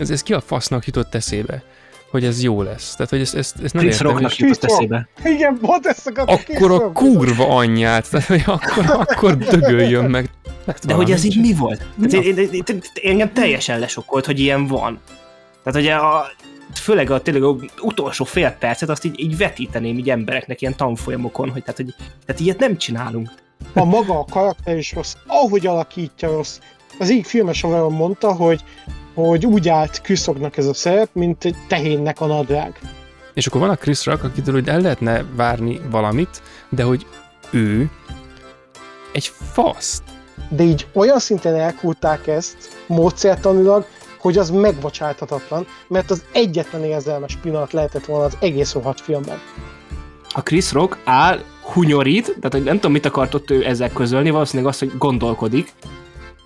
ez, ez ki a fasznak jutott eszébe? hogy ez jó lesz. Tehát, hogy ezt, ezt, ezt nem Chris értem. Rocknak jutott eszébe. Igen, pont ezt Akkor a kurva anyját, tehát, hogy akkor, akkor dögöljön meg. Hát De hogy ez így mi volt? Tehát Ja. én, én, én, én, engem teljesen lesokkolt, hogy ilyen van. Tehát, hogy a, főleg a tényleg a utolsó fél percet azt így, így vetíteném így embereknek ilyen tanfolyamokon, hogy tehát, hogy tehát ilyet nem csinálunk. A maga a karakter is rossz, ahogy alakítja rossz. Az így filmes mondta, hogy, hogy úgy állt Kriszoknak ez a szerep, mint egy tehénnek a nadrág. És akkor van a Chris Rock, akitől hogy el lehetne várni valamit, de hogy ő egy fasz. De így olyan szinten elkúrták ezt módszertanilag, hogy az megbocsáthatatlan, mert az egyetlen érzelmes pillanat lehetett volna az egész rohadt filmben. A Chris Rock áll, hunyorít, tehát hogy nem tudom, mit akart ott ő ezzel közölni, valószínűleg azt, hogy gondolkodik,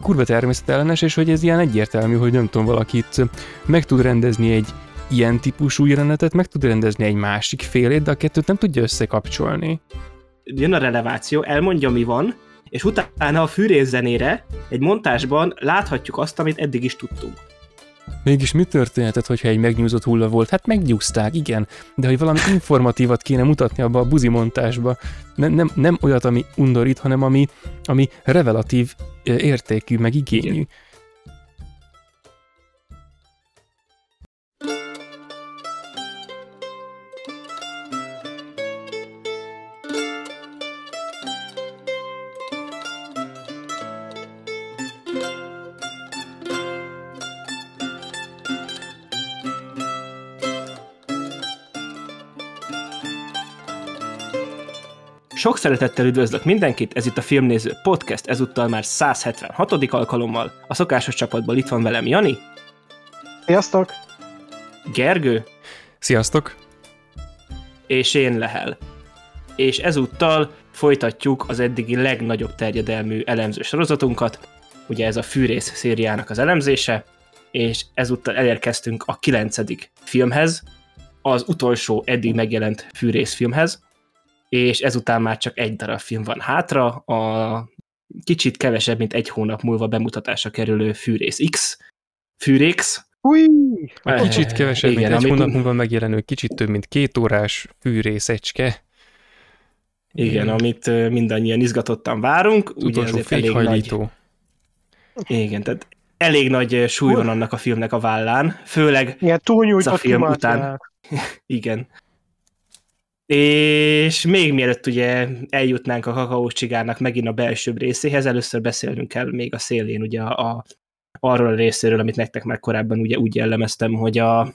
Kurva természetellenes, és hogy ez ilyen egyértelmű, hogy nem tudom, valakit meg tud rendezni egy ilyen típusú jelenetet, meg tud rendezni egy másik félét, de a kettőt nem tudja összekapcsolni. jön a releváció, elmondja, mi van, és utána a fűrész zenére egy montásban láthatjuk azt, amit eddig is tudtunk. Mégis mi történhetett, hogyha egy megnyúzott hulla volt? Hát megnyúzták, igen, de hogy valami informatívat kéne mutatni abba a buzimontásba. Nem, nem, nem olyat, ami undorít, hanem ami, ami revelatív ö, értékű, meg igényű. Igen. Sok szeretettel üdvözlök mindenkit, ez itt a Filmnéző Podcast, ezúttal már 176. alkalommal. A szokásos csapatból itt van velem Jani, Sziasztok! Gergő Sziasztok! és én Lehel. És ezúttal folytatjuk az eddigi legnagyobb terjedelmű elemző sorozatunkat, ugye ez a Fűrész szériának az elemzése, és ezúttal elérkeztünk a kilencedik filmhez, az utolsó eddig megjelent Fűrész filmhez, és ezután már csak egy darab film van hátra, a kicsit kevesebb, mint egy hónap múlva bemutatásra kerülő Fűrész X, Fűréx, Új! A kicsit Eh, kevesebb, igen, mint egy amit- hónap múlva megjelenő, kicsit több, mint két órás fűrészecske. igen, amit ö, mindannyian izgatottan várunk, ugye Utolsó elég nagy, fékhajlító. igen, tehát elég nagy súly van annak a filmnek a vállán, főleg Ilyen túlnyújtott Ez a film után. Igen. És még mielőtt ugye eljutnánk a kakaós csigának megint a belsőbb részéhez, először beszélnünk kell még a szélén ugye a, a arról a részéről, amit nektek már korábban ugye úgy jellemeztem, hogy a,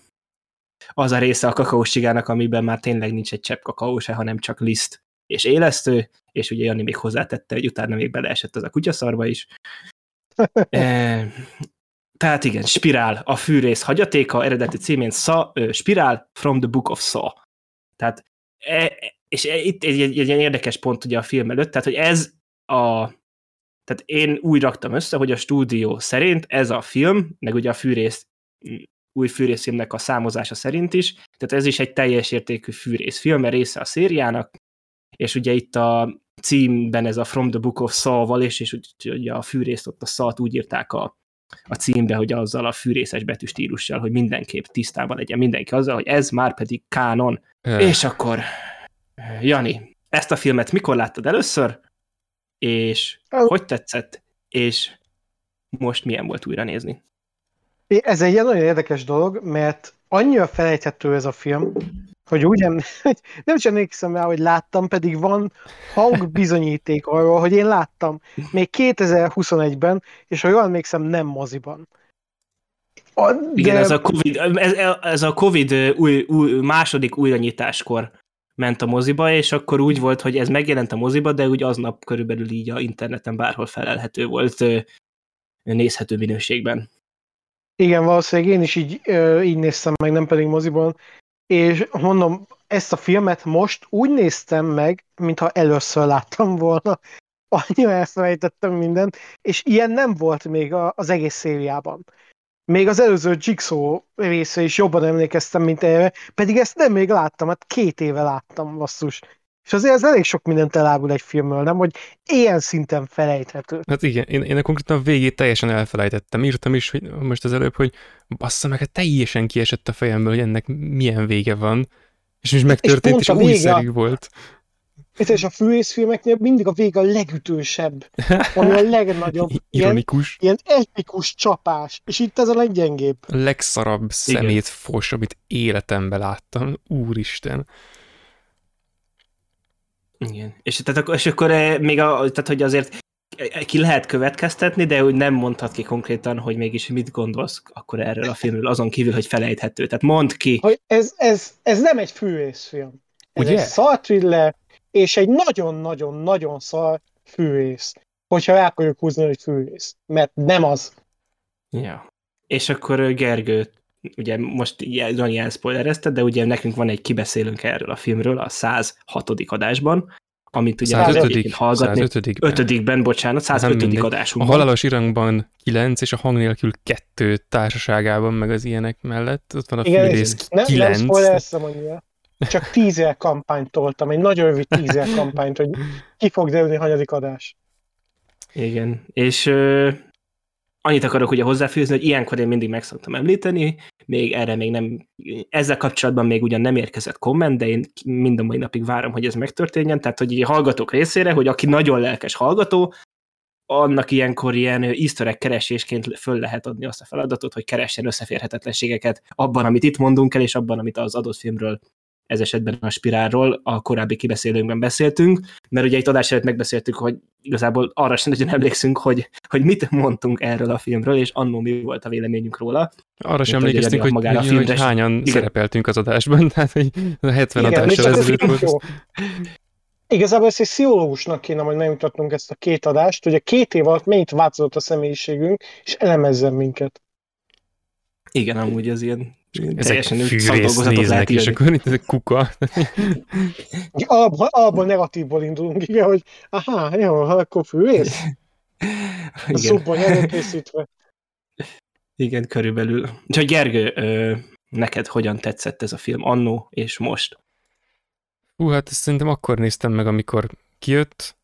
az a része a kakaós csigának, amiben már tényleg nincs egy csepp kakaó se, hanem csak liszt és élesztő, és ugye Jani még hozzátette, hogy utána még beleesett az a kutyaszarba is. e, tehát igen, Spirál, a fűrész hagyatéka, eredeti címén Sa, Spirál from the Book of Saw. Tehát, e, és e, itt egy, egy, egy ilyen érdekes pont ugye a film előtt, tehát hogy ez a, tehát én úgy raktam össze, hogy a stúdió szerint ez a film, meg ugye a fűrész, új fűrészfilmnek a számozása szerint is, tehát ez is egy teljes értékű fűrészfilm, mert része a szériának, és ugye itt a címben ez a From the Book of Saw-val, és, és ugye a fűrészt ott a szat úgy írták a, a címbe, hogy azzal a fűrészes betűstílussal, hogy mindenképp tisztában legyen mindenki azzal, hogy ez már pedig kánon. Öh, És akkor, Jani, ezt a filmet mikor láttad először, és Ö. hogy tetszett, és most milyen volt újra nézni? Ez egy ilyen nagyon érdekes dolog, mert annyira felejthető ez a film, hogy úgy nem, nem is emlékszem rá, hogy láttam, pedig van hang bizonyíték arról, hogy én láttam még 2021-ben, és ha jól emlékszem, nem moziban. A, de, Igen, ez a Covid, ez, ez a COVID új, új, második újranyitáskor ment a moziba, és akkor úgy volt, hogy ez megjelent a moziba, de úgy aznap körülbelül így a interneten bárhol felelhető volt ö, nézhető minőségben. Igen, valószínűleg én is így, így néztem meg, nem pedig moziban. És mondom, ezt a filmet most úgy néztem meg, mintha először láttam volna. Annyira elfelejtettem mindent, és ilyen nem volt még az egész szériában. Még az előző Jigsaw része is jobban emlékeztem, mint erre, pedig ezt nem még láttam, hát két éve láttam, basszus. És azért ez elég sok mindent elárul egy filmről, nem? Hogy ilyen szinten felejthető. Hát igen, én, én a konkrétan a végét teljesen elfelejtettem. Írtam is hogy most az előbb, hogy bassza meg, hát teljesen kiesett a fejemből, hogy ennek milyen vége van. És most megtörtént, és, és újszerű volt. És a fűrészfilmeknél mindig a vége a legütősebb, ami a legnagyobb, Ironikus. Ilyen, ilyen epikus csapás, és itt ez a leggyengébb. A legszarabb szemét fos, amit életemben láttam, úristen. Igen. És, tehát akkor, és akkor eh, még a, tehát, hogy azért ki lehet következtetni, de úgy nem mondhat ki konkrétan, hogy mégis mit gondolsz akkor erről a filmről, azon kívül, hogy felejthető. Tehát mondd ki. Hogy ez, ez, ez nem egy fűrészfilm. Ez Ugye? egy és egy nagyon-nagyon-nagyon szar fűrész. Hogyha rá akarjuk húzni, hogy fűrész. Mert nem az. Ja. És akkor Gergő, ugye most nagyon elszpoilerezted, de ugye nekünk van egy kibeszélünk erről a filmről a 106. adásban, amit ugye 105. hallgatni. 105. Ötödikben, bocsánat, 105. adásunkban. A halalos irangban 9, és a hang nélkül 2 társaságában, meg az ilyenek mellett, ott van a Igen, fűrész 9. Nem, nem spoilereztem annyira. Csak tízer kampányt toltam, egy nagyon rövid tízer kampányt, hogy ki fog derülni hanyadik adás. Igen, és annyit akarok ugye hozzáfűzni, hogy ilyenkor én mindig meg szoktam említeni, még erre még nem, ezzel kapcsolatban még ugyan nem érkezett komment, de én mind a mai napig várom, hogy ez megtörténjen, tehát hogy a hallgatók részére, hogy aki nagyon lelkes hallgató, annak ilyenkor ilyen easter keresésként föl lehet adni azt a feladatot, hogy keressen összeférhetetlenségeket abban, amit itt mondunk el, és abban, amit az adott filmről ez esetben a spirálról a korábbi kibeszélőnkben beszéltünk, mert ugye itt adás előtt megbeszéltük, hogy igazából arra sem nagyon emlékszünk, hogy, hogy mit mondtunk erről a filmről, és annó mi volt a véleményünk róla. Arra sem emlékeztünk, hogy, hogy, hogy hányan igen. szerepeltünk az adásban, tehát hogy a 70 igen, adással ezelőtt volt. Igazából ezt egy pszichológusnak kéne majd megmutatnunk ezt a két adást, hogy a két év alatt mennyit változott a személyiségünk, és elemezzen minket. Igen, amúgy az ilyen teljesen fűrész néznek, és akkor itt ez kuka. Abban, abban negatívból indulunk, igen, hogy aha, jó, akkor fűrész. A szubban előkészítve. Igen, körülbelül. Úgyhogy Gergő, neked hogyan tetszett ez a film annó és most? Hú, hát ezt szerintem akkor néztem meg, amikor kijött,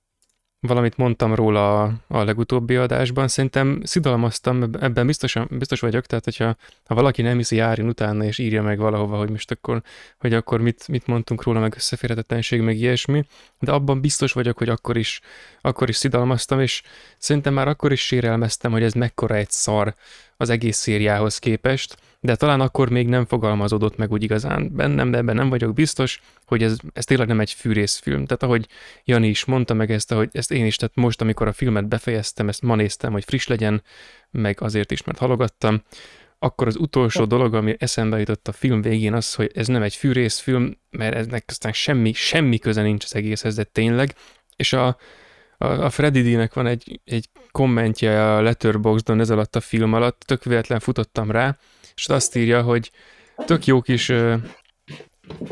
valamit mondtam róla a, a legutóbbi adásban, szerintem szidalmaztam, ebben biztos, biztos vagyok, tehát hogyha ha valaki nem hiszi, járjon utána és írja meg valahova, hogy most akkor, hogy akkor mit, mit mondtunk róla, meg összeférhetetlenség, meg ilyesmi, de abban biztos vagyok, hogy akkor is, akkor is szidalmaztam, és szerintem már akkor is sérelmeztem, hogy ez mekkora egy szar az egész szériához képest, de talán akkor még nem fogalmazódott meg úgy igazán bennem, de ebben nem vagyok biztos, hogy ez, ez tényleg nem egy fűrészfilm. Tehát ahogy Jani is mondta meg ezt, ahogy ezt én is, tehát most, amikor a filmet befejeztem, ezt ma néztem, hogy friss legyen, meg azért is, mert halogattam, akkor az utolsó dolog, ami eszembe jutott a film végén az, hogy ez nem egy fűrészfilm, mert eznek aztán semmi, semmi köze nincs az egészhez, de tényleg, és a, a, a Freddy D-nek van egy, egy kommentje a Letterboxdon ez alatt a film alatt, tök véletlen futottam rá, és azt írja, hogy tök jó kis ö,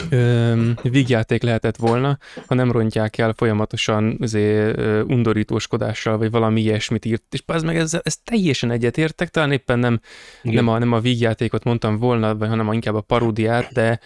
ö, vígjáték lehetett volna, ha nem rontják el folyamatosan azért, ö, undorítóskodással, vagy valami ilyesmit írt. És az meg ez, ez teljesen egyetértek, talán éppen nem, nem, a, nem a vígjátékot mondtam volna, vagy hanem inkább a paródiát, de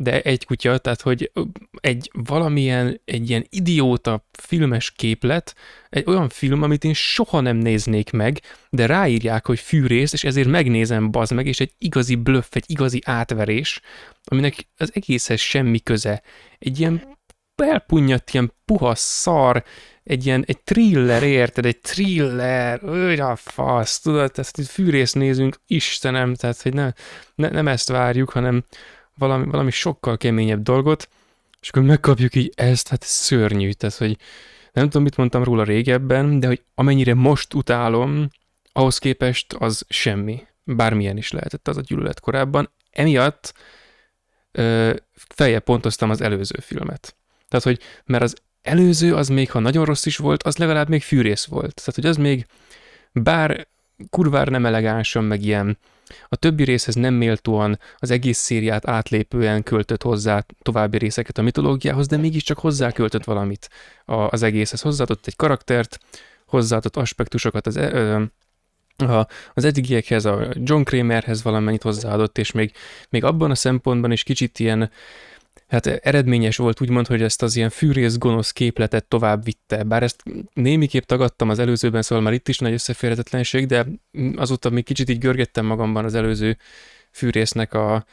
de egy kutya, tehát hogy egy valamilyen, egy ilyen idióta filmes képlet, egy olyan film, amit én soha nem néznék meg, de ráírják, hogy fűrész, és ezért megnézem, bazd meg, és egy igazi blöff, egy igazi átverés, aminek az egészhez semmi köze. Egy ilyen elpunnyadt, ilyen puha szar, egy ilyen, egy thriller, érted? Egy thriller, őj a fasz, tudod? Tehát fűrész nézünk, Istenem, tehát hogy ne, ne, nem ezt várjuk, hanem, valami, valami sokkal keményebb dolgot, és akkor megkapjuk így ezt, hát szörnyű, tehát hogy nem tudom, mit mondtam róla régebben, de hogy amennyire most utálom, ahhoz képest az semmi. Bármilyen is lehetett az a gyűlölet korábban. Emiatt ö, feljebb pontoztam az előző filmet. Tehát, hogy mert az előző az még, ha nagyon rossz is volt, az legalább még fűrész volt. Tehát, hogy az még bár kurvár nem elegánsan, meg ilyen a többi részhez nem méltóan az egész szériát átlépően költött hozzá további részeket a mitológiához, de mégiscsak hozzá költött valamit az egészhez. Hozzáadott egy karaktert, hozzáadott aspektusokat az, a, az eddigiekhez, a John Kramerhez valamennyit hozzáadott, és még, még abban a szempontban is kicsit ilyen hát eredményes volt úgymond, hogy ezt az ilyen fűrész gonosz képletet tovább vitte. Bár ezt némiképp tagadtam az előzőben, szóval már itt is nagy összeférhetetlenség, de azóta még kicsit így görgettem magamban az előző fűrésznek a,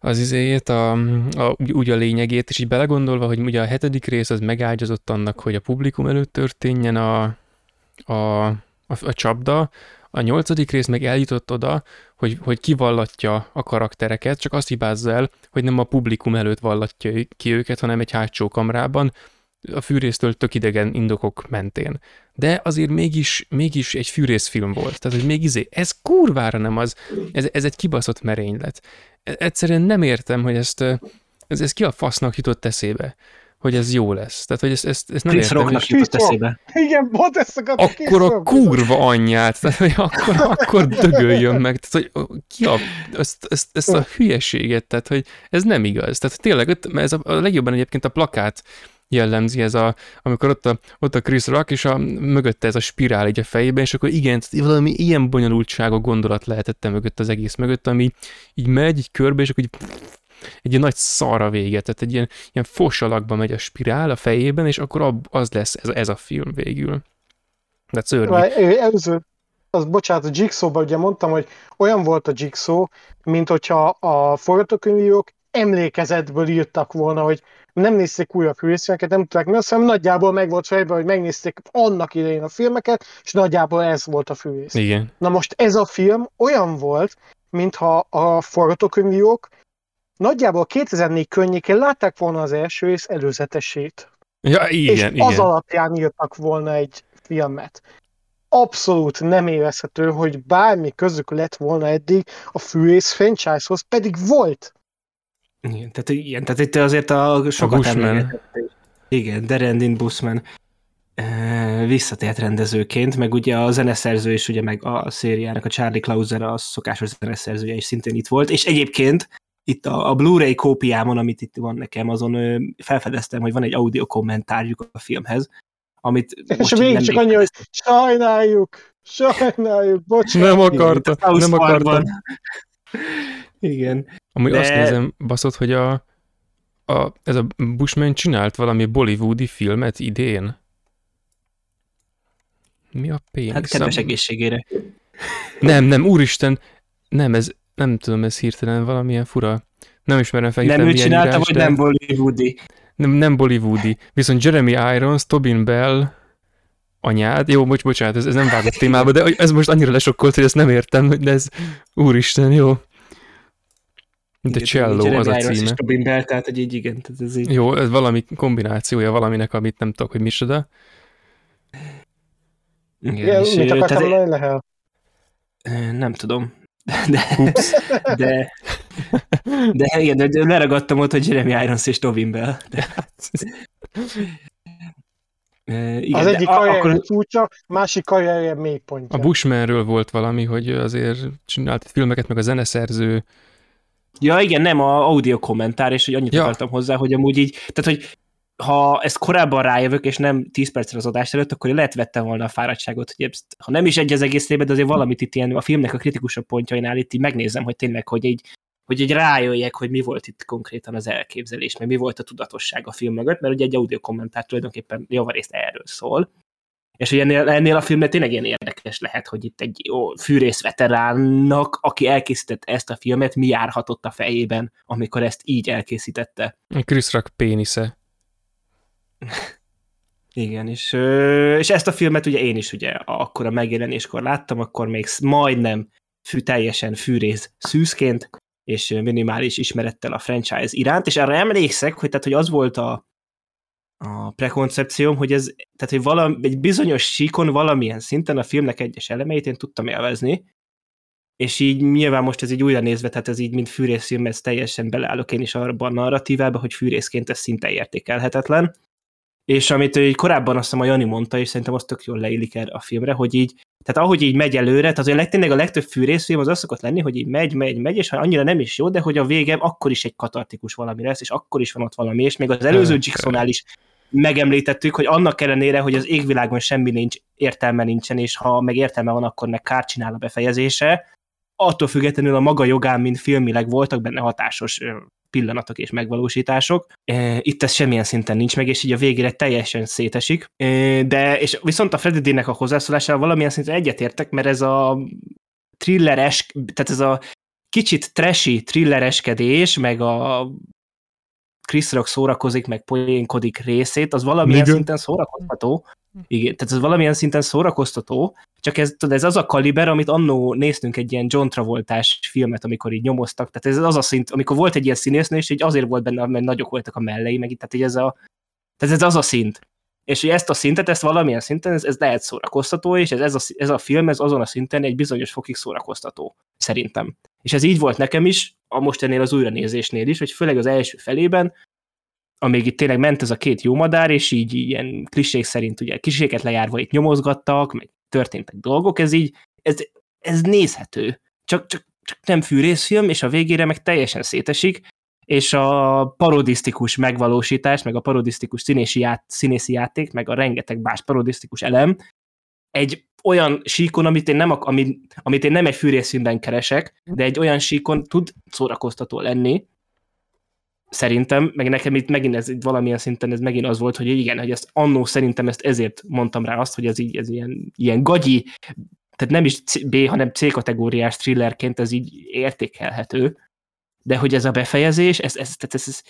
az izéjét, a, a, úgy a lényegét, és így belegondolva, hogy ugye a hetedik rész az megágyazott annak, hogy a publikum előtt történjen a, a, a, a csapda, a nyolcadik rész meg eljutott oda, hogy, hogy kivallatja a karaktereket, csak azt hibázza el, hogy nem a publikum előtt vallatja ki őket, hanem egy hátsó kamrában, a fűrésztől tök idegen indokok mentén. De azért mégis, mégis egy fűrészfilm volt. Tehát, hogy még izé, ez kurvára nem az, ez, ez egy kibaszott merénylet. E, egyszerűen nem értem, hogy ezt, ez, ez ki a fasznak jutott eszébe hogy ez jó lesz. Tehát, hogy ezt, ezt, ezt nem Chris értem. Rocknak jutott eszébe. Igen, pont ezt akartam Akkor a kurva anyját, tehát, hogy akkor, akkor dögöljön meg, tehát, hogy ki a, ezt, ezt, ezt a hülyeséget, tehát, hogy ez nem igaz. Tehát tényleg, ez a, a legjobban egyébként a plakát jellemzi ez a, amikor ott a, ott a Chris Rock, és a, mögötte ez a spirál így a fejében, és akkor igen, valami ilyen bonyolultságok gondolat lehetett mögött az egész mögött, ami így megy így körbe, és akkor így egy ilyen nagy szarra vége, tehát egy ilyen, ilyen fosalakba megy a spirál a fejében, és akkor ab, az lesz ez, ez a film végül. De szörnyű. Előző, az bocsánat, a jigsaw ugye mondtam, hogy olyan volt a Jigsaw, mint hogyha a forgatókönyvírók emlékezetből írtak volna, hogy nem nézték újabb részvényeket, nem tudták mi, azt hiszem nagyjából meg volt fejben, hogy megnézték annak idején a filmeket, és nagyjából ez volt a főrész. Igen. Na most ez a film olyan volt, mintha a forgatókönyvírók nagyjából 2004 környékén látták volna az első rész előzetesét. Ja, igen, és igen. az alapján írtak volna egy filmet. Abszolút nem érezhető, hogy bármi közük lett volna eddig a fűrész franchise-hoz, pedig volt. Igen, tehát, igen, tehát itt azért a sokat emlegetett- Igen, Derendin Bushman eh, visszatért rendezőként, meg ugye a zeneszerző is, ugye meg a szériának a Charlie Clauser a szokásos zeneszerzője is szintén itt volt, és egyébként itt a, a Blu-ray kópiámon, amit itt van nekem, azon ö, felfedeztem, hogy van egy audio kommentárjuk a filmhez, amit És most végig nem csak annyi, hogy sajnáljuk, sajnáljuk, bocsánat. Nem akarta, nem akarta. Igen. Amúgy De- azt nézem, baszott, hogy a, a, ez a Bushman csinált valami bollywoodi filmet idén. Mi a pénisz? Hát kedves egészségére. Nem, nem, úristen, nem, ez, nem tudom, ez hirtelen valamilyen fura. Nem ismerem fel Nem ő csinálta, írás, vagy de- nem Bollywoodi? nem, nem bollywoodi. Viszont Jeremy Irons, Tobin Bell, anyád, jó, bocs, bocsánat, ez, ez nem vágott témába, de ez most annyira lesokkolt, hogy ezt nem értem, de ez, úristen, jó. The Igen, Cello az a Irons és címe. Tobin Bell, tehát hogy így igen, tehát ez így. Jó, ez valami kombinációja valaminek, amit nem tudok, hogy micsoda. Igen, Igen, és, mit akartam tehát, Lehel? nem tudom. De, Ups. de, de igen, de, de leragadtam ott, hogy Jeremy Irons és Tobin Bell. De, Ö, igen, Az egyik a- karrierje akkor, csúcsa, másik karrierje A mélypontja. Bushmanről volt valami, hogy azért csinált filmeket, meg a zeneszerző. Ja, igen, nem, a audio kommentár, és hogy annyit ja. akartam hozzá, hogy amúgy így, tehát hogy ha ezt korábban rájövök, és nem 10 percre az adás előtt, akkor lehet vettem volna a fáradtságot, hogy ezt, ha nem is egy az egész de azért valamit itt ilyen, a filmnek a kritikusabb pontjainál itt így megnézem, hogy tényleg, hogy így, hogy egy rájöjjek, hogy mi volt itt konkrétan az elképzelés, meg mi volt a tudatosság a film mögött, mert ugye egy audio kommentár tulajdonképpen javarészt erről szól. És hogy ennél, ennél a filmnél tényleg ilyen érdekes lehet, hogy itt egy jó fűrész veteránnak, aki elkészítette ezt a filmet, mi járhatott a fejében, amikor ezt így elkészítette. Chris Rock pénisze. Igen, és, és ezt a filmet ugye én is ugye akkor a megjelenéskor láttam, akkor még majdnem fű, teljesen fűrész szűzként, és minimális ismerettel a franchise iránt, és arra emlékszek, hogy, tehát, hogy az volt a, a prekoncepcióm, hogy ez, tehát hogy valami, egy bizonyos síkon valamilyen szinten a filmnek egyes elemeit én tudtam élvezni, és így nyilván most ez így újra nézve, tehát ez így mint fűrészfilm, ez teljesen beleállok én is arra a narratívába, hogy fűrészként ez szinte értékelhetetlen. És amit így korábban azt hiszem a Jani mondta, és szerintem az tök jól leillik erre a filmre, hogy így, tehát ahogy így megy előre, tehát a tényleg a legtöbb fűrészfilm az az szokott lenni, hogy így megy, megy, megy, és ha annyira nem is jó, de hogy a vége akkor is egy katartikus valami lesz, és akkor is van ott valami, és még az előző Jigsawnál is megemlítettük, hogy annak ellenére, hogy az égvilágon semmi nincs, értelme nincsen, és ha meg értelme van, akkor meg kárt csinál a befejezése, attól függetlenül a maga jogán, mint filmileg voltak benne hatásos pillanatok és megvalósítások. Itt ez semmilyen szinten nincs meg, és így a végére teljesen szétesik. De, és viszont a Freddy D-nek a hozzászólásával valamilyen szinten egyetértek, mert ez a thrilleres, tehát ez a kicsit trashy thrillereskedés, meg a Chris Rock szórakozik, meg poénkodik részét, az valamilyen Igen. szinten szórakoztató. Igen, tehát ez valamilyen szinten szórakoztató, csak ez, tudod, ez az a kaliber, amit annó néztünk egy ilyen John Travoltás filmet, amikor így nyomoztak, tehát ez az a szint, amikor volt egy ilyen színésznő, és így azért volt benne, mert nagyok voltak a mellei, meg itt, tehát így ez a, tehát ez az a szint. És hogy ezt a szintet, ezt valamilyen szinten, ez, ez lehet szórakoztató, és ez, ez, a, ez a film, ez azon a szinten egy bizonyos fokig szórakoztató, szerintem. És ez így volt nekem is, a mostanél az újranézésnél is, hogy főleg az első felében, amíg itt tényleg ment ez a két jó madár, és így ilyen klisék szerint ugye kliséket lejárva itt nyomozgattak, meg történtek dolgok, ez így, ez, ez nézhető. Csak, csak, csak nem fűrészfilm, és a végére meg teljesen szétesik, és a parodisztikus megvalósítás, meg a parodisztikus színési, ját, színészi játék, meg a rengeteg más parodisztikus elem egy olyan síkon, amit én nem, amit, amit én nem egy fűrészfilmben keresek, de egy olyan síkon tud szórakoztató lenni, szerintem, meg nekem itt megint ez itt valamilyen szinten ez megint az volt, hogy igen, hogy ezt annó szerintem ezt ezért mondtam rá azt, hogy ez így ez ilyen, ilyen gagyi, tehát nem is B, hanem C kategóriás thrillerként ez így értékelhető, de hogy ez a befejezés, ez, ez, ez, ez, ez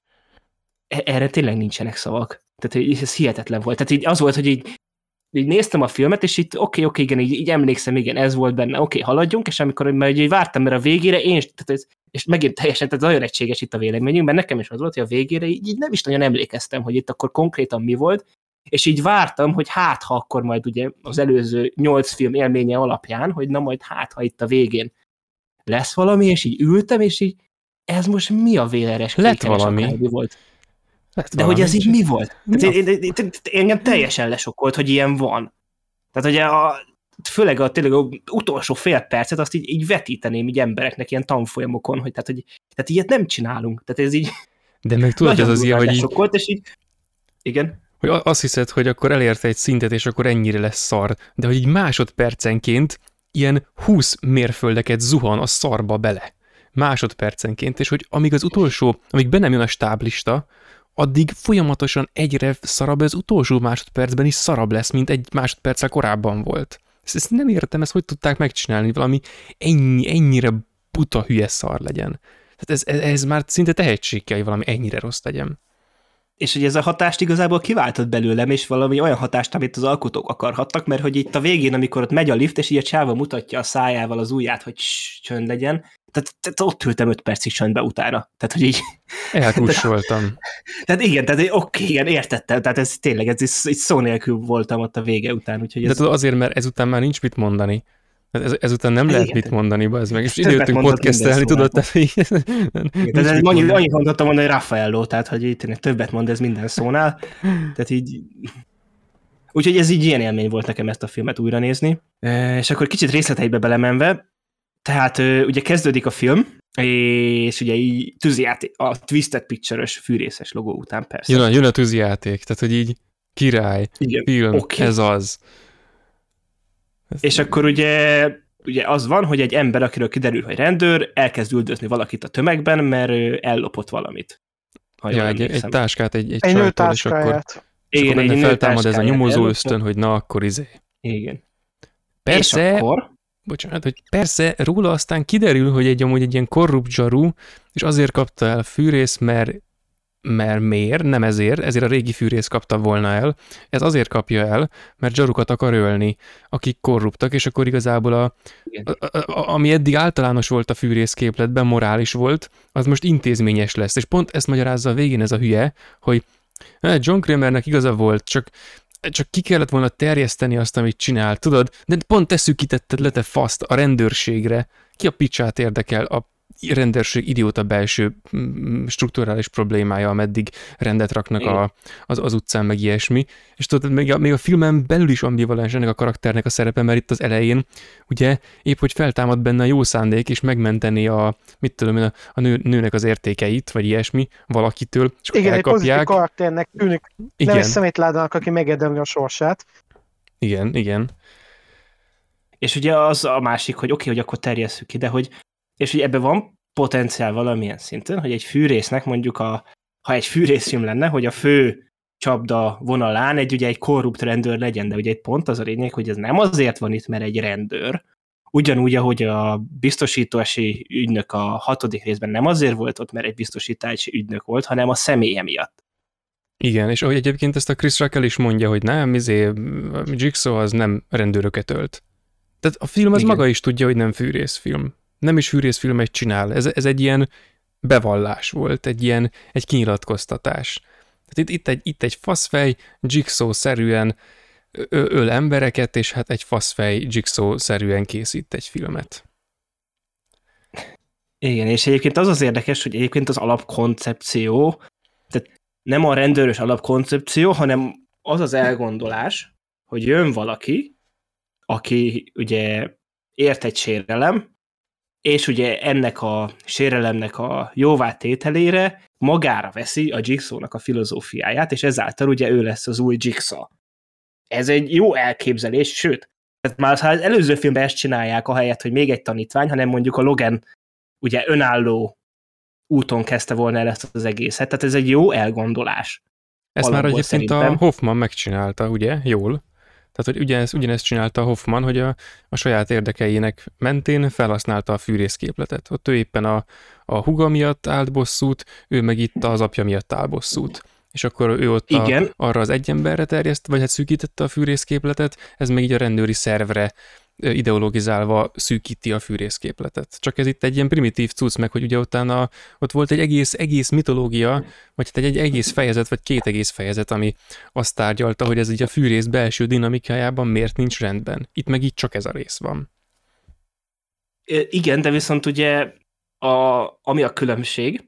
erre tényleg nincsenek szavak. Tehát ez hihetetlen volt. Tehát így az volt, hogy így, így néztem a filmet, és itt oké, okay, oké, okay, igen, így, így emlékszem, igen, ez volt benne, oké, okay, haladjunk, és amikor majd így vártam, mert a végére én, tehát ez, és megint teljesen, tehát nagyon egységes itt a véleményünk, mert nekem is az volt, hogy a végére így, így nem is nagyon emlékeztem, hogy itt akkor konkrétan mi volt, és így vártam, hogy hát, ha akkor majd ugye az előző nyolc film élménye alapján, hogy na majd hát, ha itt a végén lesz valami, és így ültem, és így ez most mi a véleres? Lett valami. Volt. Lett De hogy ez így mi volt? Mi hát én, én, én, én, engem teljesen lesokkolt, hogy ilyen van. Tehát ugye a, főleg a tényleg a utolsó fél percet azt így, így vetíteném így embereknek ilyen tanfolyamokon, hogy tehát, hogy, tehát ilyet nem csinálunk. Tehát ez így De meg tudod, ez az ilyen, hogy így... és így, igen. Hogy azt hiszed, hogy akkor elérte egy szintet, és akkor ennyire lesz szar. De hogy így másodpercenként ilyen 20 mérföldeket zuhan a szarba bele. Másodpercenként, és hogy amíg az utolsó, amíg be nem jön a stáblista, addig folyamatosan egyre szarabb az utolsó másodpercben is szarabb lesz, mint egy másodperccel korábban volt. Ezt, ezt nem értem, ezt hogy tudták megcsinálni, valami ennyi, ennyire buta hülye szar legyen. Tehát ez, ez, ez már szinte tehetség kell, hogy valami ennyire rossz legyen. És hogy ez a hatást igazából kiváltott belőlem, és valami olyan hatást, amit az alkotók akarhattak, mert hogy itt a végén, amikor ott megy a lift, és így a csáva mutatja a szájával az ujját, hogy csönd legyen, tehát, tehát ott ültem öt percig csöndbe utána. Tehát, hogy így... Elkussoltam. Tehát igen, tehát oké, igen, értettem, tehát ez tényleg, ez, ez szó nélkül voltam ott a vége után. Úgyhogy ez... De azért, mert ezután már nincs mit mondani. Ez, ezután nem lehet mit mondani, ez meg. És időtünk podcastelni, tudod, te Tehát annyi, annyit mondhattam mondani, hogy Raffaello, tehát hogy itt többet mond ez minden szónál. Tehát így... Úgyhogy ez így ilyen élmény volt nekem ezt a filmet újra nézni. És akkor kicsit részleteibe belemenve, tehát ugye kezdődik a film, és ugye így tűzijáték, a Twisted Picture-ös fűrészes logó után persze. Jön a, jön a tűzijáték, tehát hogy így király, Igen, film, okay. ez az. Ez és akkor ugye, ugye az van, hogy egy ember, akiről kiderül, hogy rendőr, elkezd üldözni valakit a tömegben, mert ő ellopott valamit. ja, egy, egy táskát, egy, egy, egy csajtól, és akkor, és akkor egy feltámad ez a nyomozó ösztön, hogy na, akkor izé. Igen. Persze, és akkor bocsánat, hogy persze róla aztán kiderül, hogy egy amúgy egy ilyen korrupt zsaru, és azért kapta el fűrész, mert mert miért, nem ezért, ezért a régi fűrész kapta volna el, ez azért kapja el, mert zsarukat akar ölni, akik korruptak, és akkor igazából a, a, a, a, ami eddig általános volt a fűrész képletben, morális volt, az most intézményes lesz, és pont ezt magyarázza a végén ez a hülye, hogy John Kramernek igaza volt, csak csak ki kellett volna terjeszteni azt, amit csinál, tudod? De pont te szűkítetted le te faszt a rendőrségre. Ki a picsát érdekel? A rendőrség idióta belső mm, strukturális problémája, ameddig rendet raknak a, az, az utcán, meg ilyesmi. És tudod, még a, még a filmen belül is ambivalens ennek a karakternek a szerepe, mert itt az elején ugye épp, hogy feltámad benne a jó szándék, és megmenteni a, mit tudom a, a nő, nőnek az értékeit, vagy ilyesmi valakitől, és Igen, elkapják. egy pozitív karakternek tűnik, Igen. nem egy szemétládának, aki megedemli a sorsát. Igen, igen. És ugye az a másik, hogy oké, okay, hogy akkor terjesszük ki, de hogy és hogy ebben van potenciál valamilyen szinten, hogy egy fűrésznek mondjuk a, ha egy fűrészfilm lenne, hogy a fő csapda vonalán egy ugye egy korrupt rendőr legyen, de ugye egy pont az a lényeg, hogy ez nem azért van itt, mert egy rendőr, ugyanúgy, ahogy a biztosítási ügynök a hatodik részben nem azért volt ott, mert egy biztosítási ügynök volt, hanem a személye miatt. Igen, és ahogy egyébként ezt a Chris Rackell is mondja, hogy nem, izé, Jigsaw az nem rendőröket ölt. Tehát a film az Igen. maga is tudja, hogy nem fűrészfilm. Nem is fűrészfilmet csinál. Ez, ez egy ilyen bevallás volt, egy ilyen egy kinyilatkoztatás. Tehát itt, itt, egy, itt egy faszfej Jigsaw-szerűen öl embereket, és hát egy faszfej Jigsaw-szerűen készít egy filmet. Igen, és egyébként az az érdekes, hogy egyébként az alapkoncepció, tehát nem a rendőrös alapkoncepció, hanem az az elgondolás, hogy jön valaki, aki ugye ért egy sérelem, és ugye ennek a sérelemnek a jóvá tételére magára veszi a Jigsaw-nak a filozófiáját, és ezáltal ugye ő lesz az új Jigsaw. Ez egy jó elképzelés, sőt, tehát már ha az előző filmben ezt csinálják, ahelyett, hogy még egy tanítvány, hanem mondjuk a Logan ugye önálló úton kezdte volna el ezt az egészet, tehát ez egy jó elgondolás. Ezt már egyébként szerintem. a Hoffman megcsinálta, ugye? Jól. Tehát, hogy ugyanezt, ugyanezt csinálta Hoffman, hogy a, a saját érdekeinek mentén felhasználta a fűrészképletet. Ott ő éppen a, a huga miatt állt bosszút, ő meg itt az apja miatt áll bosszút. És akkor ő ott Igen. A, arra az egy emberre terjeszt, vagy hát szűkítette a fűrészképletet, ez meg így a rendőri szervre ideologizálva szűkíti a fűrészképletet. Csak ez itt egy ilyen primitív cucc meg, hogy ugye utána ott volt egy egész, egész mitológia, vagy hát egy, egy egész fejezet, vagy két egész fejezet, ami azt tárgyalta, hogy ez így a fűrész belső dinamikájában miért nincs rendben. Itt meg így csak ez a rész van. Igen, de viszont ugye a, ami a különbség,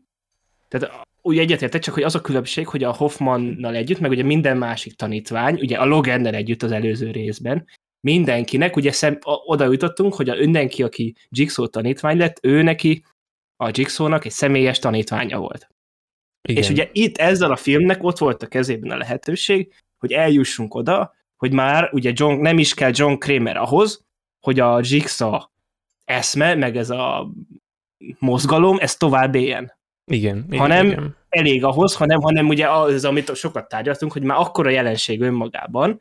tehát úgy egyetértek, csak hogy az a különbség, hogy a Hoffmannal együtt, meg ugye minden másik tanítvány, ugye a Logennel együtt az előző részben, mindenkinek, ugye szem, oda jutottunk, hogy a mindenki, aki Jigsaw tanítvány lett, ő neki a Jigsaw-nak egy személyes tanítványa volt. Igen. És ugye itt ezzel a filmnek ott volt a kezében a lehetőség, hogy eljussunk oda, hogy már ugye John, nem is kell John Kramer ahhoz, hogy a Jigsaw eszme, meg ez a mozgalom, ez tovább éljen. Igen. Hanem igen. elég ahhoz, hanem, hanem ugye az, amit sokat tárgyaltunk, hogy már akkora jelenség önmagában,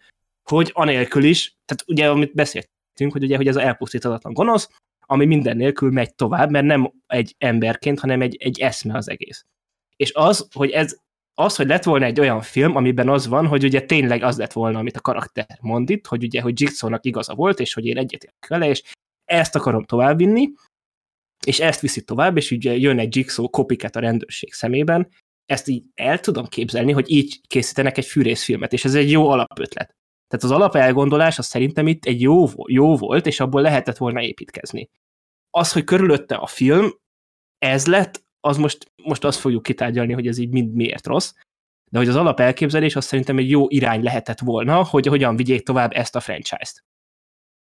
hogy anélkül is, tehát ugye amit beszéltünk, hogy ugye hogy ez az elpusztítatlan gonosz, ami minden nélkül megy tovább, mert nem egy emberként, hanem egy, egy eszme az egész. És az, hogy ez az, hogy lett volna egy olyan film, amiben az van, hogy ugye tényleg az lett volna, amit a karakter mond itt, hogy ugye, hogy Jigsaw-nak igaza volt, és hogy én egyetértek vele, és ezt akarom továbbvinni, és ezt viszi tovább, és ugye jön egy Jigsaw copycat a rendőrség szemében, ezt így el tudom képzelni, hogy így készítenek egy fűrészfilmet, és ez egy jó alapötlet. Tehát az alapelgondolás az szerintem itt egy jó, jó volt, és abból lehetett volna építkezni. Az, hogy körülötte a film, ez lett, az most, most azt fogjuk kitárgyalni, hogy ez így mind miért rossz, de hogy az alapelképzelés az szerintem egy jó irány lehetett volna, hogy hogyan vigyék tovább ezt a franchise-t.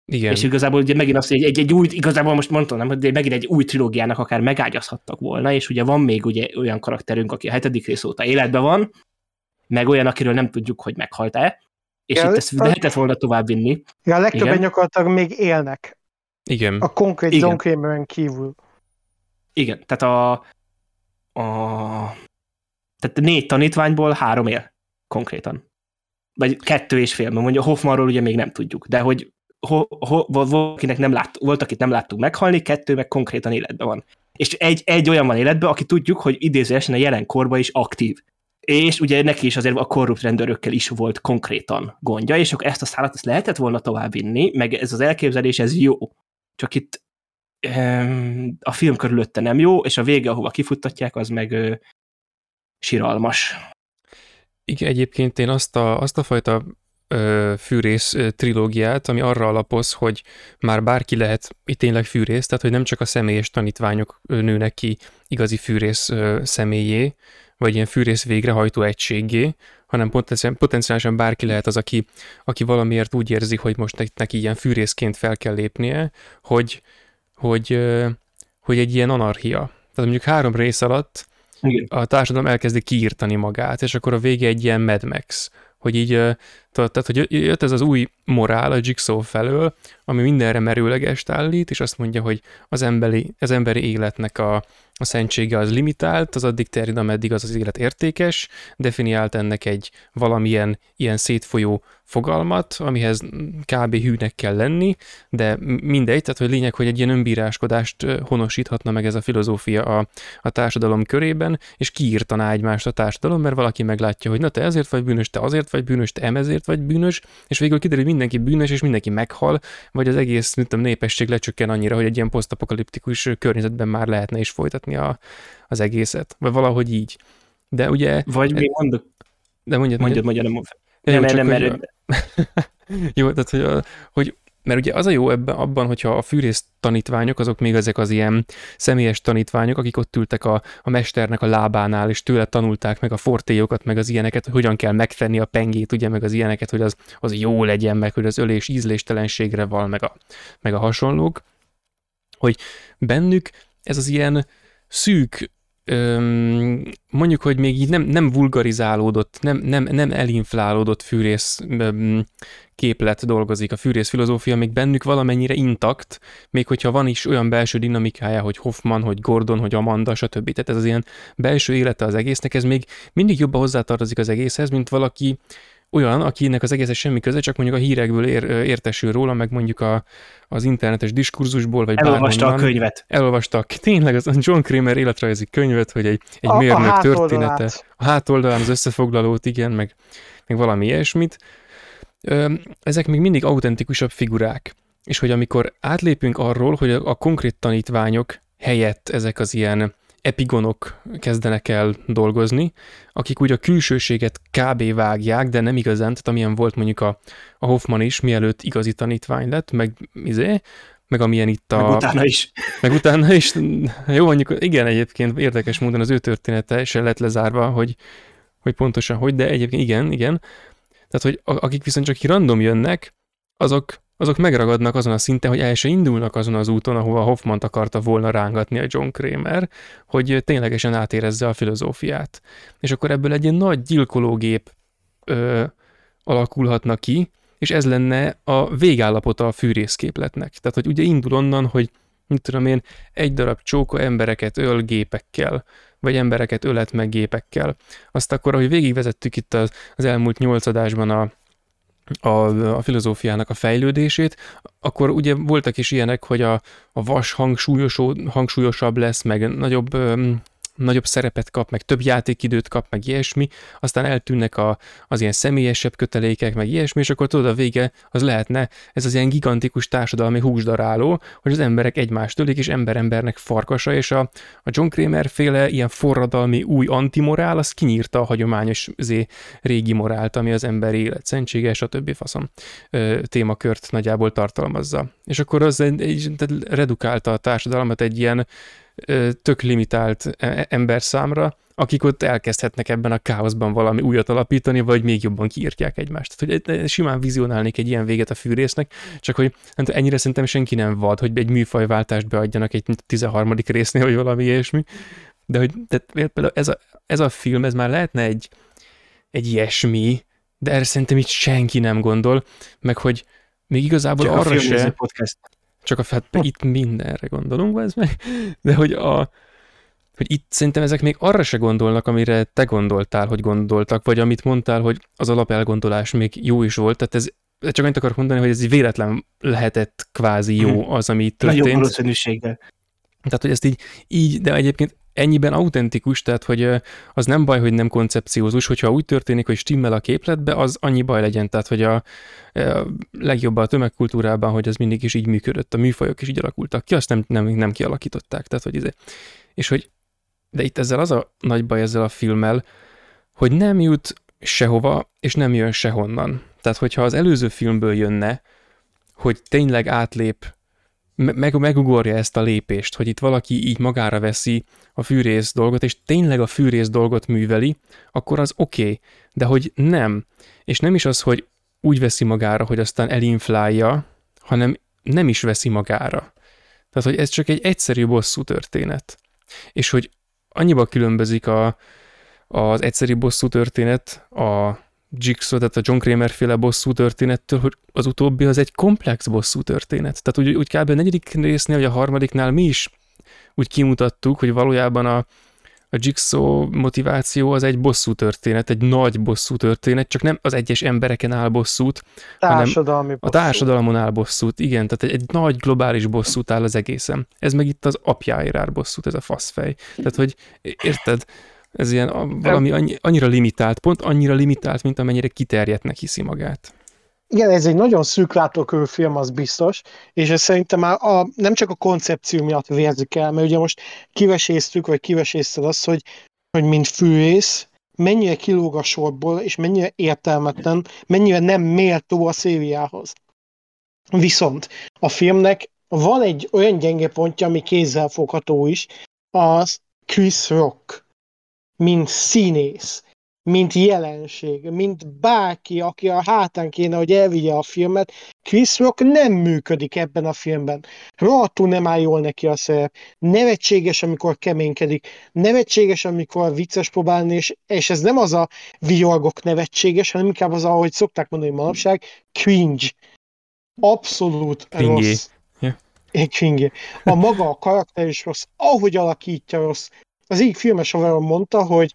Igen. És igazából ugye megint azt, hogy egy, egy, egy új, igazából most mondtam, nem, hogy megint egy új trilógiának akár megágyazhattak volna, és ugye van még ugye olyan karakterünk, aki a hetedik rész óta életben van, meg olyan, akiről nem tudjuk, hogy meghalt-e, és ja, itt ezt lehetett volna tovább vinni. Ja, a legtöbben Igen. gyakorlatilag még élnek. Igen. A konkrét John Kramer-en kívül. Igen, tehát a, a tehát négy tanítványból három él konkrétan. Vagy kettő és fél, mert mondja Hoffmanról ugye még nem tudjuk, de hogy ho, ho, volt, nem lát, volt, akit nem láttuk meghalni, kettő meg konkrétan életben van. És egy, egy olyan van életben, aki tudjuk, hogy idézőesen a jelen korban is aktív és ugye neki is azért a korrupt rendőrökkel is volt konkrétan gondja, és akkor ezt a szállat ezt lehetett volna továbbvinni, meg ez az elképzelés, ez jó. Csak itt um, a film körülötte nem jó, és a vége, ahova kifuttatják, az meg uh, siralmas. Igen, egyébként én azt a, azt a fajta ö, fűrész ö, trilógiát, ami arra alapoz, hogy már bárki lehet itt tényleg fűrész, tehát hogy nem csak a személyes tanítványok nőnek ki igazi fűrész ö, személyé, vagy ilyen fűrész végrehajtó egységé, hanem potenciálisan bárki lehet az, aki, aki valamiért úgy érzi, hogy most neki ilyen fűrészként fel kell lépnie, hogy, hogy, hogy egy ilyen anarchia. Tehát mondjuk három rész alatt Igen. a társadalom elkezdi kiírtani magát, és akkor a vége egy ilyen Mad Max, hogy így Tehát, hogy jött ez az új morál a Jigsaw felől, ami mindenre merőlegest állít, és azt mondja, hogy az emberi, az emberi életnek a, a szentsége az limitált, az addig terjed, ameddig az az élet értékes, definiált ennek egy valamilyen ilyen szétfolyó fogalmat, amihez kb. hűnek kell lenni, de mindegy, tehát hogy lényeg, hogy egy ilyen önbíráskodást honosíthatna meg ez a filozófia a, a társadalom körében, és kiírtaná egymást a társadalom, mert valaki meglátja, hogy na te ezért vagy bűnös, te azért vagy bűnös, te emezért vagy bűnös, és végül kiderül, hogy mindenki bűnös, és mindenki meghal, vagy az egész mint a népesség lecsökken annyira, hogy egy ilyen posztapokaliptikus környezetben már lehetne is folytatni a, az egészet, vagy valahogy így. De ugye... Vagy még mondok. De mondjad, mondjad, mondjad, mondjad. Nem, nem, nem, nem, nem, jó, tehát hogy, a, hogy mert ugye az a jó ebben, abban, hogyha a fűrész tanítványok, azok még ezek az ilyen személyes tanítványok, akik ott ültek a, a mesternek a lábánál, és tőle tanulták meg a fortélyokat, meg az ilyeneket, hogy hogyan kell megfenni a pengét, ugye, meg az ilyeneket, hogy az, az jó legyen, meg hogy az ölés ízléstelenségre val, meg a, meg a hasonlók, hogy bennük ez az ilyen szűk öm, mondjuk, hogy még így nem, nem vulgarizálódott, nem, nem, nem elinflálódott fűrész képlet dolgozik, a fűrész filozófia még bennük valamennyire intakt, még hogyha van is olyan belső dinamikája, hogy Hoffman, hogy Gordon, hogy Amanda, stb. Tehát ez az ilyen belső élete az egésznek, ez még mindig jobban hozzátartozik az egészhez, mint valaki olyan, akinek az egészes semmi köze, csak mondjuk a hírekből ér, értesül róla, meg mondjuk a, az internetes diskurzusból, vagy Elolvasta bárhonnan. a könyvet. Elolvasta tényleg az John Kramer életrajzi könyvet, hogy egy, egy a, mérnök a története. A hátoldalán az összefoglalót, igen, meg, meg valami ilyesmit. Ezek még mindig autentikusabb figurák. És hogy amikor átlépünk arról, hogy a, a konkrét tanítványok helyett ezek az ilyen epigonok kezdenek el dolgozni, akik úgy a külsőséget kb. vágják, de nem igazán, tehát amilyen volt mondjuk a, a Hoffman is, mielőtt igazi tanítvány lett, meg izé, meg amilyen itt a... Meg utána is. Meg utána is. Jó, mondjuk igen, egyébként érdekes módon az ő története se lett lezárva, hogy, hogy pontosan hogy, de egyébként igen, igen. Tehát, hogy akik viszont csak random jönnek, azok azok megragadnak azon a szinten, hogy el se indulnak azon az úton, ahova Hoffman akarta volna rángatni a John Kramer, hogy ténylegesen átérezze a filozófiát. És akkor ebből egy ilyen nagy gyilkológép ö, alakulhatna ki, és ez lenne a végállapota a fűrészképletnek. Tehát, hogy ugye indul onnan, hogy mit tudom én, egy darab csóka embereket öl gépekkel, vagy embereket ölet meg gépekkel. Azt akkor, ahogy végigvezettük itt az, az elmúlt nyolc adásban a, a, a filozófiának a fejlődését, akkor ugye voltak is ilyenek, hogy a, a vas hangsúlyosabb lesz, meg nagyobb nagyobb szerepet kap, meg több játékidőt kap, meg ilyesmi, aztán eltűnnek a, az ilyen személyesebb kötelékek, meg ilyesmi, és akkor tudod, a vége az lehetne ez az ilyen gigantikus társadalmi húsdaráló, hogy az emberek egymást ölik, és ember-embernek farkasa, és a, a John Kramer féle ilyen forradalmi új antimorál, az kinyírta a hagyományos zé, régi morált, ami az emberi élet szentsége, és a többi faszom ö, témakört nagyjából tartalmazza. És akkor az egy, egy, redukálta a társadalmat egy ilyen tök limitált e, e, ember számra, akik ott elkezdhetnek ebben a káoszban valami újat alapítani, vagy még jobban kiírtják egymást. Tehát, hogy simán vizionálnék egy ilyen véget a fűrésznek, csak hogy tudom, ennyire szerintem senki nem vad, hogy egy műfajváltást beadjanak egy 13. résznél, vagy valami ilyesmi. De hogy tehát például ez a, ez a film, ez már lehetne egy, egy ilyesmi, de erre szerintem itt senki nem gondol, meg hogy még igazából Csak arra se... Podcast. Csak a hát itt mindenre gondolunk, ez meg, de hogy a, hogy itt szerintem ezek még arra se gondolnak, amire te gondoltál, hogy gondoltak, vagy amit mondtál, hogy az alapelgondolás még jó is volt, tehát ez csak annyit akarok mondani, hogy ez véletlen lehetett kvázi jó mhm. az, ami itt történt. Nagyobb valószínűséggel. Tehát, hogy ezt így, így, de egyébként ennyiben autentikus, tehát hogy az nem baj, hogy nem koncepciózus, hogyha úgy történik, hogy stimmel a képletbe, az annyi baj legyen, tehát hogy a, a legjobb a tömegkultúrában, hogy az mindig is így működött, a műfajok is így alakultak ki, azt nem, nem, nem kialakították, tehát hogy izé. És hogy, de itt ezzel az a nagy baj ezzel a filmmel, hogy nem jut sehova, és nem jön sehonnan. Tehát, hogyha az előző filmből jönne, hogy tényleg átlép meg, megugorja ezt a lépést, hogy itt valaki így magára veszi a fűrész dolgot, és tényleg a fűrész dolgot műveli, akkor az oké, okay, de hogy nem. És nem is az, hogy úgy veszi magára, hogy aztán elinflálja, hanem nem is veszi magára. Tehát, hogy ez csak egy egyszerű bosszú történet. És hogy annyiba különbözik a, az egyszerű bosszú történet a Jigsaw, tehát a John Kramer féle bosszú történettől, hogy az utóbbi az egy komplex bosszú történet. Tehát úgy, úgy kb. a negyedik résznél, vagy a harmadiknál mi is úgy kimutattuk, hogy valójában a, a Jigsaw motiváció az egy bosszú történet, egy nagy bosszú történet, csak nem az egyes embereken áll bosszút, Társadalmi hanem a társadalmon áll bosszút, igen, tehát egy, egy nagy globális bosszút áll az egészen. Ez meg itt az apjáért áll bosszút, ez a faszfej. Tehát, hogy érted, ez ilyen valami annyi, annyira limitált, pont annyira limitált, mint amennyire kiterjedtnek hiszi magát. Igen, ez egy nagyon szűk látókörű film, az biztos, és ez szerintem már a, nem csak a koncepció miatt vérzik el, mert ugye most kiveséztük, vagy kivesézted azt, hogy, hogy mint fűrész, mennyire kilóg a sorból, és mennyire értelmetlen, mennyire nem méltó a szériához. Viszont a filmnek van egy olyan gyenge pontja, ami kézzelfogható is, az Chris Rock, mint színész mint jelenség, mint bárki, aki a hátán kéne, hogy elvigye a filmet, Chris Rock nem működik ebben a filmben. Rohadtul nem áll jól neki a szerep. Nevetséges, amikor keménykedik. Nevetséges, amikor vicces próbálni, és, és ez nem az a viorgok nevetséges, hanem inkább az, ahogy szokták mondani manapság, cringe. Abszolút Kringi. rossz. Yeah. A maga a karakter is rossz, ahogy alakítja rossz. Az így filmes mondta, hogy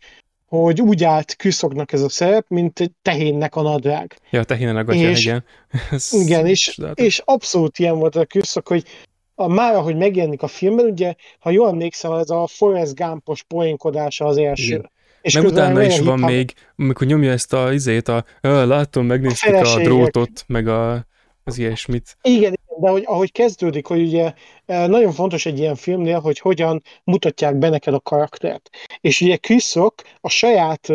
hogy úgy állt Küszognak ez a szerep, mint egy tehénnek a nadrág. Ja, a tehénen a gatya, és, igen. igen, és, és abszolút ilyen volt a Küszog, hogy a, már ahogy megjelenik a filmben, ugye, ha jól emlékszem, ez a Forrest Gumpos poénkodása az első. Igen. És meg utána is van hittem, még, amikor nyomja ezt a izét, a, látom, megnéztük a, a drótot, meg a, az ilyesmit. Igen, de hogy, ahogy kezdődik, hogy ugye eh, nagyon fontos egy ilyen filmnél, hogy hogyan mutatják be neked a karaktert. És ugye Chris Rock a saját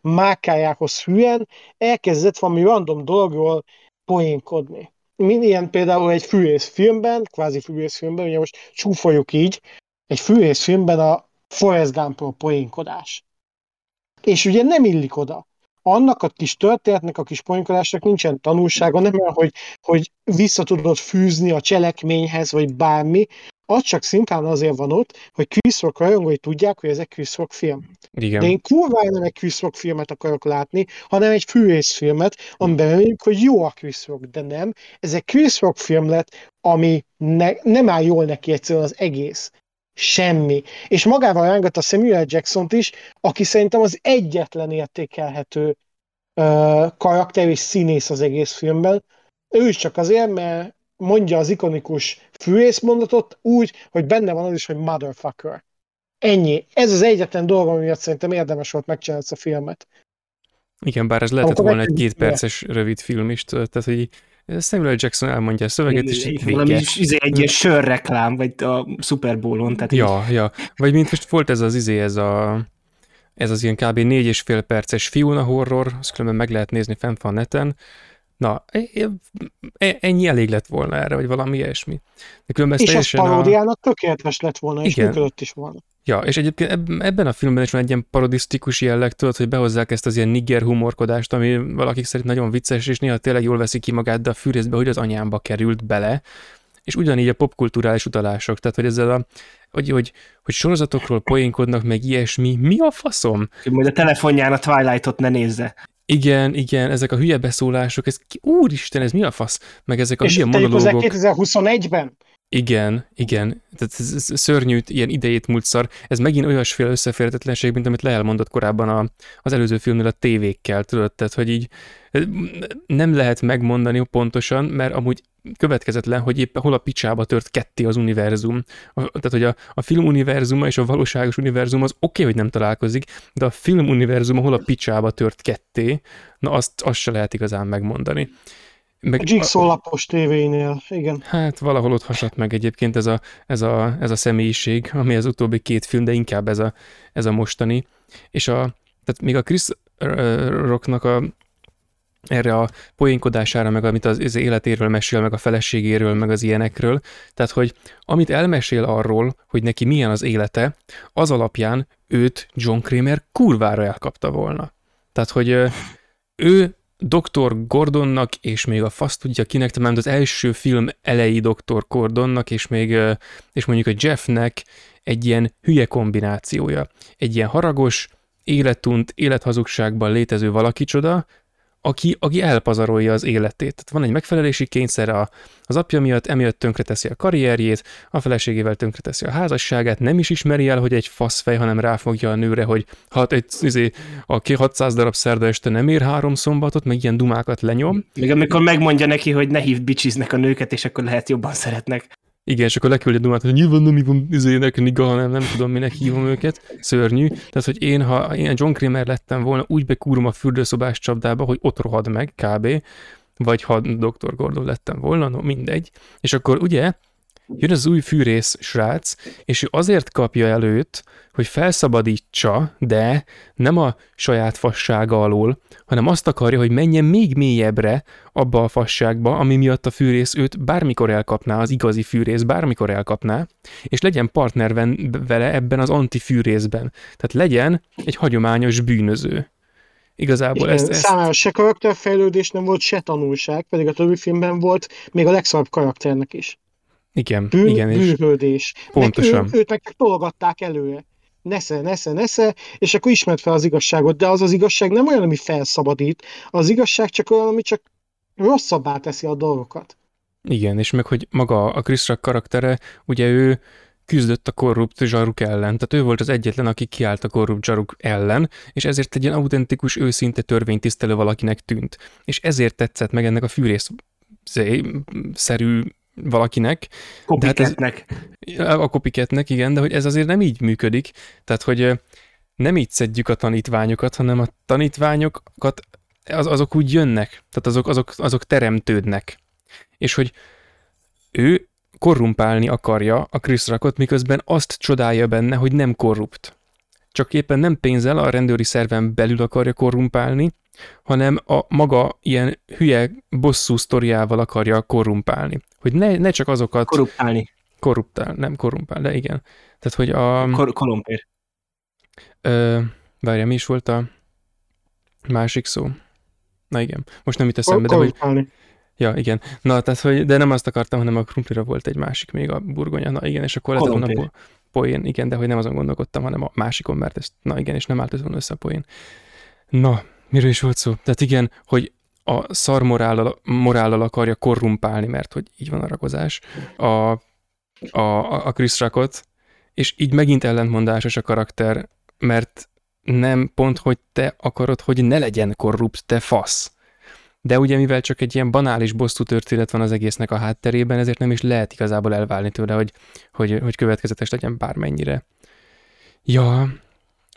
mákájához hülyen elkezdett valami random dologról poénkodni. Mind ilyen például egy fűrész filmben, kvázi fűrész filmben, ugye most csúfoljuk így, egy fűrész filmben a Forrest Gumpról poénkodás. És ugye nem illik oda annak a kis történetnek, a kis poénkodásnak nincsen tanulsága, nem olyan, hogy, hogy vissza tudod fűzni a cselekményhez, vagy bármi, az csak szimplán azért van ott, hogy Chris Rock rajongói tudják, hogy ez egy Chris Rock film. Igen. De én kurva nem egy Chris Rock filmet akarok látni, hanem egy filmet, amiben reméljük, hogy jó a Chris Rock, de nem. Ez egy Chris Rock film lett, ami ne, nem áll jól neki egyszerűen az egész. Semmi. És magával a Samuel Jackson-t is, aki szerintem az egyetlen értékelhető uh, karakter és színész az egész filmben. Ő is csak azért, mert mondja az ikonikus fűészmondatot úgy, hogy benne van az is, hogy motherfucker. Ennyi. Ez az egyetlen dolog, ami miatt szerintem érdemes volt megcsinálni ezt a filmet. Igen, bár ez lehetett Amikor volna egy két perces rövid film is, tehát hogy Samuel Jackson elmondja a szöveget, és vége. Valami izé, egy ilyen sörreklám, vagy a Super Bowl-on. Tehát ja, így... ja. Vagy mint most volt ez az izé, ez a ez az ilyen kb. négy és fél perces Fiona horror, azt különben meg lehet nézni fent van neten. Na, e, e, e, ennyi elég lett volna erre, vagy valami ilyesmi. De különben és ez paródiának a... tökéletes lett volna, és Igen. működött is volna. Ja, és egyébként ebben a filmben is van egy ilyen parodisztikus jelleg, tudod, hogy behozzák ezt az ilyen nigger humorkodást, ami valakik szerint nagyon vicces, és néha tényleg jól veszi ki magát, de a fűrészbe, hogy az anyámba került bele, és ugyanígy a popkulturális utalások, tehát hogy ezzel a, hogy, hogy, hogy sorozatokról poénkodnak, meg ilyesmi, mi a faszom? Majd a telefonján a Twilight-ot ne nézze. Igen, igen, ezek a hülye beszólások, ez, úristen, ez mi a fasz? Meg ezek a és hülye monológok. És 2021-ben? Igen, igen. Tehát ez, ez szörnyű, ilyen idejét múlt szar. Ez megint olyasféle összeférhetetlenség, mint amit mondott korábban a, az előző filmnél a tévékkel, tudod? Tehát, hogy így nem lehet megmondani pontosan, mert amúgy következetlen, hogy éppen hol a picsába tört ketté az univerzum. A, tehát, hogy a, a film univerzuma és a valóságos univerzum az oké, okay, hogy nem találkozik, de a film univerzuma hol a picsába tört ketté, na azt, azt se lehet igazán megmondani. Meg a Jigsaw lapos tévénél, igen. Hát valahol ott hasadt meg egyébként ez a, ez, a, ez a személyiség, ami az utóbbi két film, de inkább ez a, ez a mostani. És a, tehát még a Chris Rocknak a, erre a poénkodására, meg amit az, az életéről mesél, meg a feleségéről, meg az ilyenekről. Tehát, hogy amit elmesél arról, hogy neki milyen az élete, az alapján őt John Kramer kurvára elkapta volna. Tehát, hogy ő Dr. Gordonnak, és még a fasz tudja kinek, talán az első film elejé Dr. Gordonnak, és még, és mondjuk a Jeffnek egy ilyen hülye kombinációja. Egy ilyen haragos, életunt, élethazugságban létező valakicsoda, aki, aki elpazarolja az életét. Tehát van egy megfelelési kényszer a, az apja miatt, emiatt tönkreteszi a karrierjét, a feleségével tönkreteszi a házasságát, nem is ismeri el, hogy egy faszfej, hanem ráfogja a nőre, hogy hát egy, izé, a 600 darab szerda este nem ér három szombatot, meg ilyen dumákat lenyom. Még amikor megmondja neki, hogy ne hív bicsiznek a nőket, és akkor lehet jobban szeretnek. Igen, és akkor leküldi dumát, hogy nyilván nem hívom izének, niga, hanem nem tudom, minek hívom őket. Szörnyű. Tehát, hogy én, ha én John Kramer lettem volna, úgy bekúrom a fürdőszobás csapdába, hogy ott rohad meg, kb. Vagy ha Dr. Gordon lettem volna, no mindegy. És akkor ugye jön az új fűrész srác, és ő azért kapja előtt, hogy felszabadítsa, de nem a saját fassága alól, hanem azt akarja, hogy menjen még mélyebbre abba a fasságba, ami miatt a fűrész őt bármikor elkapná, az igazi fűrész bármikor elkapná, és legyen partner vele ebben az antifűrészben. Tehát legyen egy hagyományos bűnöző. Igazából Igen, ezt, ezt... Számára se karakterfejlődés nem volt, se tanulság, pedig a többi filmben volt még a legszarabb karakternek is. Igen, Bűn, igen. És bűnhődés. pontosan. Meg ő, őt meg tologatták előre. Nesze, nesze, nesze, és akkor ismert fel az igazságot, de az az igazság nem olyan, ami felszabadít, az igazság csak olyan, ami csak rosszabbá teszi a dolgokat. Igen, és meg, hogy maga a Chris Rock karaktere, ugye ő küzdött a korrupt zsaruk ellen. Tehát ő volt az egyetlen, aki kiállt a korrupt zsaruk ellen, és ezért egy ilyen autentikus, őszinte törvénytisztelő valakinek tűnt. És ezért tetszett meg ennek a fűrész szerű valakinek. Kopiketnek. Hát ez, a kopiketnek, igen, de hogy ez azért nem így működik. Tehát, hogy nem így szedjük a tanítványokat, hanem a tanítványokat az, azok úgy jönnek, tehát azok, azok, azok teremtődnek. És hogy ő korrumpálni akarja a Chris Rockot, miközben azt csodálja benne, hogy nem korrupt. Csak éppen nem pénzzel a rendőri szerven belül akarja korrumpálni, hanem a maga ilyen hülye bosszú sztoriával akarja korrumpálni. Hogy ne, ne csak azokat... Korrupálni. Korruptál, nem korrumpál, de igen. Tehát, hogy a... Kor- kolompér. Ö, várja, mi is volt a másik szó? Na igen, most nem itt eszembe, de hogy... Ja, igen. Na, tehát, hogy, de nem azt akartam, hanem a krumplira volt egy másik még a burgonya. Na igen, és akkor lett volna po- poén, igen, de hogy nem azon gondolkodtam, hanem a másikon, mert ezt, na igen, és nem állt volna össze a poén. Na, miről is volt szó? Tehát igen, hogy a szar morállal, morállal akarja korrumpálni, mert hogy így van a rakozás, a, a, a Chris Rockot, és így megint ellentmondásos a karakter, mert nem pont, hogy te akarod, hogy ne legyen korrupt, te fasz. De ugye mivel csak egy ilyen banális bosszú történet van az egésznek a hátterében, ezért nem is lehet igazából elválni tőle, hogy, hogy, hogy következetes legyen bármennyire. Ja,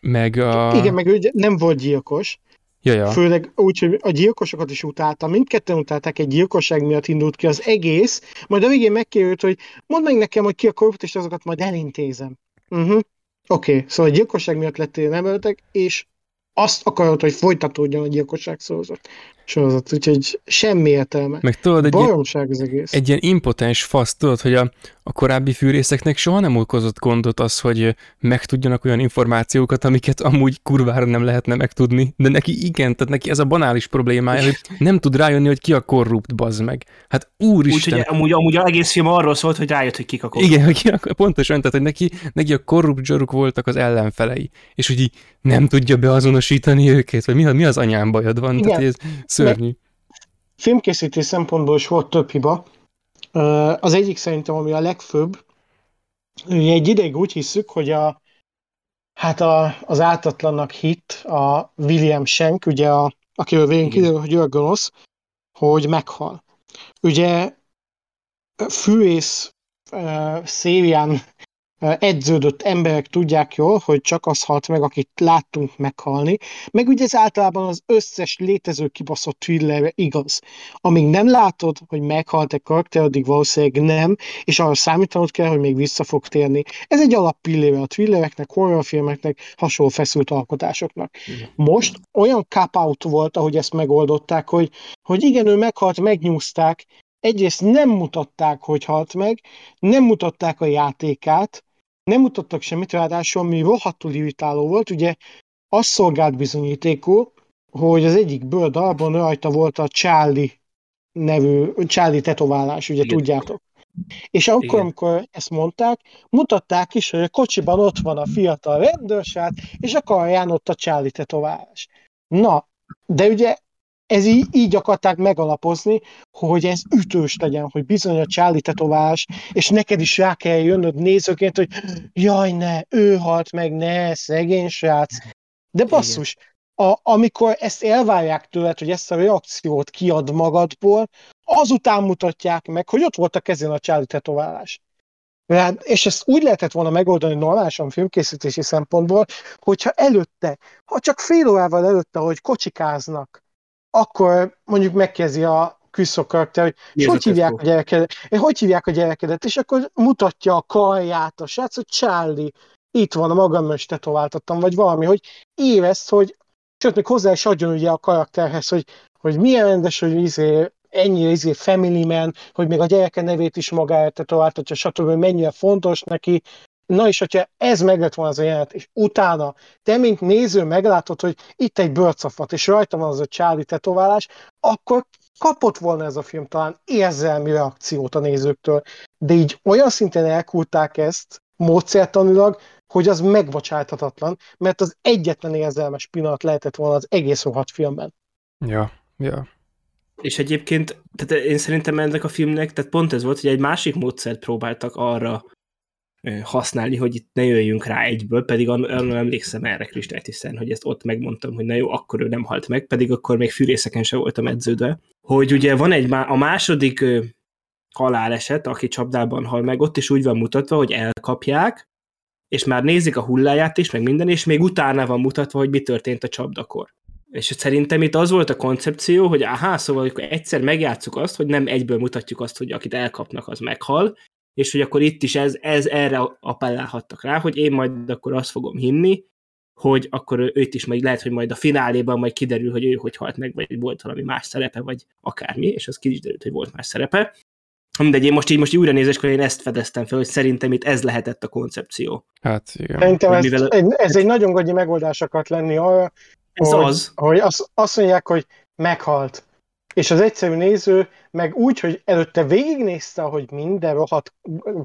meg a... Igen, meg ő nem volt gyilkos, Ja, ja. Főleg úgy, hogy a gyilkosokat is utálta. Mindketten utálták, egy gyilkosság miatt indult ki az egész, majd a végén megkérült, hogy mondd meg nekem, hogy ki a korrupt, és azokat majd elintézem. Uh-huh. Oké, okay. szóval a gyilkosság miatt lettél neveltek, és azt akarod, hogy folytatódjon a gyilkosság sorozat sorozat, úgyhogy semmi értelme. Meg tudod, egy, Baromság az egész. egy ilyen impotens fasz, tudod, hogy a, a korábbi fűrészeknek soha nem okozott gondot az, hogy megtudjanak olyan információkat, amiket amúgy kurvára nem lehetne megtudni, de neki igen, tehát neki ez a banális problémája, hogy nem tud rájönni, hogy ki a korrupt, bazd meg. Hát úristen. Úgyhogy amúgy, amúgy az egész film arról szólt, hogy rájött, hogy kik a korrupt. Igen, hogy ki a, pontosan, tehát hogy neki, neki a korrupt zsaruk voltak az ellenfelei, és hogy így nem tudja beazonosítani őket, vagy mi, mi az anyám bajod van, igen. tehát ez szörnyű. Filmkészítés szempontból is volt több hiba. Az egyik szerintem, ami a legfőbb, ugye egy ideig úgy hiszük, hogy a, hát a, az ártatlannak hit a William Shank, ugye a, akiről végén kiderül, hogy ő gonosz, hogy meghal. Ugye fűész uh, szérián edződött emberek tudják jól, hogy csak az halt meg, akit láttunk meghalni, meg ugye ez általában az összes létező kibaszott thriller igaz. Amíg nem látod, hogy meghalt egy karakter, addig valószínűleg nem, és arra számítanod kell, hogy még vissza fog térni. Ez egy alappillére a thrillereknek, horrorfilmeknek, hasonló feszült alkotásoknak. Igen. Most olyan cap volt, ahogy ezt megoldották, hogy, hogy igen, ő meghalt, megnyúzták, egyrészt nem mutatták, hogy halt meg, nem mutatták a játékát, nem mutattak semmit, ráadásul ami rohadtul irritáló volt, ugye az szolgált bizonyítékú, hogy az egyik bőrdalban rajta volt a Charlie nevű, Charlie tetoválás, ugye Igen. tudjátok. És akkor, Igen. amikor ezt mondták, mutatták is, hogy a kocsiban ott van a fiatal rendőrsát, és a karján ott a Charlie tetoválás. Na, de ugye ez így, így akarták megalapozni, hogy ez ütős legyen, hogy bizony a csáli tetoválás, és neked is rá kell jönnöd nézőként, hogy jaj ne, ő halt meg, ne, szegény srác. De basszus, a, amikor ezt elvárják tőled, hogy ezt a reakciót kiad magadból, azután mutatják meg, hogy ott volt a kezén a csáli tetoválás. Hát, és ezt úgy lehetett volna megoldani normálisan filmkészítési szempontból, hogyha előtte, ha csak fél órával előtte, hogy kocsikáznak, akkor mondjuk megkezdi a küszok karakter, hogy és hogy hívják a gyerekedet, hogy hívják a gyerekedet, és akkor mutatja a karját a srác, hogy Charlie, itt van, a magam is tetováltattam, vagy valami, hogy érezt, hogy sőt, még hozzá is adjon ugye a karakterhez, hogy, hogy milyen rendes, hogy izé, ennyire izé family man, hogy még a gyereke nevét is magára tetováltatja, stb. mennyire fontos neki, Na és hogyha ez meg lett volna az a jelenet, és utána te, mint néző meglátod, hogy itt egy bőrcafat, és rajta van az a csáli tetoválás, akkor kapott volna ez a film talán érzelmi reakciót a nézőktől. De így olyan szinten elkulták ezt módszertanilag, hogy az megbocsáthatatlan, mert az egyetlen érzelmes pillanat lehetett volna az egész rohadt filmben. Ja, ja. És egyébként, tehát én szerintem ennek a filmnek, tehát pont ez volt, hogy egy másik módszert próbáltak arra használni, hogy itt ne jöjjünk rá egyből, pedig arra emlékszem erre kristálytisztán, hogy ezt ott megmondtam, hogy na jó, akkor ő nem halt meg, pedig akkor még fűrészeken sem voltam edződve. Hogy ugye van egy, a második haláleset, aki csapdában hal meg, ott is úgy van mutatva, hogy elkapják, és már nézik a hulláját is, meg minden, és még utána van mutatva, hogy mi történt a csapdakor. És szerintem itt az volt a koncepció, hogy aha, szóval akkor egyszer megjátszuk azt, hogy nem egyből mutatjuk azt, hogy akit elkapnak, az meghal, és hogy akkor itt is ez, ez erre appellálhattak rá, hogy én majd akkor azt fogom hinni, hogy akkor őt is majd lehet, hogy majd a fináléban majd kiderül, hogy ő hogy halt meg, vagy volt valami más szerepe, vagy akármi, és az ki is derült, hogy volt más szerepe. Mindegy, én most így most újra nézéskor én ezt fedeztem fel, hogy szerintem itt ez lehetett a koncepció. Hát igen. Szerintem ez, mivel... egy, ez egy nagyon gagyi megoldás akart lenni arra, ez hogy, az. hogy azt, azt mondják, hogy meghalt. És az egyszerű néző meg úgy, hogy előtte végignézte, hogy minden rohadt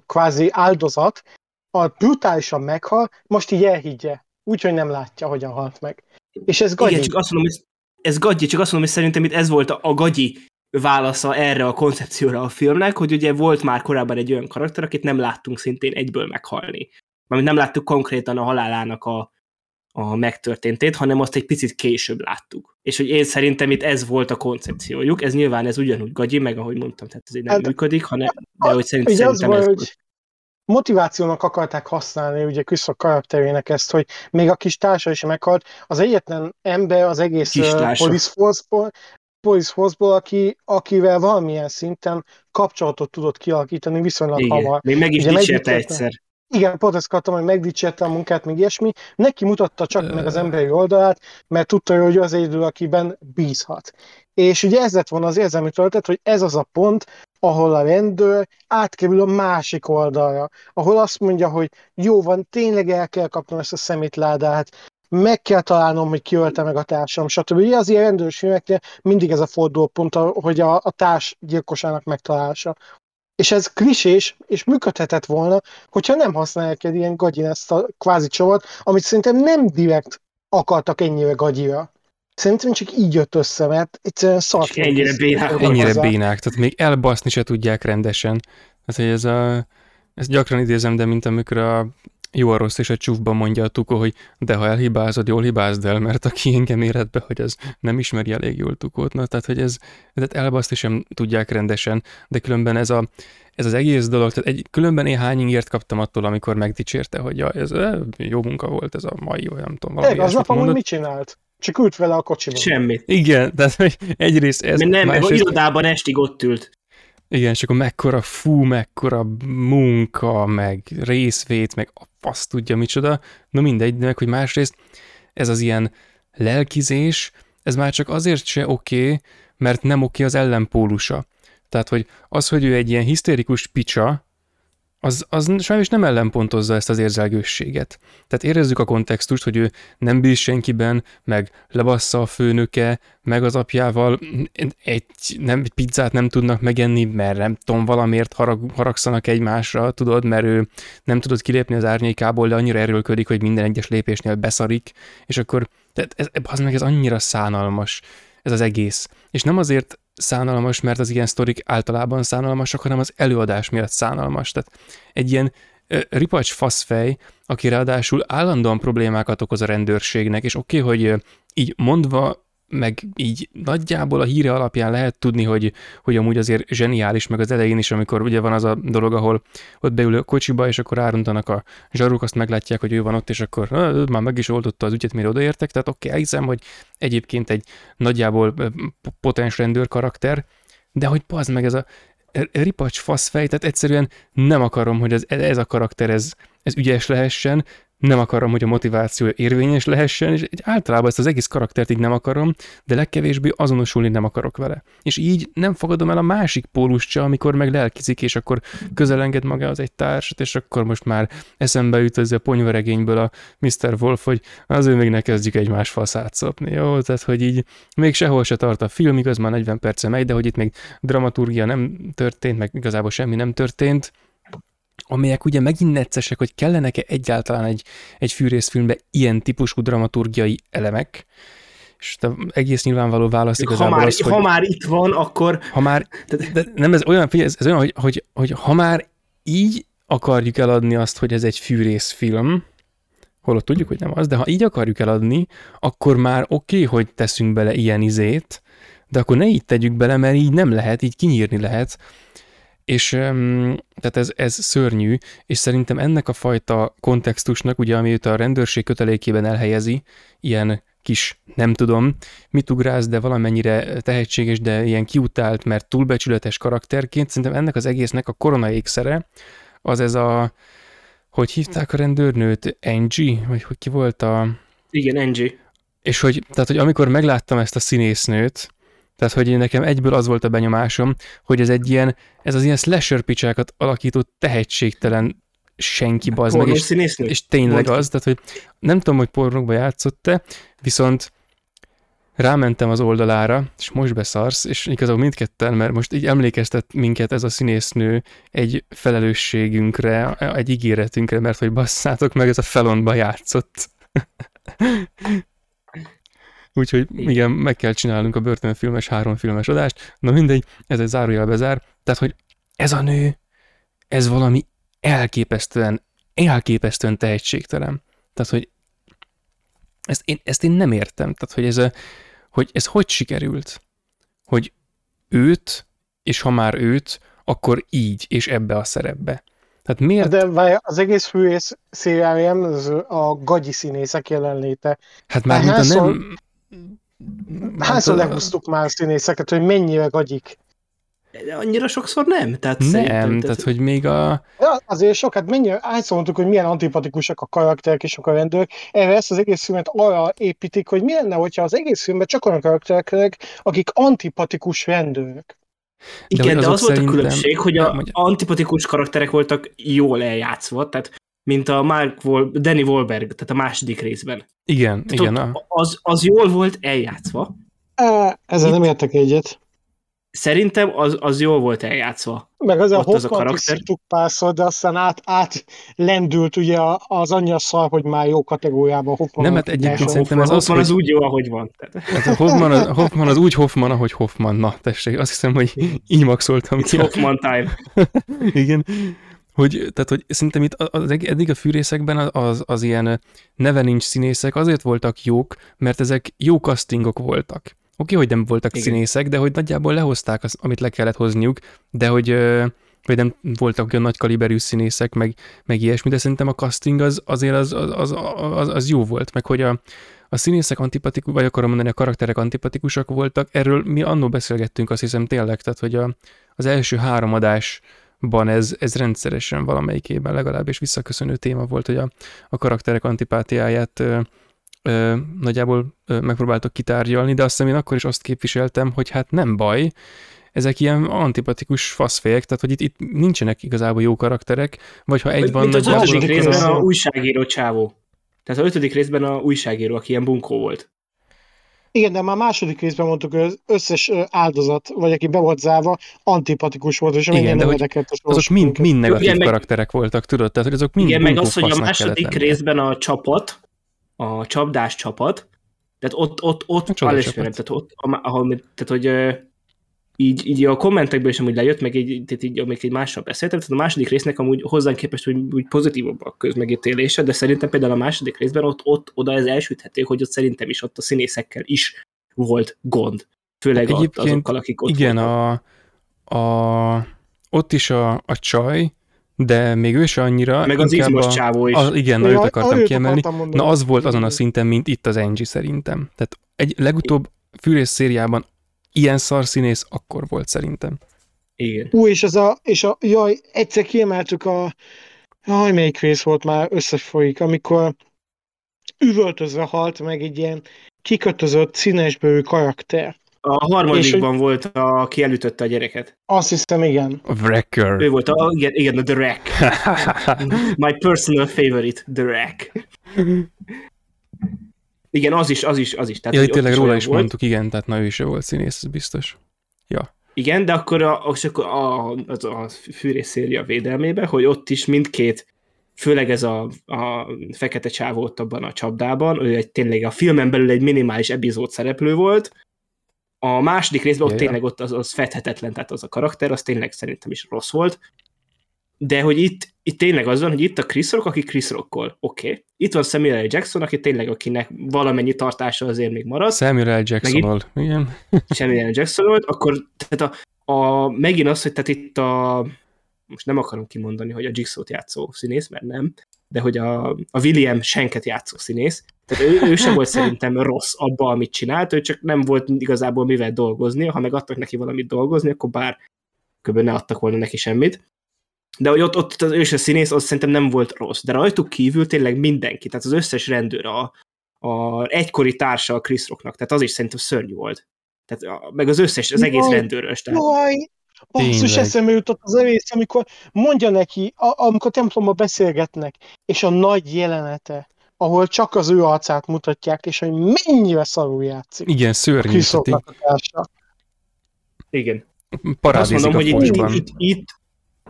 kvázi áldozat, a brutálisan meghal, most így elhiggye. Úgyhogy nem látja, hogyan halt meg. És ez gagyi. Igen, csak azt mondom, hogy ez gagyi, csak azt mondom, hogy szerintem itt ez volt a, a gagyi válasza erre a koncepcióra a filmnek, hogy ugye volt már korábban egy olyan karakter, akit nem láttunk szintén egyből meghalni. Mert nem láttuk konkrétan a halálának a, a megtörténtét, hanem azt egy picit később láttuk. És hogy én szerintem itt ez volt a koncepciójuk, ez nyilván ez ugyanúgy gagyi, meg ahogy mondtam, tehát ez így nem hát, működik, hanem, de hogy szerint, szerintem ez volt. Motivációnak akarták használni ugye Küszok karakterének ezt, hogy még a kis társa is meghalt. Az egyetlen ember az egész Police Force-ból, Police Force-ból, aki, akivel valamilyen szinten kapcsolatot tudott kialakítani viszonylag Igen. hamar. Még meg is dicsérte egyszer. Igen, pont ezt akartam, hogy megdicsérte a munkát, még ilyesmi. Neki mutatta csak meg az emberi oldalát, mert tudta, hogy az egyedül, akiben bízhat. És ugye ez lett volna az érzelmi töltet, hogy ez az a pont, ahol a rendőr átkerül a másik oldalra, ahol azt mondja, hogy jó van, tényleg el kell kapnom ezt a szemétládát, meg kell találnom, hogy ki ölte meg a társam, stb. Ugye az ilyen rendőrös filmeknél mindig ez a fordulópont, hogy a, a társ gyilkosának megtalálása. És ez klisés, és működhetett volna, hogyha nem használják egy ilyen gagyin ezt a kvázi csavat, amit szerintem nem direkt akartak ennyire gagyira. Szerintem csak így jött össze, mert egyszerűen szart. Ennyire bénák. Ennyire bénák, tehát még elbaszni se tudják rendesen. Tehát, hogy ez a, ezt gyakran idézem, de mint amikor a jó a rossz és a csúfban mondja a tukó, hogy de ha elhibázod, jól hibázd el, mert aki engem érhet be, hogy az nem ismeri elég jól tukót. Na, tehát, hogy ez, tehát elbaszni sem tudják rendesen, de különben ez, a, ez az egész dolog, tehát egy, különben én hány ingért kaptam attól, amikor megdicsérte, hogy ja, ez jó munka volt ez a mai, olyan nem tudom, valami az nap mit csinált? Csak ült vele a kocsiban. Semmit. Igen, tehát egyrészt ez... Nem, meg a irodában estig ott ült. Igen, és akkor mekkora fú, mekkora munka, meg részvét, meg a fasz tudja micsoda. No mindegy, meg hogy másrészt ez az ilyen lelkizés, ez már csak azért se oké, okay, mert nem oké okay az ellenpólusa. Tehát, hogy az, hogy ő egy ilyen hisztérikus picsa, az, az sajnos nem ellenpontozza ezt az érzelgősséget. Tehát érezzük a kontextust, hogy ő nem bíz senkiben, meg lebassza a főnöke, meg az apjával egy, nem, egy pizzát nem tudnak megenni, mert nem tudom, valamiért harag, haragszanak egymásra, tudod, mert ő nem tudott kilépni az árnyékából, de annyira erőlködik, hogy minden egyes lépésnél beszarik, és akkor tehát ez, az meg ez annyira szánalmas ez az egész. És nem azért szánalmas, mert az ilyen sztorik általában szánalmasak, hanem az előadás miatt szánalmas. Tehát egy ilyen ripacs faszfej, aki ráadásul állandóan problémákat okoz a rendőrségnek, és oké, okay, hogy így mondva meg így nagyjából a híre alapján lehet tudni, hogy, hogy amúgy azért zseniális, meg az elején is, amikor ugye van az a dolog, ahol ott beül a kocsiba, és akkor áruntanak a zsaruk, azt meglátják, hogy ő van ott, és akkor már meg is oldotta az ügyet, mire odaértek, tehát oké, okay, hiszem, hogy egyébként egy nagyjából potens rendőr karakter, de hogy pazd meg ez a ripacs faszfej, tehát egyszerűen nem akarom, hogy ez, ez a karakter ez, ez ügyes lehessen, nem akarom, hogy a motiváció érvényes lehessen, és általában ezt az egész karaktert így nem akarom, de legkevésbé azonosulni nem akarok vele. És így nem fogadom el a másik pólust se, amikor meg lelkizik, és akkor közelenged magához egy társat, és akkor most már eszembe jut az a ponyveregényből a Mr. Wolf, hogy azért még ne kezdjük egymás faszát szopni, jó? Tehát, hogy így még sehol se tart a film, igaz, már 40 perce megy, de hogy itt még dramaturgia nem történt, meg igazából semmi nem történt, amelyek ugye megint neccesek, hogy kellenek-e egyáltalán egy, egy fűrészfilmbe ilyen típusú dramaturgiai elemek, és te egész nyilvánvaló válasz igazából ha már, az, hogy... Ha már itt van, akkor... Ha már... De nem, ez olyan, ez, ez olyan, hogy, hogy, hogy ha már így akarjuk eladni azt, hogy ez egy fűrészfilm, holott tudjuk, hogy nem az, de ha így akarjuk eladni, akkor már oké, okay, hogy teszünk bele ilyen izét, de akkor ne így tegyük bele, mert így nem lehet, így kinyírni lehet. És tehát ez, ez szörnyű, és szerintem ennek a fajta kontextusnak, ugye, ami őt a rendőrség kötelékében elhelyezi, ilyen kis, nem tudom, mit ugráz, de valamennyire tehetséges, de ilyen kiutált, mert túlbecsületes karakterként, szerintem ennek az egésznek a korona ékszere, az ez a, hogy hívták a rendőrnőt, Angie, vagy hogy ki volt a... Igen, Angie. És hogy, tehát, hogy amikor megláttam ezt a színésznőt, tehát, hogy én nekem egyből az volt a benyomásom, hogy ez egy ilyen, ez az ilyen slasher picsákat alakító tehetségtelen senki bazd meg, és, és tényleg Mondta. az, tehát, hogy nem tudom, hogy pornókba játszott-e, viszont rámentem az oldalára, és most beszarsz, és igazából mindketten, mert most így emlékeztet minket ez a színésznő egy felelősségünkre, egy ígéretünkre, mert hogy basszátok meg, ez a felonba játszott. Úgyhogy igen, meg kell csinálnunk a börtönfilmes, háromfilmes adást. Na mindegy, ez egy zárójel bezár. Tehát, hogy ez a nő, ez valami elképesztően, elképesztően tehetségtelen. Tehát, hogy ezt én, ezt én nem értem. Tehát, hogy ez, a, hogy ez hogy sikerült? Hogy őt, és ha már őt, akkor így, és ebbe a szerepbe. Tehát miért? De várj, az egész fűész szériáján a gagyi színészek jelenléte. Hát már mint a nem... Hányszor lehúztuk már színészeket, hogy mennyire gagyik? De annyira sokszor nem. Tehát nem, tehát, tehát, hogy még a... Ja, azért sok, hát mennyire, hányszor mondtuk, hogy milyen antipatikusak a karakterek és a rendőrök. Erre ezt az egész filmet arra építik, hogy mi lenne, hogyha az egész filmben csak olyan karakterek, akik antipatikus rendőrök. Igen, de, de az volt a különbség, hogy a antipatikus karakterek voltak jól eljátszva, tehát mint a Mark Wol- Danny Wahlberg, tehát a második részben. Igen, tehát igen. A... Az, az jól volt eljátszva. Ezzel Itt... nem értek egyet. Szerintem az, az jól volt eljátszva. Meg az a az a karakter. párszor, de aztán át, át lendült ugye az anyja szar, hogy már jó kategóriában Hoffman. Nem, hát egyébként szerintem ez az, Hoffman az úgy jó, ahogy van. Hát a Hoffman, az, Hoffman az úgy Hoffman, ahogy Hoffman. Na, tessék, azt hiszem, hogy így maxoltam ki. Hoffman time. Igen hogy, tehát, hogy szerintem itt az, eddig a fűrészekben az, az, az ilyen neve nincs színészek azért voltak jók, mert ezek jó castingok voltak. Oké, hogy nem voltak Igen. színészek, de hogy nagyjából lehozták, az, amit le kellett hozniuk, de hogy vagy nem voltak olyan nagy kaliberű színészek, meg, meg ilyesmi, de szerintem a casting az azért az, az, az, az, az jó volt, meg hogy a, a színészek antipatikus, vagy akarom mondani, a karakterek antipatikusak voltak, erről mi annó beszélgettünk, azt hiszem tényleg, tehát hogy a, az első három adás ban ez, ez rendszeresen valamelyikében legalábbis visszaköszönő téma volt, hogy a, a karakterek antipátiáját ö, nagyjából ö, megpróbáltok kitárgyalni, de azt hiszem én akkor is azt képviseltem, hogy hát nem baj, ezek ilyen antipatikus faszfejek, tehát hogy itt, itt nincsenek igazából jó karakterek, vagy ha egy van Mint nagyjából... az ötödik részben a újságíró csávó. Tehát az ötödik részben a újságíró, aki ilyen bunkó volt. Igen, de már második részben mondtuk, hogy az összes áldozat, vagy aki be volt zárva, antipatikus volt, és igen, de hogy azok mind, mind negatív igen, karakterek meg, voltak, tudod? Tehát, hogy azok mind Igen, meg az, hogy a második részben a csapat, a csapdás csapat, Tehát ott, ott, ott A csapat. tehát ott, ahol, tehát hogy így, így a kommentekből is amúgy lejött, meg így, tehát így, amíg egy mással beszéltem, tehát a második résznek amúgy hozzánk képest úgy, úgy pozitívabb a közmegítélése, de szerintem például a második részben ott, ott oda ez elsüthető, hogy ott szerintem is ott a színészekkel is volt gond. Főleg Egyébként azokkal, akik ott Igen, voltak. a, a, ott is a, a csaj, de még ő se annyira. Meg az izmos a, csávó is. A, igen, na, őt akartam őt kiemelni. akartam mondani. Na az volt azon a szinten, mint itt az Angie szerintem. Tehát egy legutóbb fűrész szériában ilyen szarszínész akkor volt szerintem. Igen. Ú, és az a, és a, jaj, egyszer kiemeltük a, jaj, melyik rész volt már összefolyik, amikor üvöltözve halt meg egy ilyen kikötözött színesbőrű karakter. A harmadikban volt, a, aki elütötte a gyereket. Azt hiszem, igen. A Wrecker. Ő volt a, igen, igen a The Wreck. My personal favorite, The Wreck. Igen, az is, az is, az is. Tehát, ja, hogy tényleg róla is volt. mondtuk, igen, tehát na ő se volt színész, ez biztos. Igen, de akkor a, az, akkor a, az a fűrész széria védelmébe, hogy ott is mindkét, főleg ez a, a fekete csávó ott abban a csapdában, ő egy tényleg a filmen belül egy minimális epizód szereplő volt, a második részben ott Ja, tényleg ott az, az fedhetetlen, tehát az a karakter, az tényleg szerintem is rossz volt, de hogy itt, itt tényleg az van, hogy itt a Chris Rock, aki Chris Rockol, oké. Okay. Itt van Samuel L. Jackson, aki tényleg, akinek valamennyi tartása azért még marad, Samuel L. Jacksonnal, igen. Samuel L. Jackson volt, akkor tehát a, a, megint az, hogy tehát itt a, most nem akarom kimondani, hogy a Jigsaw-t játszó színész, mert nem, de hogy a, a William Schenket játszó színész, tehát ő, ő sem volt szerintem rossz abba, amit csinált, ő csak nem volt igazából mivel dolgozni, ha meg adtak neki valamit dolgozni, akkor bár kb. ne adtak volna neki semmit. De hogy ott, ott az ős a színész, az szerintem nem volt rossz. De rajtuk kívül tényleg mindenki, tehát az összes rendőr, a, a egykori társa a Chris Rocknak, tehát az is szerintem szörnyű volt. Tehát a, meg az összes, az egész Jaj, rendőrös. Tehát, Jaj, basszus, eszembe jutott az a rész, amikor mondja neki, a, amikor templomba beszélgetnek, és a nagy jelenete, ahol csak az ő arcát mutatják, és hogy mennyire szarul játszik. Igen, szörnyű. Chris Tehát így Rocknak a társa. igen. Azt parádézik mondom, a hogy itt, itt, itt,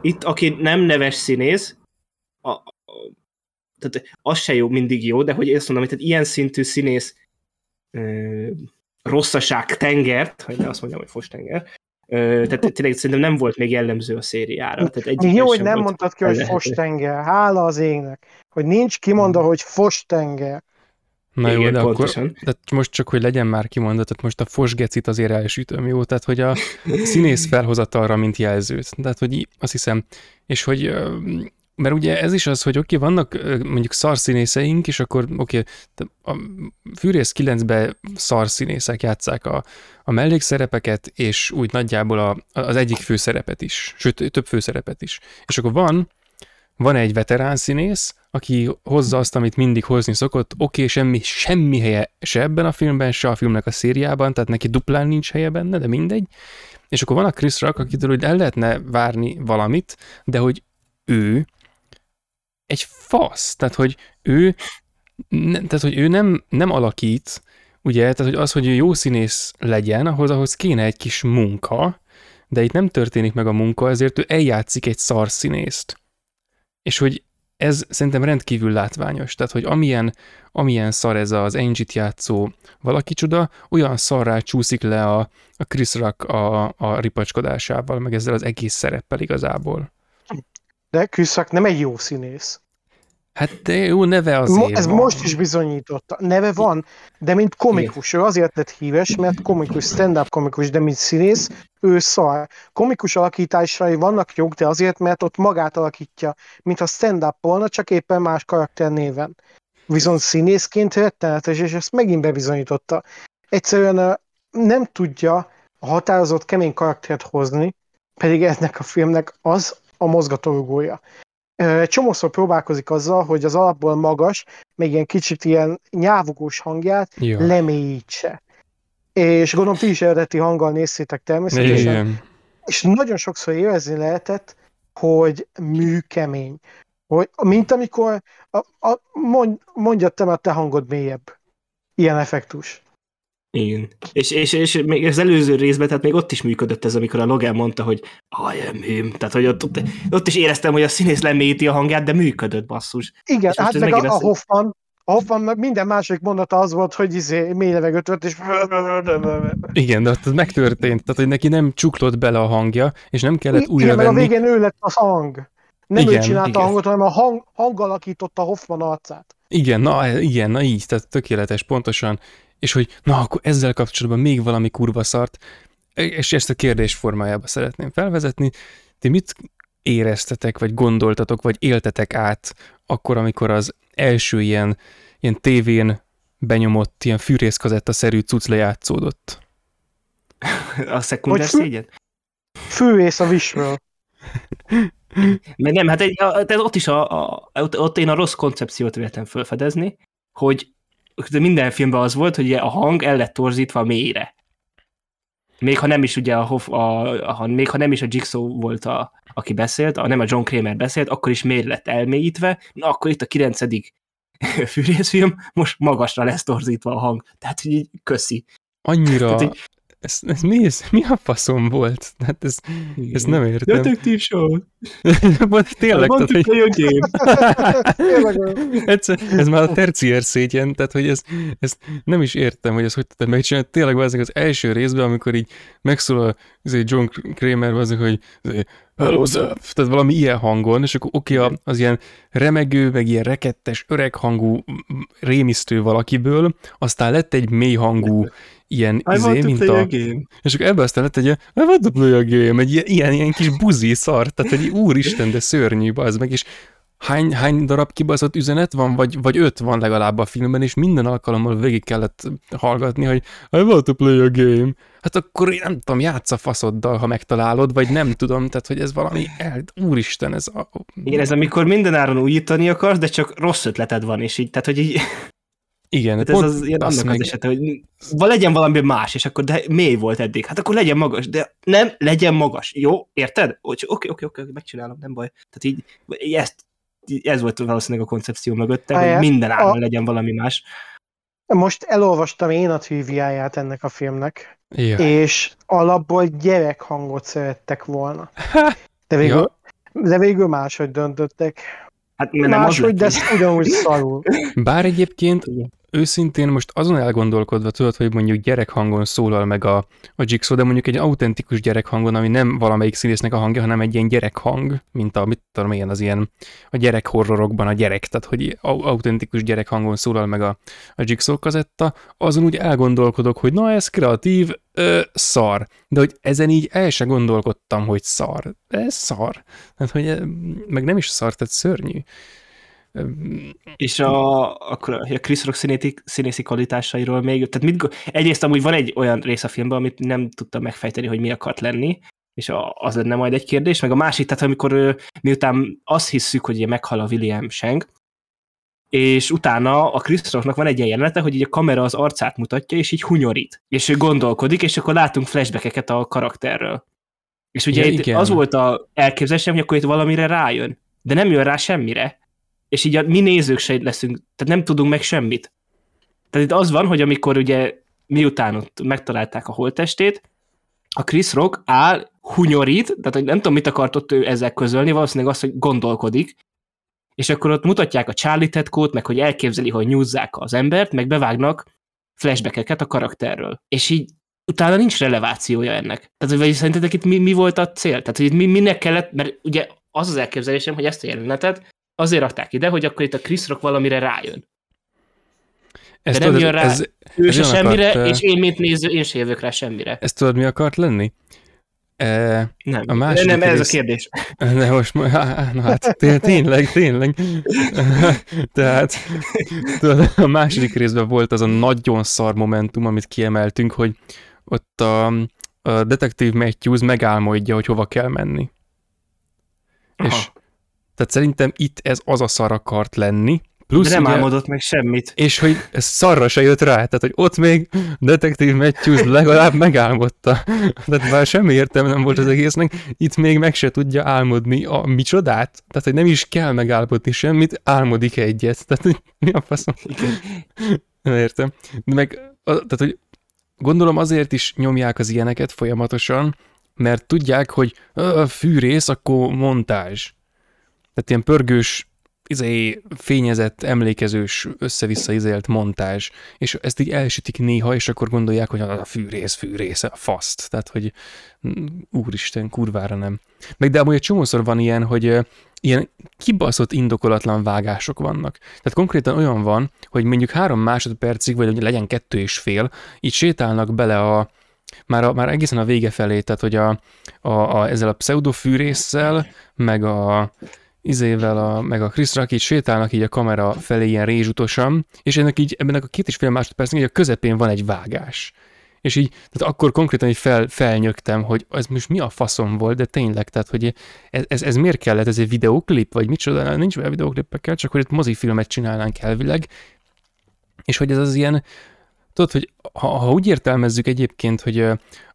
itt, aki nem neves színész, a, a, tehát az se jó, mindig jó, de hogy azt mondom, hogy tehát ilyen szintű színész ö, rosszaság tengert, hogy ne azt mondjam, hogy fos tenger, ö, tehát tényleg szerintem nem volt még jellemző a szériára. Tehát egyik Jó, hogy nem volt mondtad ki, hogy fostenger. Hála az égnek. Hogy nincs kimondva, hogy fostenger. Na jó, Igen, de pontosan. akkor, de most csak, hogy legyen már kimondott, tehát most a fosgecit azért elsütöm, jó? Tehát, hogy a színész felhozatalra, mint jelzőt. Tehát, hogy azt hiszem, és hogy, mert ugye ez is az, hogy oké, okay, vannak mondjuk szarszínészeink, és akkor oké, okay, a Fűrész 9-ben szarszínészek játszák a, a mellékszerepeket, és úgy nagyjából a, az egyik főszerepet is, sőt, több főszerepet is. És akkor van, van egy veterán színész, aki hozza azt, amit mindig hozni szokott, oké, okay, semmi, semmi helye se ebben a filmben, se a filmnek a szériában, tehát neki duplán nincs helye benne, de mindegy. És akkor van a Chris Rock, akitől hogy el lehetne várni valamit, de hogy ő egy fasz, tehát hogy ő, ne, tehát hogy ő nem, nem alakít, ugye, tehát hogy az, hogy ő jó színész legyen, ahhoz, ahhoz kéne egy kis munka, de itt nem történik meg a munka, ezért ő eljátszik egy szarszínészt. És hogy ez szerintem rendkívül látványos. Tehát, hogy amilyen, amilyen szar ez az Angie-t játszó valaki csoda, olyan szarrá csúszik le a, a Chris Rock a, a ripacskodásával, meg ezzel az egész szereppel igazából. De Rock nem egy jó színész. Hát de jó neve Mo- azért ez van. most is bizonyította. Neve van, de mint komikus. Ő azért lett híres, mert komikus, stand-up komikus, de mint színész, ő szar. Komikus alakításai vannak jók, de azért, mert ott magát alakítja, mintha stand-up volna, csak éppen más karakter néven. Viszont színészként rettenetes, és ezt megint bebizonyította. Egyszerűen nem tudja a határozott kemény karaktert hozni, pedig ennek a filmnek az a mozgatórugója. Csomószor próbálkozik azzal, hogy az alapból magas, még ilyen kicsit ilyen nyávogós hangját Ja. lemélyítse. És gondolom ti is eredeti hanggal néztétek természetesen. Igen. És nagyon sokszor érezni lehetett, hogy műkemény. Hogy, mint amikor a, a, mond, mondja te, mert te hangod mélyebb. Ilyen effektus. Igen. És, és, és még az előző részben, tehát még ott is működött ez, amikor a Logan mondta, hogy I am him. Tehát, hogy ott, ott, ott is éreztem, hogy a színész lemélyíti a hangját, de működött basszus. Igen, hát ez meg a, a Hoffman, A Hoffman minden másik mondata az volt, hogy izé, mély levegőt vett, és... Igen, de az megtörtént, tehát hogy neki nem csuklott bele a hangja, és nem kellett újra Igen, meg a venni. végén ő lett a hang. Nem Igen, ő csinálta igen. a hangot, hanem a hang, hang alakította Hoffman arcát. Igen, na igen, na így, tehát tökéletes, pontosan. És hogy na, akkor ezzel kapcsolatban még valami kurva szart, és ezt a kérdés formájába szeretném felvezetni. Ti mit éreztetek, vagy gondoltatok, vagy éltetek át akkor, amikor az első ilyen, ilyen tévén benyomott, ilyen fűrészkazetta-szerű cucc lejátszódott? A fü- szégyen? Fűész a visről. Mert nem, hát egy, ott is a, a, ott, ott én a rossz koncepciót véltem felfedezni, hogy minden filmben az volt, hogy ugye a hang el lett torzítva mélyre. Még ha nem is ugye a, Hoff, a, a, még ha nem is a Jigsaw volt a, aki beszélt, a, nem a John Kramer beszélt, akkor is mélyre lett elmélyítve, na akkor itt a kilencedik fűrészfilm, most magasra lesz torzítva a hang. Tehát, hogy így köszi. Annyira... Tehát, hogy- Ez, ez, mi, ez, mi a faszom volt? Hát ez, ezt nem értem. Detektív show. Tényleg, Van tehát, hogy egyszer, ez már a terciér szégyen, tehát hogy ez, ezt nem is értem, hogy ezt hogy tudtad megcsinálni. Tényleg az az első részben, amikor így megszólal John Kramer, az, hogy hello tehát valami ilyen hangon, és akkor oké, okay, az ilyen remegő, meg ilyen rekettes, öreg hangú, rémisztő valakiből, aztán lett egy mély hangú, ilyen I want izé, to mint play a, a game. és akkor ebbe aztán lett egy ilyen, I want to play a game, egy ilyen, ilyen, ilyen kis buzi szar, tehát egy úristen, de szörnyű, az meg, és hány, hány darab kibaszott üzenet van, vagy, vagy öt van legalább a filmben, és minden alkalommal végig kellett hallgatni, hogy I want to play a game. Hát akkor én nem tudom, játsz a faszoddal, ha megtalálod, vagy nem tudom, tehát hogy ez valami, el, úristen, ez a... Igen, ez amikor mindenáron újítani akarsz, de csak rossz ötleted van, és így, tehát, hogy így, Igen, hát ez pont az, ilyen annak meg- az esete, hogy legyen valami más, és akkor de mély volt eddig, hát akkor legyen magas, de nem, legyen magas, jó, érted? Oké, oké, oké, oké, megcsinálom, nem baj. Tehát így, ezt, ez volt valószínűleg a koncepció mögötte, hogy minden áron a- legyen valami más. Most elolvastam én a triviáját ennek a filmnek, Ja. és alapból gyerekhangot szerettek volna. De végül, de végül máshogy döntöttek. Hát nem az Máshogy, de ez ugyanúgy szarul. Bár egyébként. Őszintén most azon elgondolkodva tudod, hogy mondjuk gyerekhangon szólal meg a, a Jigsaw, de mondjuk egy autentikus gyerekhangon, ami nem valamelyik színésznek a hangja, hanem egy ilyen gyerekhang, mint a, mit tudom én, az ilyen a gyerek horrorokban a gyerek, tehát hogy au- autentikus gyerekhangon szólal meg a, a Jigsaw kazetta, azon úgy elgondolkodok, hogy na ez kreatív, ö, szar. De hogy ezen így el se gondolkodtam, hogy szar. Ez szar. Tehát, hogy meg nem is szar, tehát szörnyű. És a, akkor a Chris Rock színészi, színészi kvalitásairól még, tehát mit, egyrészt amúgy van egy olyan rész a filmben, amit nem tudtam megfejteni, hogy mi akart lenni, és a, az lenne majd egy kérdés, meg a másik, tehát amikor miután azt hisszük, hogy ugye meghal a William Shank, és utána a Chris Rocknak van egy ilyen jelenete, hogy így a kamera az arcát mutatja, és így hunyorít, és ő gondolkodik, és akkor látunk flashbackeket a karakterről. És ugye Ja, itt igen. az volt a elképzelésem, hogy akkor itt valamire rájön, de nem jön rá semmire, és így a, mi nézők se leszünk, tehát nem tudunk meg semmit. Tehát itt az van, hogy amikor ugye miután ott megtalálták a holttestét, a Chris Rock áll, hunyorít, tehát hogy nem tudom, mit akart ott ő ezzel közölni, valószínűleg azt, hogy gondolkodik, és akkor ott mutatják a Charlie tetkót, meg hogy elképzeli, hogy nyúzzák az embert, meg bevágnak flashbackeket a karakterről. És így utána nincs relevációja ennek. Tehát, vagy szerintetek itt mi, mi volt a cél? Tehát, hogy itt mi, minek kellett, mert ugye az az elképzelésem, hogy ezt a jelenetet azért rakták ide, hogy akkor itt a Chris Rock valamire rájön. ez nem tudod, jön rá. Ez, Ő Ez se semmire, akart, és én, mint néző, én se jövök rá semmire. ezt tudod, mi akart lenni? E, Nem, A második nem ez rész- a kérdés. De most, á, na hát té- tényleg, tényleg. Tehát tudod, a második részben volt az a nagyon szar momentum, amit kiemeltünk, hogy ott a, a detektív Matthews megálmodja, hogy hova kell menni. És Aha. Tehát szerintem itt ez az a szar akart lenni. De Plusz nem ugye, álmodott meg semmit. és hogy ez szarra se jött rá, tehát hogy ott még detektív Matthews legalább megálmodta. Tehát már semmi értelme nem volt az egésznek, itt még meg se tudja álmodni a micsodát. Tehát, hogy nem is kell megálmodni semmit, álmodik egyet. Tehát, hogy mi a faszom? Nem értem. De meg, tehát, hogy gondolom azért is nyomják az ilyeneket folyamatosan, mert tudják, hogy "Ö, fűrész, akkor montázs. Tehát ilyen pörgős izé, fényezett, emlékezős, össze-vissza izélt montázs, és ezt így elsütik néha, és akkor gondolják, hogy a fűrész, fűrész, a faszt. Tehát, hogy mm, úristen, kurvára nem. Meg de amúgy egy csomószor van ilyen, hogy ilyen kibaszott indokolatlan vágások vannak. Tehát konkrétan olyan van, hogy mondjuk három másodpercig, vagy legyen kettő és fél, így sétálnak bele a, már, a, már egészen a vége felé, tehát hogy a, a, a, ezzel a pseudofűrésszel, meg a izével, a, meg a Rock így sétálnak így a kamera felé ilyen rézsutosan, és ennek így ebben a két és fél másodpercnek így a közepén van egy vágás. És így, tehát akkor konkrétan így fel, felnyögtem, hogy ez most mi a faszom volt, de tényleg, tehát hogy ez, ez, ez miért kellett, ez egy videóklip, vagy micsoda, nincs olyan videóklipekkel, csak hogy itt mozifilmet csinálnánk elvileg, és hogy ez az ilyen, tudod, hogy ha, ha úgy értelmezzük egyébként, hogy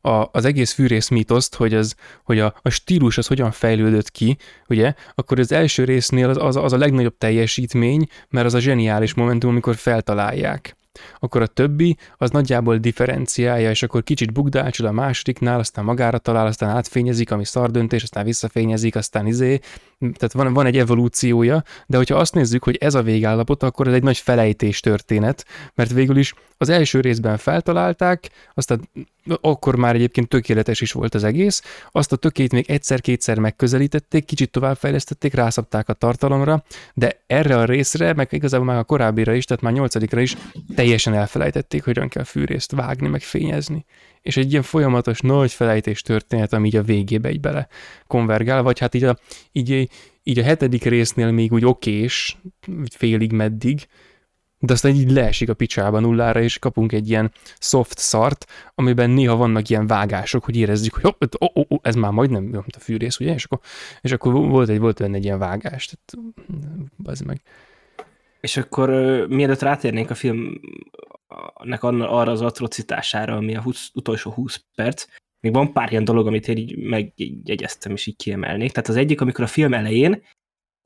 a, az egész fűrész mitoszt, hogy, az, hogy a, a stílus az hogyan fejlődött ki, ugye, akkor az első résznél az, az, az a legnagyobb teljesítmény, mert az a zseniális momentum, amikor feltalálják. Akkor a többi az nagyjából differenciálja, és akkor kicsit bugdácsol a másodiknál, aztán magára talál, aztán átfényezik, ami szardöntés, aztán visszafényezik, aztán izé, tehát van, van egy evolúciója, de hogyha azt nézzük, hogy ez a végállapot, akkor ez egy nagy felejtés történet, mert végül is az első részben feltalálták, aztán akkor már egyébként tökéletes is volt az egész, azt a tökét még egyszer-kétszer megközelítették, kicsit továbbfejlesztették, rászabták a tartalomra, de erre a részre, meg igazából már a korábbira is, tehát már nyolcadikra is teljesen elfelejtették, hogy hogyan kell fűrészt vágni, meg fényezni. És egy ilyen folyamatos nagy felejtés történet, ami így a végébe egy bele konvergál, vagy hát így a, így, így a hetedik résznél még úgy okés, félig meddig, de aztán így leesik a picsába nullára, és kapunk egy ilyen soft szart, amiben néha vannak ilyen vágások, hogy érezzük, hogy hopp, oh, oh, oh, ez már majdnem mint a fűrész, ugye? És akkor, és akkor volt, egy, volt benne egy ilyen vágás, tehát az meg. És akkor mielőtt rátérnénk a filmnek arra az atrocitására, ami a 20, utolsó 20 perc, még van pár ilyen dolog, amit én így megjegyeztem és így kiemelnék. Tehát az egyik, amikor a film elején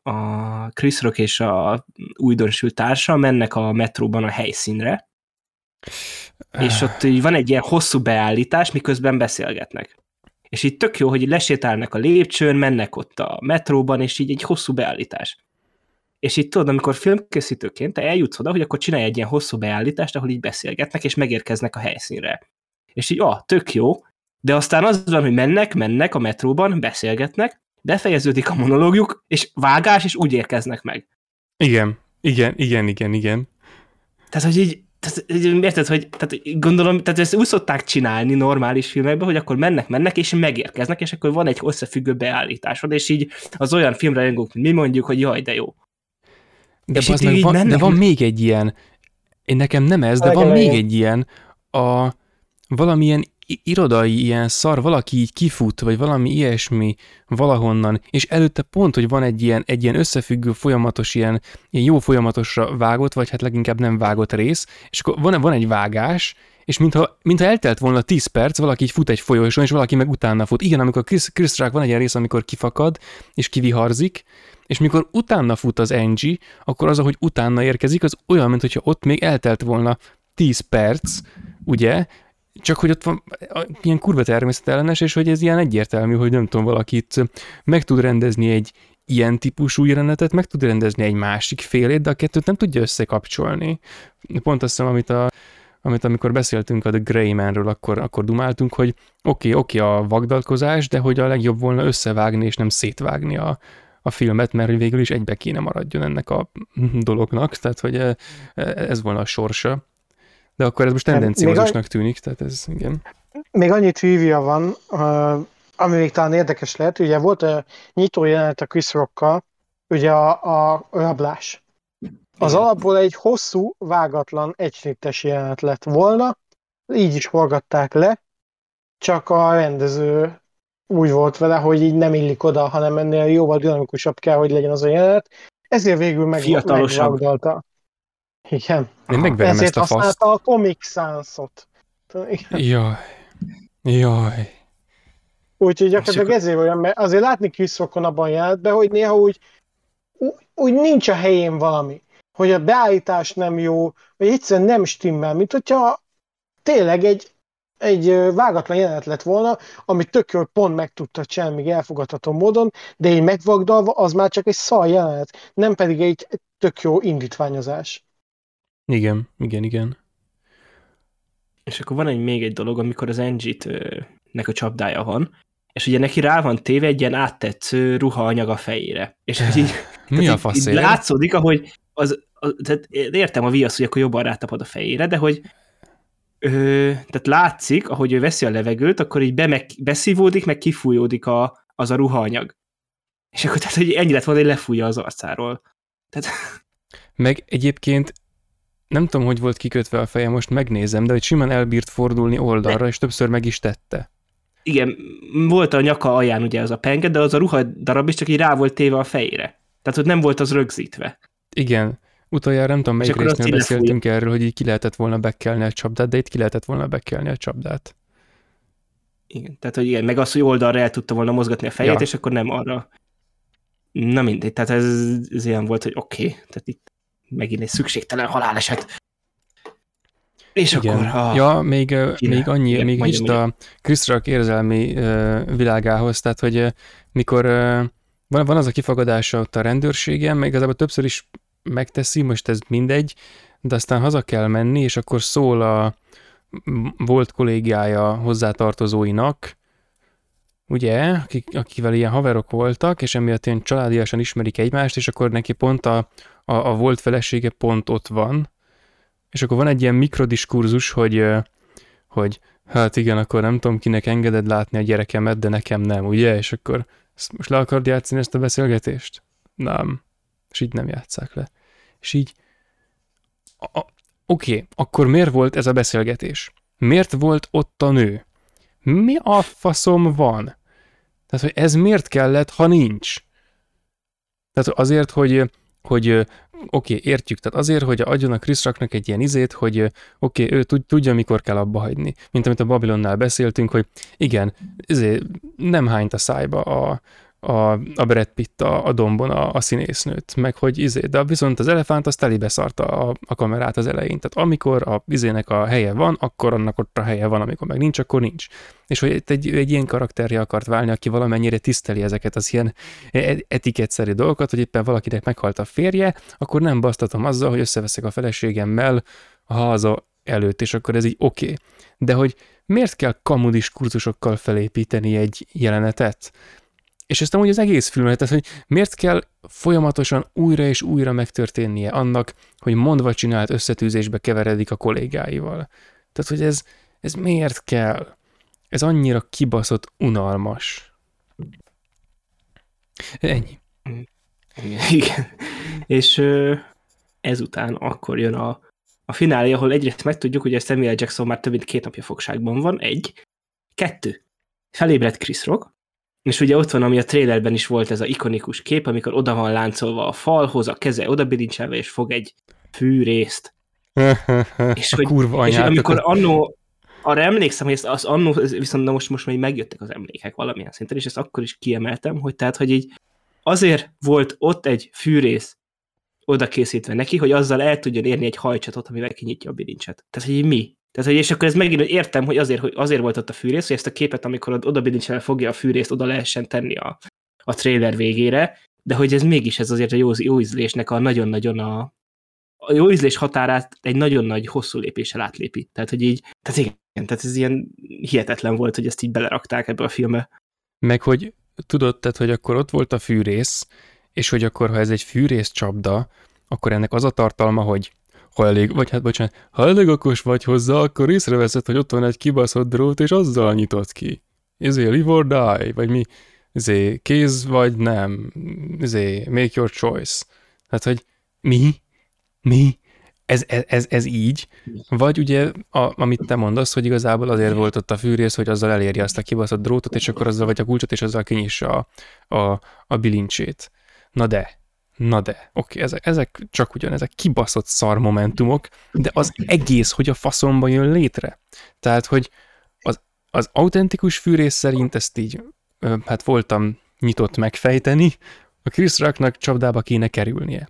a Chris Rock és a újdonsült társa mennek a metróban a helyszínre, és ott így van egy ilyen hosszú beállítás, miközben beszélgetnek. És így tök jó, hogy lesétálnak a lépcsőn, mennek ott a metróban, és így egy hosszú beállítás. És így tudod, amikor filmkészítőként te eljutsz oda, hogy akkor csinálj egy ilyen hosszú beállítást, ahol így beszélgetnek, és megérkeznek a helyszínre. És így, ah, tök jó, de aztán az van, hogy mennek, mennek a metróban, beszélgetnek, befejeződik a monológjuk, és vágás, és úgy érkeznek meg. Igen, igen, igen, igen, igen. Tehát, hogy így, tehát, érted, hogy tehát gondolom, tehát ezt úgy szokták csinálni normális filmekben, hogy akkor mennek, mennek, és megérkeznek, és akkor van egy összefüggő beállításod, és így az olyan filmre jönünk, mi mondjuk, hogy jaj, de jó. De, és meg van, de van még egy ilyen, én nekem nem ez, de van még egy ilyen, a valamilyen irodai ilyen szar, valaki így kifut, vagy valami ilyesmi valahonnan, és előtte pont, hogy van egy ilyen, egy ilyen összefüggő, folyamatos, ilyen, ilyen jó folyamatosra vágott, vagy hát leginkább nem vágott rész, és akkor van, van egy vágás, és mintha, mintha eltelt volna 10 perc, valaki így fut egy folyosón, és valaki meg utána fut. Igen, amikor Chris, Chris Rock van egy ilyen rész, amikor kifakad, és kiviharzik, és mikor utána fut az Angie, akkor az, ahogy utána érkezik, az olyan, mintha ott még eltelt volna 10 perc, ugye, csak hogy ott van ilyen kurva természetellenes, és hogy ez ilyen egyértelmű, hogy nem tudom, valakit meg tud rendezni egy ilyen típusú jelenetet, meg tud rendezni egy másik félét, de a kettőt nem tudja összekapcsolni. Pont azt hiszem, amit a amit amikor beszéltünk a The Grey Man-ről, akkor, akkor dumáltunk, hogy oké, okay, oké okay, a vagdalkozás, de hogy a legjobb volna összevágni és nem szétvágni a, a filmet, mert végül is egybe kéne maradjon ennek a dolognak, tehát hogy e, e, ez volna a sorsa. De akkor ez most tendenciózusnak tűnik, tehát ez igen. Még annyi trivia van, ami még talán érdekes lehet, ugye volt a nyitó jelenet a Chris Rockkal, ugye a, a rablás. Az alapból egy hosszú, vágatlan, egysnittes jelenet lett volna, így is forgatták le, csak a rendező úgy volt vele, hogy így nem illik oda, hanem ennél jóval dinamikusabb kell, hogy legyen az a jelenet. Ezért végül meg, megvagdalta. Igen. Én megverem Ezért ezt a faszt. használta a Comic Sans-ot. Jaj. Jaj. Úgyhogy gyakorlatilag ezért olyan, mert azért látni Chris Rockon abban jelentben, hogy néha úgy, úgy nincs a helyén valami. Hogy a beállítás nem jó, vagy egyszerűen nem stimmel, mint hogyha tényleg egy egy vágatlan jelenet lett volna, amit tök jól pont meg tudta csinálni, még elfogadható módon, de egy megvagdalva az már csak egy szar jelenet, nem pedig egy tök jó indítványozás. Igen, igen, igen. És akkor van egy még egy dolog, amikor az Engit nek a csapdája van, és ugye neki rá van téve egy ilyen áttetsző ruhaanyag a fejére. És hogy így, Mi a fasz így látszódik, ahogy az, az, tehát értem a viasz, hogy akkor jobban rátapad a fejére, de hogy ö, tehát látszik, ahogy ő veszi a levegőt, akkor így be, meg, beszívódik, meg kifújódik a, az a ruhaanyag. És akkor tehát, hogy ennyi lett volna, hogy lefújja az arcáról. Tehát... Meg egyébként nem tudom, hogy volt kikötve a feje, most megnézem, de hogy simán elbírt fordulni oldalra, de... és többször meg is tette. Igen, volt a nyaka alján ugye az a penge, de az a ruha darab is csak így rá volt téve a fejére. Tehát, hogy nem volt az rögzítve. Igen, utoljára nem tudom, melyik résznél beszéltünk lefúj. erről, hogy így ki lehetett volna bekelni a csapdát, de itt ki lehetett volna bekelni a csapdát. Igen, tehát, hogy igen, meg az, hogy oldalra el tudta volna mozgatni a fejét, ja. és akkor nem arra. Na mindegy, tehát ez, ez ilyen volt, hogy oké, okay, tehát itt megint egy szükségtelen haláleset. És Igen. akkor... Ah, ja, még, még annyi, igen, még is a Chris Rock érzelmi uh, világához, tehát hogy uh, mikor uh, van, van az a kifagadása ott a rendőrségen, meg igazából többször is megteszi, most ez mindegy, de aztán haza kell menni, és akkor szól a volt kollégiája hozzátartozóinak, ugye, akik, akivel ilyen haverok voltak, és emiatt ilyen családiasan ismerik egymást, és akkor neki pont a, a, a volt felesége pont ott van, és akkor van egy ilyen mikrodiskurzus, hogy, hogy hát igen, akkor nem tudom, kinek engeded látni a gyerekemet, de nekem nem, ugye? És akkor most le akarod játszani ezt a beszélgetést? Nem. És így nem játszák le. És így, oké, okay, akkor miért volt ez a beszélgetés? Miért volt ott a nő? Mi a faszom van? Tehát, hogy ez miért kellett, ha nincs? Tehát azért, hogy hogy oké, okay, értjük, tehát azért, hogy adjon a Chris Rocknak egy ilyen izét, hogy oké, okay, ő tudja, mikor kell abba hagyni. Mint amit a Babylonnál beszéltünk, hogy igen, izé, nem hányt a szájba a, a, a Brad Pitt a, a dombon a, a színésznőt, meg hogy izé, de viszont az elefánt az telibe szarta a, a kamerát az elején. Tehát amikor a izének a helye van, akkor annak ott a helye van, amikor meg nincs, akkor nincs. És hogy egy, egy ilyen karakterje akart válni, aki valamennyire tiszteli ezeket az ilyen e, e, etiketszerű dolgokat, hogy éppen valakinek meghalt a férje, akkor nem basztatom azzal, hogy összeveszek a feleségemmel a haza előtt, és akkor ez így oké. Okay. De hogy miért kell kamudis kurzusokkal felépíteni egy jelenetet? És ezt amúgy az egész filmet, tehát hogy miért kell folyamatosan újra és újra megtörténnie annak, hogy mondva csinált összetűzésbe keveredik a kollégáival. Tehát, hogy ez, ez miért kell? Ez annyira kibaszott unalmas. Ennyi. Igen. Igen. És ezután akkor jön a, a finálé, ahol egyrészt megtudjuk, hogy a Samuel Jackson már több mint két napja fogságban van, egy. Kettő. Felébredt Chris Rock, és ugye ott van, ami a trailerben is volt ez a ikonikus kép, amikor oda van láncolva a falhoz, a keze oda bilincselve, és fog egy fűrészt. és, hogy, kurva és amikor annó, arra emlékszem, hogy ezt az annó, viszont na most, most már megjöttek az emlékek valamilyen szinten, és ezt akkor is kiemeltem, hogy tehát, hogy így azért volt ott egy fűrész oda készítve neki, hogy azzal el tudjon érni egy hajcsatot, amivel kinyitja a bilincset. Tehát, hogy mi? Tehát, hogy és akkor ez megint, hogy értem, hogy azért, hogy azért volt ott a fűrész, hogy ezt a képet, amikor oda bilincsen fogja a fűrészt, oda lehessen tenni a, a trailer végére, de hogy ez mégis ez azért a jó, jó ízlésnek a nagyon-nagyon a, a jó ízlés határát egy nagyon nagy hosszú lépéssel átlépi. Tehát, hogy így, tehát igen, tehát ez ilyen hihetetlen volt, hogy ezt így belerakták ebbe a filmbe. Meg, hogy tudod, tehát, hogy akkor ott volt a fűrész, és hogy akkor, ha ez egy fűrész csapda, akkor ennek az a tartalma, hogy ha elég, vagy hát bocsánat, ha elég okos vagy hozzá, akkor észreveszed, hogy ott van egy kibaszott drót, és azzal nyitott ki. Izé, live or die, vagy mi, izé, kéz vagy nem, izé, make your choice. Hát, hogy mi? Mi? Ez, ez, ez, ez így? Vagy ugye, a, amit te mondasz, hogy igazából azért volt ott a fűrész, hogy azzal elérje azt a kibaszott drótot, és akkor azzal, vagy a kulcsot, és azzal kinyissa a, a, a bilincsét. Na de, Na de, oké, ezek, ezek csak ugyan, ezek kibaszott szar momentumok, de az egész, hogy a faszomba jön létre. Tehát, hogy az, az autentikus fűrész szerint ezt így, hát voltam nyitott megfejteni, a Chris Rocknak csapdába kéne kerülnie.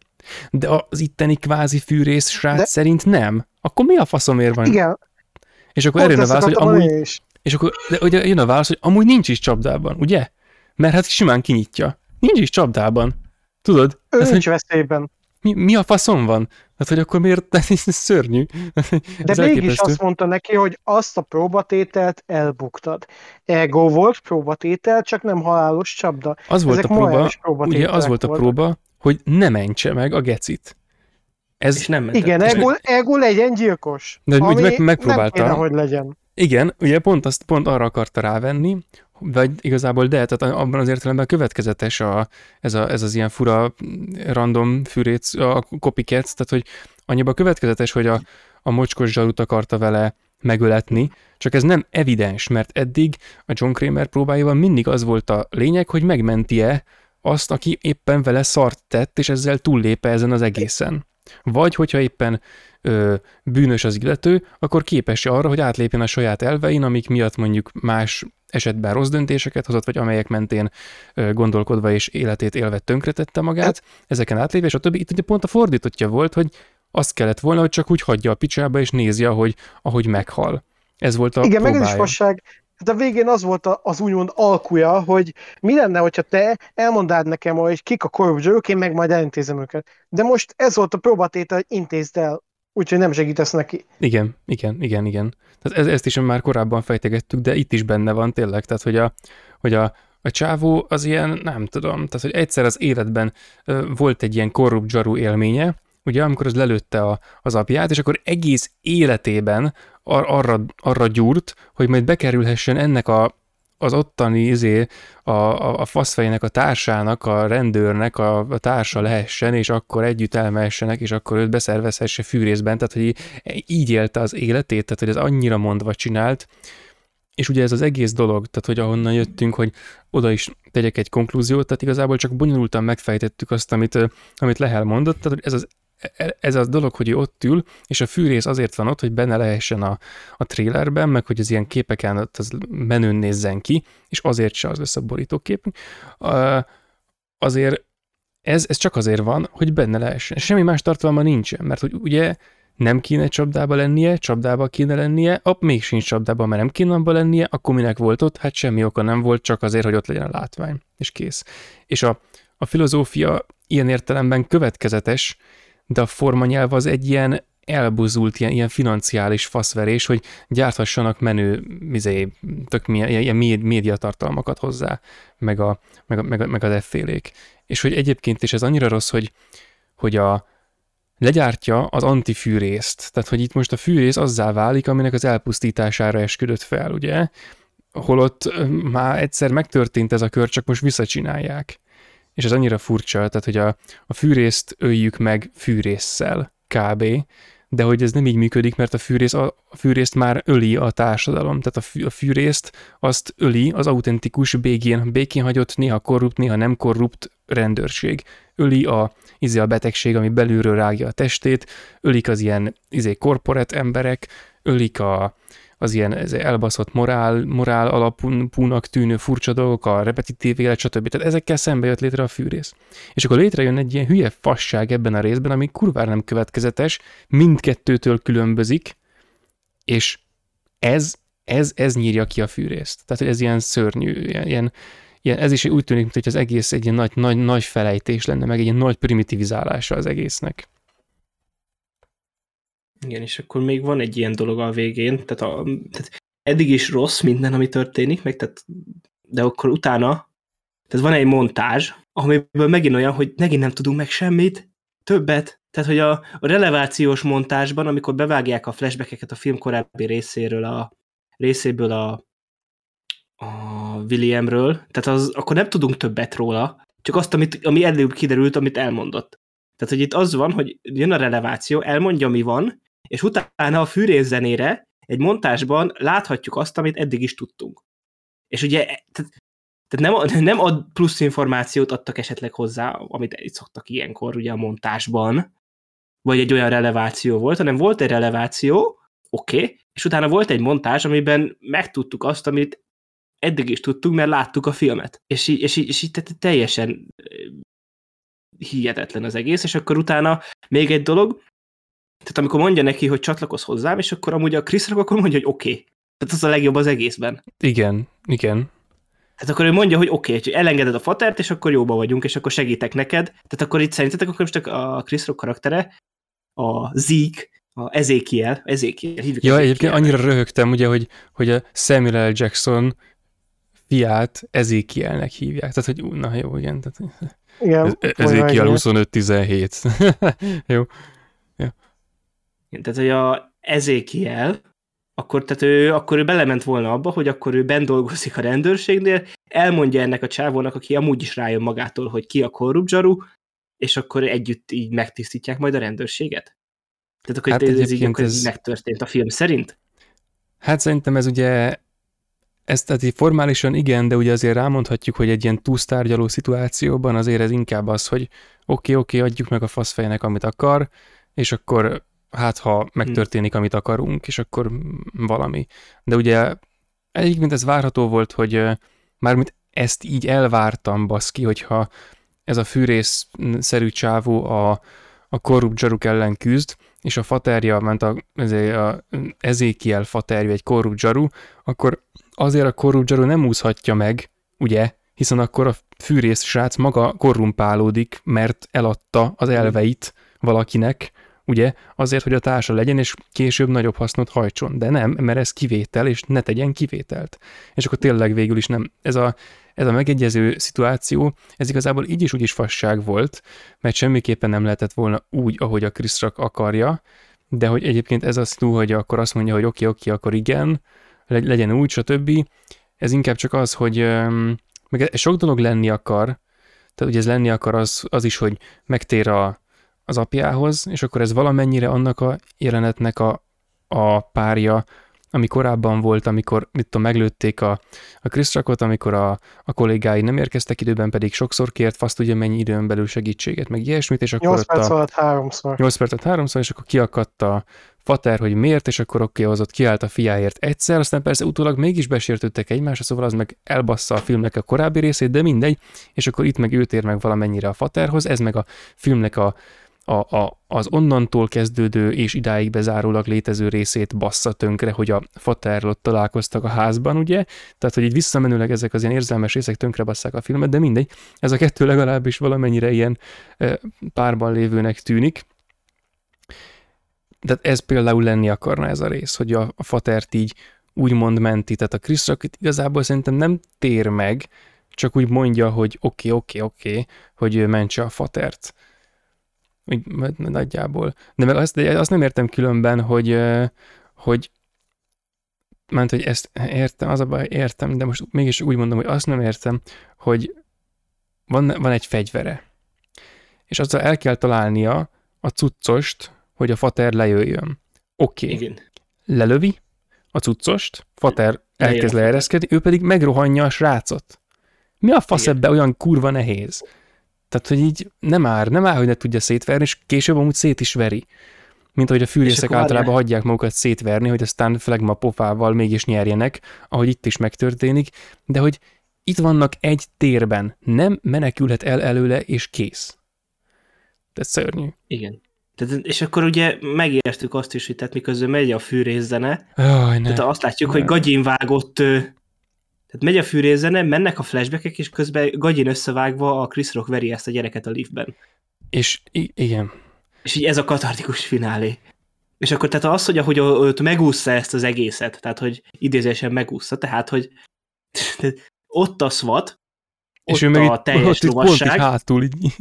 De az itteni kvázi fűrész srác de... szerint nem. Akkor mi a faszomért van? Igen. És akkor erre a válasz, hogy amúgy, is. és akkor de ugye jön a válasz, hogy amúgy nincs is csapdában, ugye? Mert hát simán kinyitja. Nincs is csapdában. Tudod? Ő Ez, nincs hogy veszélyben. mi, mi a faszom van? Hát, hogy akkor miért? Ez szörnyű. De Ez mégis elképesztő. azt mondta neki, hogy azt a próbatételt elbuktad. Ergo volt próbatétel, csak nem halálos csapda. Az volt Ezek a próba, ugye az volt a próba, hogy ne mentse meg a gecit. Ez, És nem mentett. Igen, És ergo, ergo legyen gyilkos. De úgy meg- megpróbálta. Nem kéne, hogy legyen. Igen, ugye pont, azt, pont arra akarta rávenni, vagy igazából de, tehát abban az értelemben következetes a, ez, a, ez az ilyen fura random fűréc, a copycats, tehát hogy annyiban következetes, hogy a, a mocskos zsarut akarta vele megöletni, csak ez nem evidens, mert eddig a John Kramer próbáival mindig az volt a lényeg, hogy megmenti-e azt, aki éppen vele szart tett, és ezzel túllépe ezen az egészen. Vagy, hogyha éppen ö, bűnös az illető, akkor képes arra, hogy átlépjen a saját elvein, amik miatt mondjuk más esetben rossz döntéseket hozott, vagy amelyek mentén ö, gondolkodva és életét élve tönkretette magát, ezeken átlépve, és a többi. Itt ugye pont a fordítottja volt, hogy azt kellett volna, hogy csak úgy hagyja a picsába, és nézi, ahogy, ahogy meghal. Ez volt a Igen, meg ez is próbája. fasság. De a végén az volt az úgymond alkuja, hogy mi lenne, hogyha te elmondád nekem, hogy kik a korrupt zsaruk, én meg majd elintézem őket. De most ez volt a próbatétel, hogy intézd el, úgyhogy nem segítesz neki. Igen, igen, igen, igen. Tehát ez, ezt is már korábban fejtegettük, de itt is benne van tényleg, tehát hogy a, hogy a, a csávó az ilyen, nem tudom, tehát hogy egyszer az életben ö, volt egy ilyen korrupt zsaru élménye, ugye, amikor az lelőtte a, az apját, és akkor egész életében ar, arra, arra gyúrt, hogy majd bekerülhessen ennek a, az ottani izé, a, a, a faszfejnek, a társának, a rendőrnek a, a társa lehessen, és akkor együtt elmehessenek, és akkor őt beszervezhesse fűrészben, tehát hogy így, élte az életét, tehát hogy ez annyira mondva csinált, és ugye ez az egész dolog, tehát hogy ahonnan jöttünk, hogy oda is tegyek egy konklúziót, tehát igazából csak bonyolultan megfejtettük azt, amit, amit Lehel mondott, tehát hogy ez az ez a dolog, hogy ő ott ül, és a fűrész azért van ott, hogy benne lehessen a, a trailerben, meg hogy az ilyen képeken ott az menőn nézzen ki, és azért se az lesz a borítóképünk. Uh, azért ez, ez csak azért van, hogy benne lehessen. Semmi más tartalma nincsen, mert hogy ugye nem kéne csapdába lennie, csapdába kéne lennie, ab még sincs csapdába, mert nem kéne abba lennie, akkor minek volt ott? Hát semmi oka nem volt, csak azért, hogy ott legyen a látvány, és kész. És a, a filozófia ilyen értelemben következetes, de a formanyelv az egy ilyen elbuzult, ilyen, ilyen financiális faszverés, hogy gyárthassanak menő, izé, tök milyen, ilyen méd- médiatartalmakat hozzá, meg, a, meg, a, meg, a, meg az effélék. És hogy egyébként is ez annyira rossz, hogy, hogy a, legyártja az antifűrészt. Tehát, hogy itt most a fűrész azzá válik, aminek az elpusztítására esküdött fel, ugye? Holott már egyszer megtörtént ez a kör, csak most visszacsinálják. És ez annyira furcsa, tehát, hogy a, a fűrészt öljük meg fűrésszel, kb., de hogy ez nem így működik, mert a fűrész, a, a fűrészt már öli a társadalom. Tehát a, fű, a fűrészt azt öli az autentikus békén, békén hagyott, néha korrupt, néha nem korrupt rendőrség. Öli a, izé a betegség, ami belülről rágja a testét, ölik az ilyen izé korporát emberek, ölik a, az ilyen ez elbaszott morál, morál alapúnak tűnő furcsa dolgok, a repetitív élet, stb. Tehát ezekkel szembe jött létre a fűrész. És akkor létrejön egy ilyen hülye fasság ebben a részben, ami kurvára nem következetes, mindkettőtől különbözik, és ez, ez, ez nyírja ki a fűrészt. Tehát, hogy ez ilyen szörnyű, ilyen, ilyen, ilyen ez is úgy tűnik, mint hogy az egész egy ilyen nagy, nagy, nagy felejtés lenne, meg egy ilyen nagy primitivizálása az egésznek. Igen, és akkor még van egy ilyen dolog a végén, tehát, a, tehát eddig is rossz minden, ami történik, meg tehát, de akkor utána, tehát van egy montázs, amiből megint olyan, hogy megint nem tudunk meg semmit, többet, tehát hogy a, a relevációs montásban, amikor bevágják a flashbackeket a film korábbi részéről, a részéből a, a Williamről, tehát az, akkor nem tudunk többet róla, csak azt, amit, ami előbb kiderült, amit elmondott. Tehát, hogy itt az van, hogy jön a releváció, elmondja, mi van, és utána a fűrész zenére egy montásban láthatjuk azt, amit eddig is tudtunk. És ugye, tehát, tehát nem, nem ad plusz információt adtak esetleg hozzá, amit itt szoktak ilyenkor ugye a montásban, vagy egy olyan releváció volt, hanem volt egy releváció, oké, okay, és utána volt egy montás, amiben megtudtuk azt, amit eddig is tudtunk, mert láttuk a filmet. És így, és így, és így tehát teljesen hihetetlen az egész, és akkor utána még egy dolog, Tehát amikor mondja neki, hogy csatlakozz hozzám, és akkor amúgy a Chris Rock akkor mondja, hogy oké. Okay. Tehát az a legjobb az egészben. Igen, igen. Tehát akkor ő mondja, hogy oké, okay, elengeded a fatert, és akkor jóba vagyunk, és akkor segítek neked. Tehát akkor itt szerintetek akkor most a Chris Rock karaktere, a Zeke, a Ezekiel, Ezekiel, hívjuk Ja, egyébként annyira röhögtem, ugye, hogy, hogy a Samuel L. Jackson fiát Ezekielnek hívják. Tehát, hogy na jó, igen. Tehát, Igen, ez, majd Ezekiel megnézem. 25-17. jó. Tehát, hogy a Ezekiel, akkor, tehát ő, akkor ő belement volna abba, hogy akkor ő bent dolgozik a rendőrségnél, elmondja ennek a csávónak, aki amúgy is rájön magától, hogy ki a korrupt zsaru, és akkor együtt így megtisztítják majd a rendőrséget. Tehát akkor Hát ez, ez így akkor ez... ez- megtörtént a film szerint? Hát szerintem ez ugye, ez tehát így formálisan igen, de ugye azért rámondhatjuk, hogy egy ilyen túlsztárgyaló szituációban azért ez inkább az, hogy oké, oké, adjuk meg a faszfejnek, amit akar, és akkor hát ha megtörténik, amit akarunk, és akkor valami. De ugye egyébként ez várható volt, hogy mármint ezt így elvártam, baszki, hogyha ez a fűrészszerű csávó a, a korrupt zsaruk ellen küzd, és a faterja, ment a, a Ezékiel faterja egy korrupt zsaru, akkor azért a korrupt zsaru nem úszhatja meg, ugye, hiszen akkor a fűrész srác maga korrumpálódik, mert eladta az elveit valakinek, ugye, azért, hogy a társa legyen, és később nagyobb hasznot hajtson. De nem, mert ez kivétel, és ne tegyen kivételt. És akkor tényleg végül is nem. Ez a, ez a megegyező szituáció, ez igazából így is úgy is fasság volt, mert semmiképpen nem lehetett volna úgy, ahogy a Rock akarja, de hogy egyébként ez az túl, hogy akkor azt mondja, hogy oké, oké, akkor igen, le- legyen úgy, stb. Ez inkább csak az, hogy meg sok dolog lenni akar, tehát ugye ez lenni akar az, az is, hogy megtér a, az apjához, és akkor ez valamennyire annak a jelenetnek a, a párja, ami korábban volt, amikor, mit tudom, meglőtték a, a Rockot, amikor a, a kollégái nem érkeztek időben, pedig sokszor kért fasz tudja mennyi időn belül segítséget, meg ilyesmit, és akkor 8 ott perc alatt háromszor. 8 percet háromszor, és akkor kiakadt a fater, hogy miért, és akkor oké, az ott kiállt a fiáért egyszer, aztán persze utólag mégis besértődtek egymásra, szóval az meg elbassza a filmnek a korábbi részét, de mindegy, és akkor itt meg őt ér meg valamennyire a faterhoz, ez meg a filmnek a, a, a, az onnantól kezdődő és idáig bezárólag létező részét bassza tönkre, hogy a faterről ott találkoztak a házban, ugye? Tehát, hogy így visszamenőleg ezek az ilyen érzelmes részek tönkre basszák a filmet, de mindegy, ez a kettő legalábbis valamennyire ilyen párban lévőnek tűnik. Tehát ez például lenni akarna ez a rész, hogy a, a fatert így úgymond menti. Tehát a itt igazából szerintem nem tér meg, csak úgy mondja, hogy oké, oké, oké, hogy ő mentse a fatert. Úgy nagyjából. De meg azt, de azt nem értem különben, hogy, hogy ment, hogy ezt értem, az a baj, értem, de most mégis úgy mondom, hogy azt nem értem, hogy van, van egy fegyvere, és azzal el kell találnia a cuccost, hogy a fater lejöjjön. Oké, okay. Igen. lelövi a cuccost, fater elkezd leereszkedni, ő pedig megrohanja a srácot. Mi a fasz Igen. ebbe olyan kurva nehéz? Tehát, hogy így nem ár, nem ár, hogy ne tudja szétverni, és később amúgy szét is veri. Mint ahogy a fűrészek általában hagyják magukat szétverni, hogy aztán flegma pofával mégis nyerjenek, ahogy itt is megtörténik, de hogy itt vannak egy térben, nem menekülhet el előle, és kész. Tehát szörnyű. Igen. Tehát, és akkor ugye megértük azt is, hogy tehát miközben megy a fűrészene, Jaj, ne. tehát azt látjuk, Ne. hogy Gagyin vágott, tehát megy a fűrészene, mennek a flashbackek, és közben Gagyin összevágva a Chris Rock veri ezt a gyereket a liftben. És igen, És így ez a katartikus finálé. És akkor tehát az, hogy ahogy ott megúszta ezt az egészet, tehát hogy idézésen megúszta, tehát hogy ott a SWAT, és ott ő meg a teljes ott lovasság, hátul, így,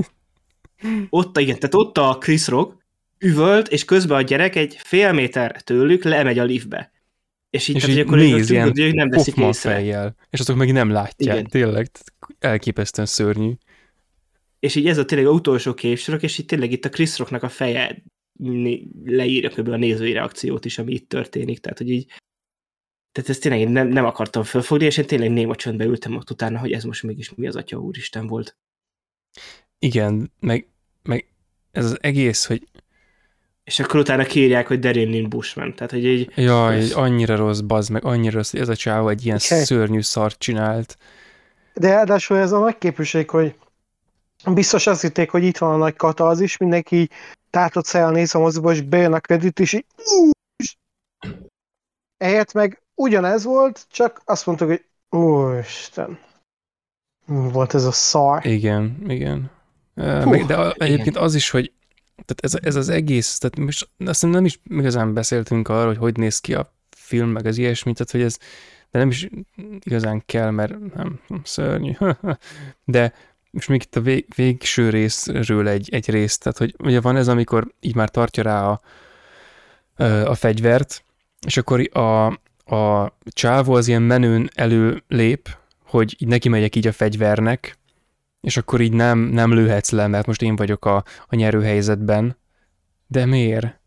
ott, igen, tehát ott a Chris Rock üvölt, és közben a gyerek egy fél méter tőlük lemegy a liftbe. És így, és tehát, így hogy akkor néz ilyen ők nem veszik észre. fejjel, és azok meg nem látják, Igen. tényleg, elképesztően szörnyű. És így ez a tényleg a utolsó képsorok, és itt tényleg itt a Chris Rocknak a feje leírja kb. a nézői reakciót is, ami itt történik. Tehát, hogy így tehát ezt tényleg én nem, nem akartam fölfogni, és én tényleg néma csöndbe ültem ott utána, hogy ez most mégis mi az atya úristen volt. Igen, meg, meg ez az egész, hogy És akkor utána kiírják, hogy Darin Lynn Bushman. Tehát, hogy így, jaj, Ez- annyira rossz, bazd meg, annyira rossz, hogy ez a csávó egy ilyen Oké. szörnyű szart csinált. De ráadásul ez a nagy képűség, hogy biztos azt hitték, hogy itt van a nagy katarzis, mindenki tátott szájjal néz a moziba, és bejön a kredit, és így Ehelyett meg ugyanez volt, csak azt mondtuk, hogy Úristen, volt ez a szar? Igen, igen. Puh, meg, de a, egyébként az is, hogy tehát ez, ez az egész, tehát most azt nem is igazán beszéltünk arról, hogy hogy néz ki a film, meg az ilyesmi, tehát hogy ez de nem is igazán kell, mert nem, nem szörnyű. De most még itt a vég, végső részről egy, egy rész, tehát hogy ugye van ez, amikor így már tartja rá a, a fegyvert, és akkor a, a csávó az ilyen menőn elő lép, hogy így neki megyek így a fegyvernek, és akkor így nem, nem lőhetsz le, mert most én vagyok a, a nyerő helyzetben. De miért?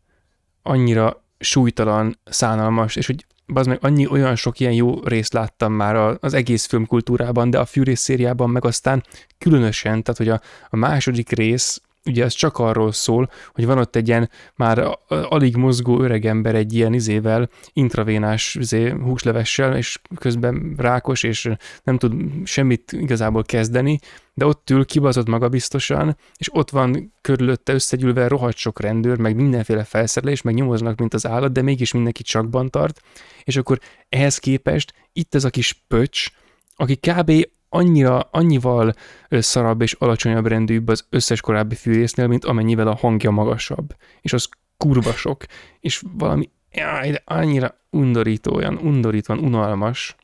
Annyira súlytalan, szánalmas, és hogy az meg annyi olyan sok ilyen jó részt láttam már az egész filmkultúrában, de a Furious szériában meg aztán különösen, tehát hogy a, a második rész ugye ez csak arról szól, hogy van ott egy ilyen már alig mozgó öregember egy ilyen izével, intravénás izé, húslevessel, és közben rákos, és nem tud semmit igazából kezdeni, de ott ül kibazott magabiztosan, és ott van körülötte összegyűlve rohadt sok rendőr, meg mindenféle felszerelés, meg nyomoznak, mint az állat, de mégis mindenki csakban tart, és akkor ehhez képest itt ez a kis pöcs, aki kb annyira, annyival szarabb és alacsonyabb rendűbb az összes korábbi fűrésznél, mint amennyivel a hangja magasabb. És az kurva sok. És valami jaj, de annyira undorító, olyan undorítóan unalmas.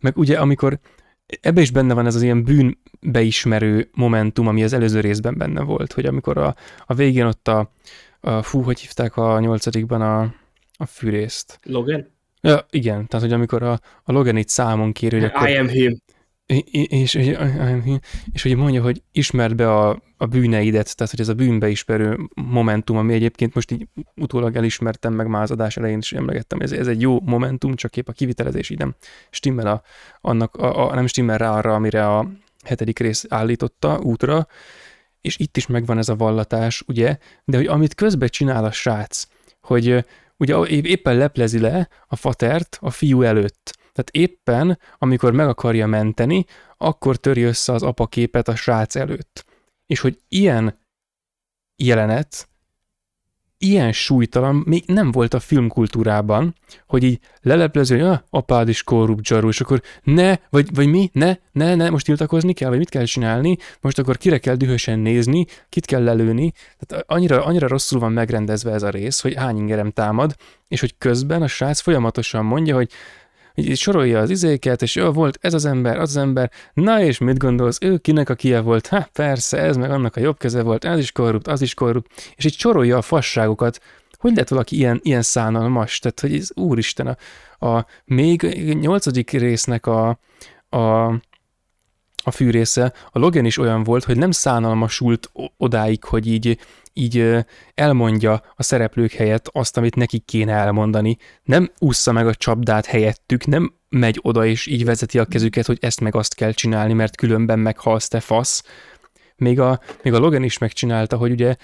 Meg ugye, amikor ebbe is benne van ez az ilyen bűnbeismerő momentum, ami az előző részben benne volt, hogy amikor a, a végén ott a, a fú, hogy hívták a nyolcadikban a, a fűrészt? Logan? Ja, igen, tehát hogy amikor a, a Logan itt számon kér, hogy akkor... I am him. És, és, és hogy mondja, hogy ismerd be a, a bűneidet, tehát hogy ez a bűnbeismerő momentum, ami egyébként most így utólag elismertem, meg már az adás elején is emlegettem, ez, ez egy jó momentum, csak épp a kivitelezés így nem stimmel, a, annak, a, a, nem stimmel rá arra, amire a hetedik rész állította útra, és itt is megvan ez a vallatás, ugye, de hogy amit közben csinál a srác, hogy ugye éppen leplezi le a fatert a fiú előtt. Tehát éppen, amikor meg akarja menteni, akkor töri össze az apaképet a srác előtt. És hogy ilyen jelenet ilyen súlytalan még nem volt a filmkultúrában, hogy így leleplező, hogy ah, apád is korrupt zsarú, és akkor ne, vagy, vagy mi, ne, ne, ne, most tiltakozni kell, vagy mit kell csinálni, most akkor kire kell dühösen nézni, kit kell lelőni, tehát annyira, annyira rosszul van megrendezve ez a rész, hogy hány ingerem támad, és hogy közben a srác folyamatosan mondja, hogy így sorolja az izéket, és jó, volt ez az ember, az az ember, na és mit gondolsz, ő kinek a kie volt, hát persze, ez meg annak a jobb keze volt, ez is korrupt, az is korrupt, és így sorolja a fasságokat, hogy lehet valaki ilyen, ilyen szánalmas, tehát hogy ez úristen, a, a még nyolcadik résznek a, a a fűrésze, a Logan is olyan volt, hogy nem szánalmasult odáig, hogy így így elmondja a szereplők helyett azt, amit nekik kéne elmondani. Nem ússza meg a csapdát helyettük, nem megy oda és így vezeti a kezüket, hogy ezt meg azt kell csinálni, mert különben meghalsz te fasz. Még a, még a Logan is megcsinálta, hogy ugye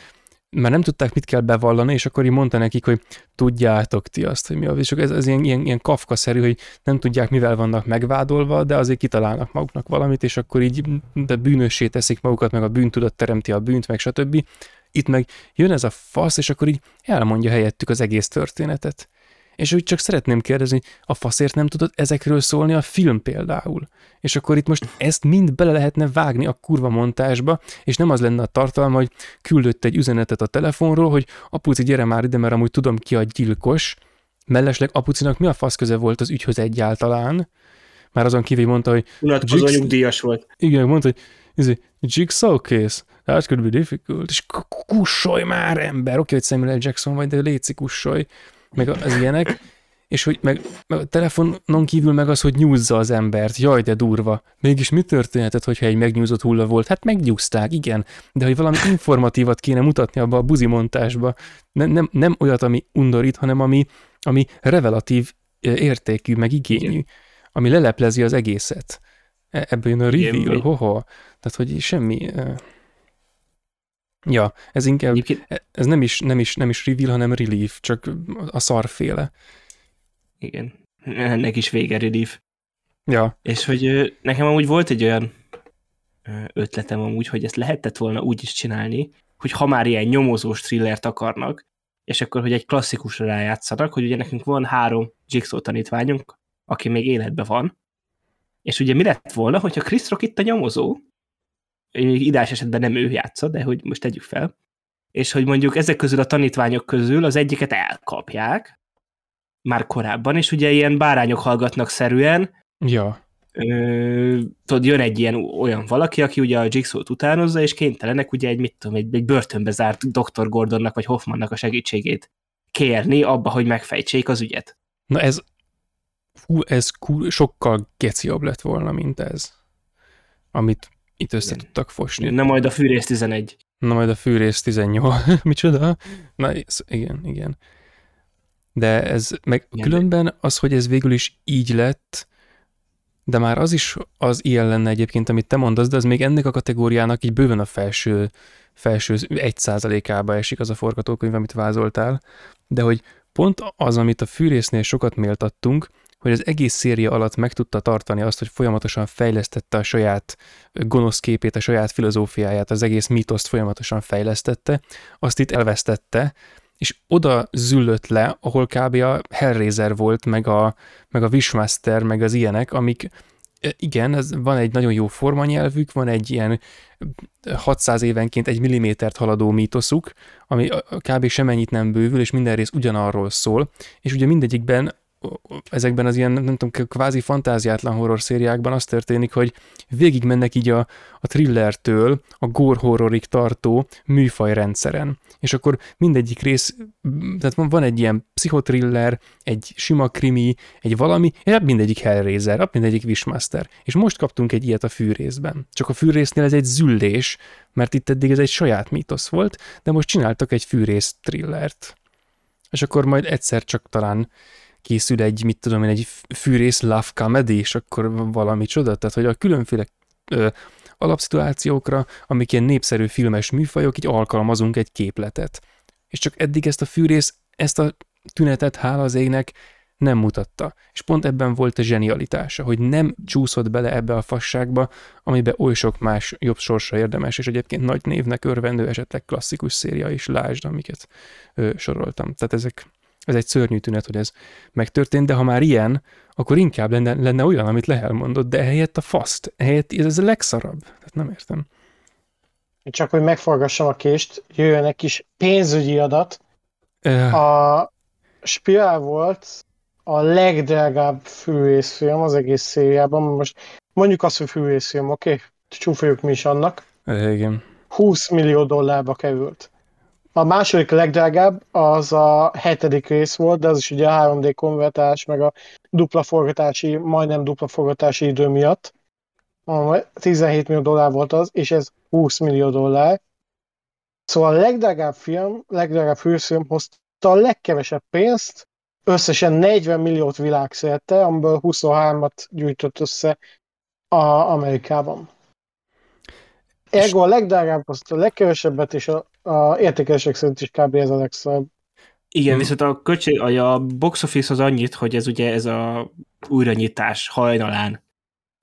már nem tudták, mit kell bevallani, és akkor így mondta nekik, hogy tudjátok ti azt, hogy mi a és ez, ez ilyen, ilyen, ilyen kafka-szerű, hogy nem tudják, mivel vannak megvádolva, de azért kitalálnak maguknak valamit, és akkor így de bűnössé teszik magukat, meg a bűntudat teremti a bűnt, meg stb. Itt meg jön ez a fasz, és akkor így elmondja helyettük az egész történetet. És úgy csak szeretném kérdezni, a faszért nem tudod ezekről szólni a film például? És akkor itt most ezt mind bele lehetne vágni a kurva montásba, és nem az lenne a tartalma, hogy küldött egy üzenetet a telefonról, hogy apuci, gyere már ide, mert amúgy tudom ki a gyilkos. Mellesleg apucinak mi a fasz köze volt az ügyhöz egyáltalán? Már azon kívül mondta, hogy... Unatkozó nyugdíjas volt. Igen, mondta, hogy ez Jigsaw case, that could be difficult, és kussolj már ember, oké, hogy Samuel L. Jackson vagy, de létszik kussolj, meg az ilyenek, és hogy meg, meg a telefonon kívül meg az, hogy nyúzza az embert, jaj, de durva. Mégis mi történhetett, hogyha egy megnyúzott hulla volt? Hát megnyúzták, igen, de hogy valami informatívat kéne mutatni abba a buzimontásba, nem, nem, nem olyat, ami undorít, hanem ami, ami revelatív értékű, meg igényű, igen. ami leleplezi az egészet. E, ebből jön a reveal, hoho. Tehát, hogy semmi... Ja, ez inkább, e, ez nem is, nem is, nem is reveal, hanem relief, csak a szarféle. Igen, ennek is vége relief. Ja. És hogy nekem amúgy volt egy olyan ötletem amúgy, hogy ezt lehetett volna úgy is csinálni, hogy ha már ilyen nyomozós thrillert akarnak, és akkor, hogy egy klasszikusra rájátszanak, hogy ugye nekünk van három Jigsaw tanítványunk, aki még életben van, és ugye mi lett volna, hogyha Chris Rock itt a nyomozó, idás esetben nem ő játsza, de hogy most tegyük fel, és hogy mondjuk ezek közül a tanítványok közül az egyiket elkapják, már korábban, és ugye ilyen bárányok hallgatnak szerűen, Ja. ö, tudod, jön egy ilyen olyan valaki, aki ugye a Jigsaw-t utánozza, és kénytelenek ugye egy, mit tudom, egy, egy börtönbe zárt Dr. Gordonnak vagy Hoffmannak a segítségét kérni abba, hogy megfejtsék az ügyet. Na ez, hú, ez sokkal geciabb lett volna, mint ez, amit itt össze Igen. tudtak fosni. Na majd a Fűrész 11. Na majd a fűrész 18. Micsoda? Na, ez, igen, igen. De ez, meg Igen, különben az, hogy ez végül is így lett, de már az is az ilyen lenne egyébként, amit te mondasz, de az még ennek a kategóriának így bőven a felső, felső egy százalékába esik az a forgatókönyv, amit vázoltál, de hogy pont az, amit a fűrésznél sokat méltattunk, hogy az egész széria alatt meg tudta tartani azt, hogy folyamatosan fejlesztette a saját gonosz képét, a saját filozófiáját, az egész mítoszt folyamatosan fejlesztette, azt itt elvesztette, és oda züllött le, ahol kb. a Hellraiser volt, meg a, meg a Wishmaster, meg az ilyenek, amik igen, ez van egy nagyon jó formanyelvük, van egy ilyen 600 évenként egy millimétert haladó mítoszuk, ami kb. semennyit nem bővül, és minden rész ugyanarról szól, és ugye mindegyikben ezekben az ilyen, nem tudom, kvázi fantáziátlan horror szériákban az történik, hogy végig mennek így a, a thrillertől a gore horrorig tartó műfajrendszeren. És akkor mindegyik rész, tehát van, egy ilyen pszichotriller, egy sima krimi, egy valami, és hát mindegyik Hellraiser, hát mindegyik Wishmaster. És most kaptunk egy ilyet a fűrészben. Csak a fűrésznél ez egy züllés, mert itt eddig ez egy saját mítosz volt, de most csináltak egy fűrész thrillert. És akkor majd egyszer csak talán készül egy, mit tudom én, egy fűrész love comedy, és akkor valami csoda, tehát hogy a különféle ö, alapszituációkra, amik ilyen népszerű filmes műfajok, így alkalmazunk egy képletet. És csak eddig ezt a fűrész, ezt a tünetet, hála az égnek, nem mutatta. És pont ebben volt a zsenialitása, hogy nem csúszott bele ebbe a fasságba, amiben oly sok más jobb sorsa érdemes, és egyébként nagy névnek örvendő, esetleg klasszikus széria is, lásd, amiket ö, soroltam. Tehát ezek, ez egy szörnyű tünet, hogy ez megtörtént, de ha már ilyen, akkor inkább lenne, lenne olyan, amit Lehel mondott, de ehelyett a faszt, ehelyett ez a legszarabb. Tehát nem értem. Csak hogy megforgassam a kést, jöjjön egy kis pénzügyi adat. Uh, A Spirál volt a legdrágább fűrészfilm az egész szériában. Most mondjuk azt, hogy fűrészfilm, oké? Okay? Csúfoljuk mi is annak. igen. 20 millió dollárba került. A második legdrágább az a hetedik rész volt, de az is ugye a 3D konvertálás, meg a dupla forgatási, majdnem dupla forgatási idő miatt. A 17 millió dollár volt az, és ez 20 millió dollár. Szóval a legdrágább film, legdrágább főfilm hozta a legkevesebb pénzt, összesen 40 milliót világszerte, amiből 23-at gyűjtött össze a Amerikában. Ergo a legdrágább hozta a legkevesebbet, és a, a értékelések szerint is kb. ez a legszebb. Igen, Hmm. viszont a, költség, a box office az annyit, hogy ez ugye ez a újranyitás hajnalán,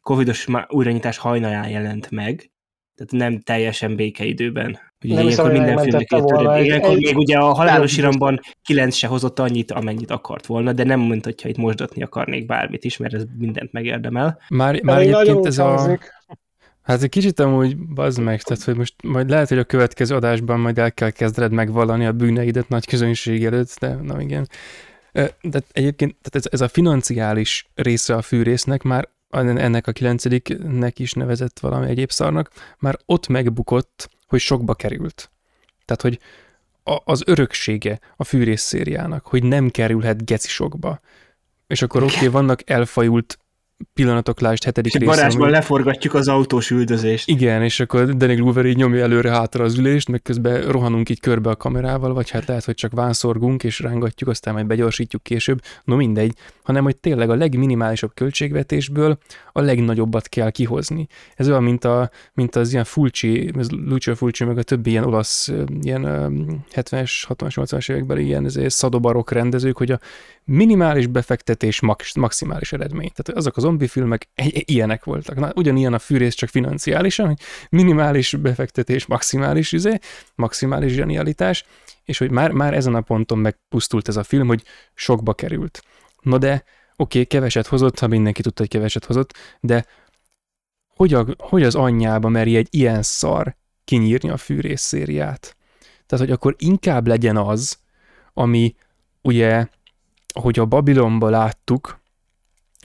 covidos újranyitás hajnalán jelent meg, tehát nem teljesen békeidőben. Ugye Nem ilyenkor hogy minden filmnek megmentette volna ilyenkor, egy- még ugye a halálos iramban 9 se hozott annyit, amennyit akart volna, de nem mondta, hogyha itt mosdatni akarnék bármit is, mert ez mindent megérdemel. Már, már egyébként ez a... hangzik. Hát egy kicsit amúgy bazd meg, tehát hogy most majd lehet, hogy a következő adásban majd el kell kezdened megvallani a bűneidet nagy közönség előtt, de na igen. De egyébként tehát ez, ez a financiális része a fűrésznek már ennek a kilencediknek is nevezett valami egyéb szarnak, már ott megbukott, hogy sokba került. Tehát, hogy a, az öröksége a fűrész szériának, hogy nem kerülhet geci sokba. És akkor oké, okay, vannak elfajult pillanatok, lásd hetedik része, garázsban ami- leforgatjuk az autós üldözést. igen, és akkor Danny Glover így nyomja előre-hátra az ülést, meg közben rohanunk így körbe a kamerával, vagy hát lehet, hogy csak vánszorgunk és rángatjuk, aztán majd begyorsítjuk később, no mindegy, hanem hogy tényleg a legminimálisabb költségvetésből a legnagyobbat kell kihozni. Ez olyan, mint, a, mint az ilyen Fulci, ez Lucio Fulci, meg a többi ilyen olasz, ilyen ö, 70-es, 60-as, 80-as években ilyen ezért szadobarok rendezők, hogy a minimális befektetés max, maximális eredmény. Tehát azok az zombi filmek ilyenek voltak. Na, ugyanilyen a fűrész, csak financiálisan, hogy minimális befektetés, maximális izé, maximális zsenialitás, és hogy már, már ezen a ponton megpusztult ez a film, hogy sokba került. Na de, oké, okay, keveset hozott, ha mindenki tudta, hogy keveset hozott, de hogy, a, hogy az anyjába meri egy ilyen szar kinyírni a fűrész szériát? Tehát, hogy akkor inkább legyen az, ami ugye, hogy a Babilonba láttuk,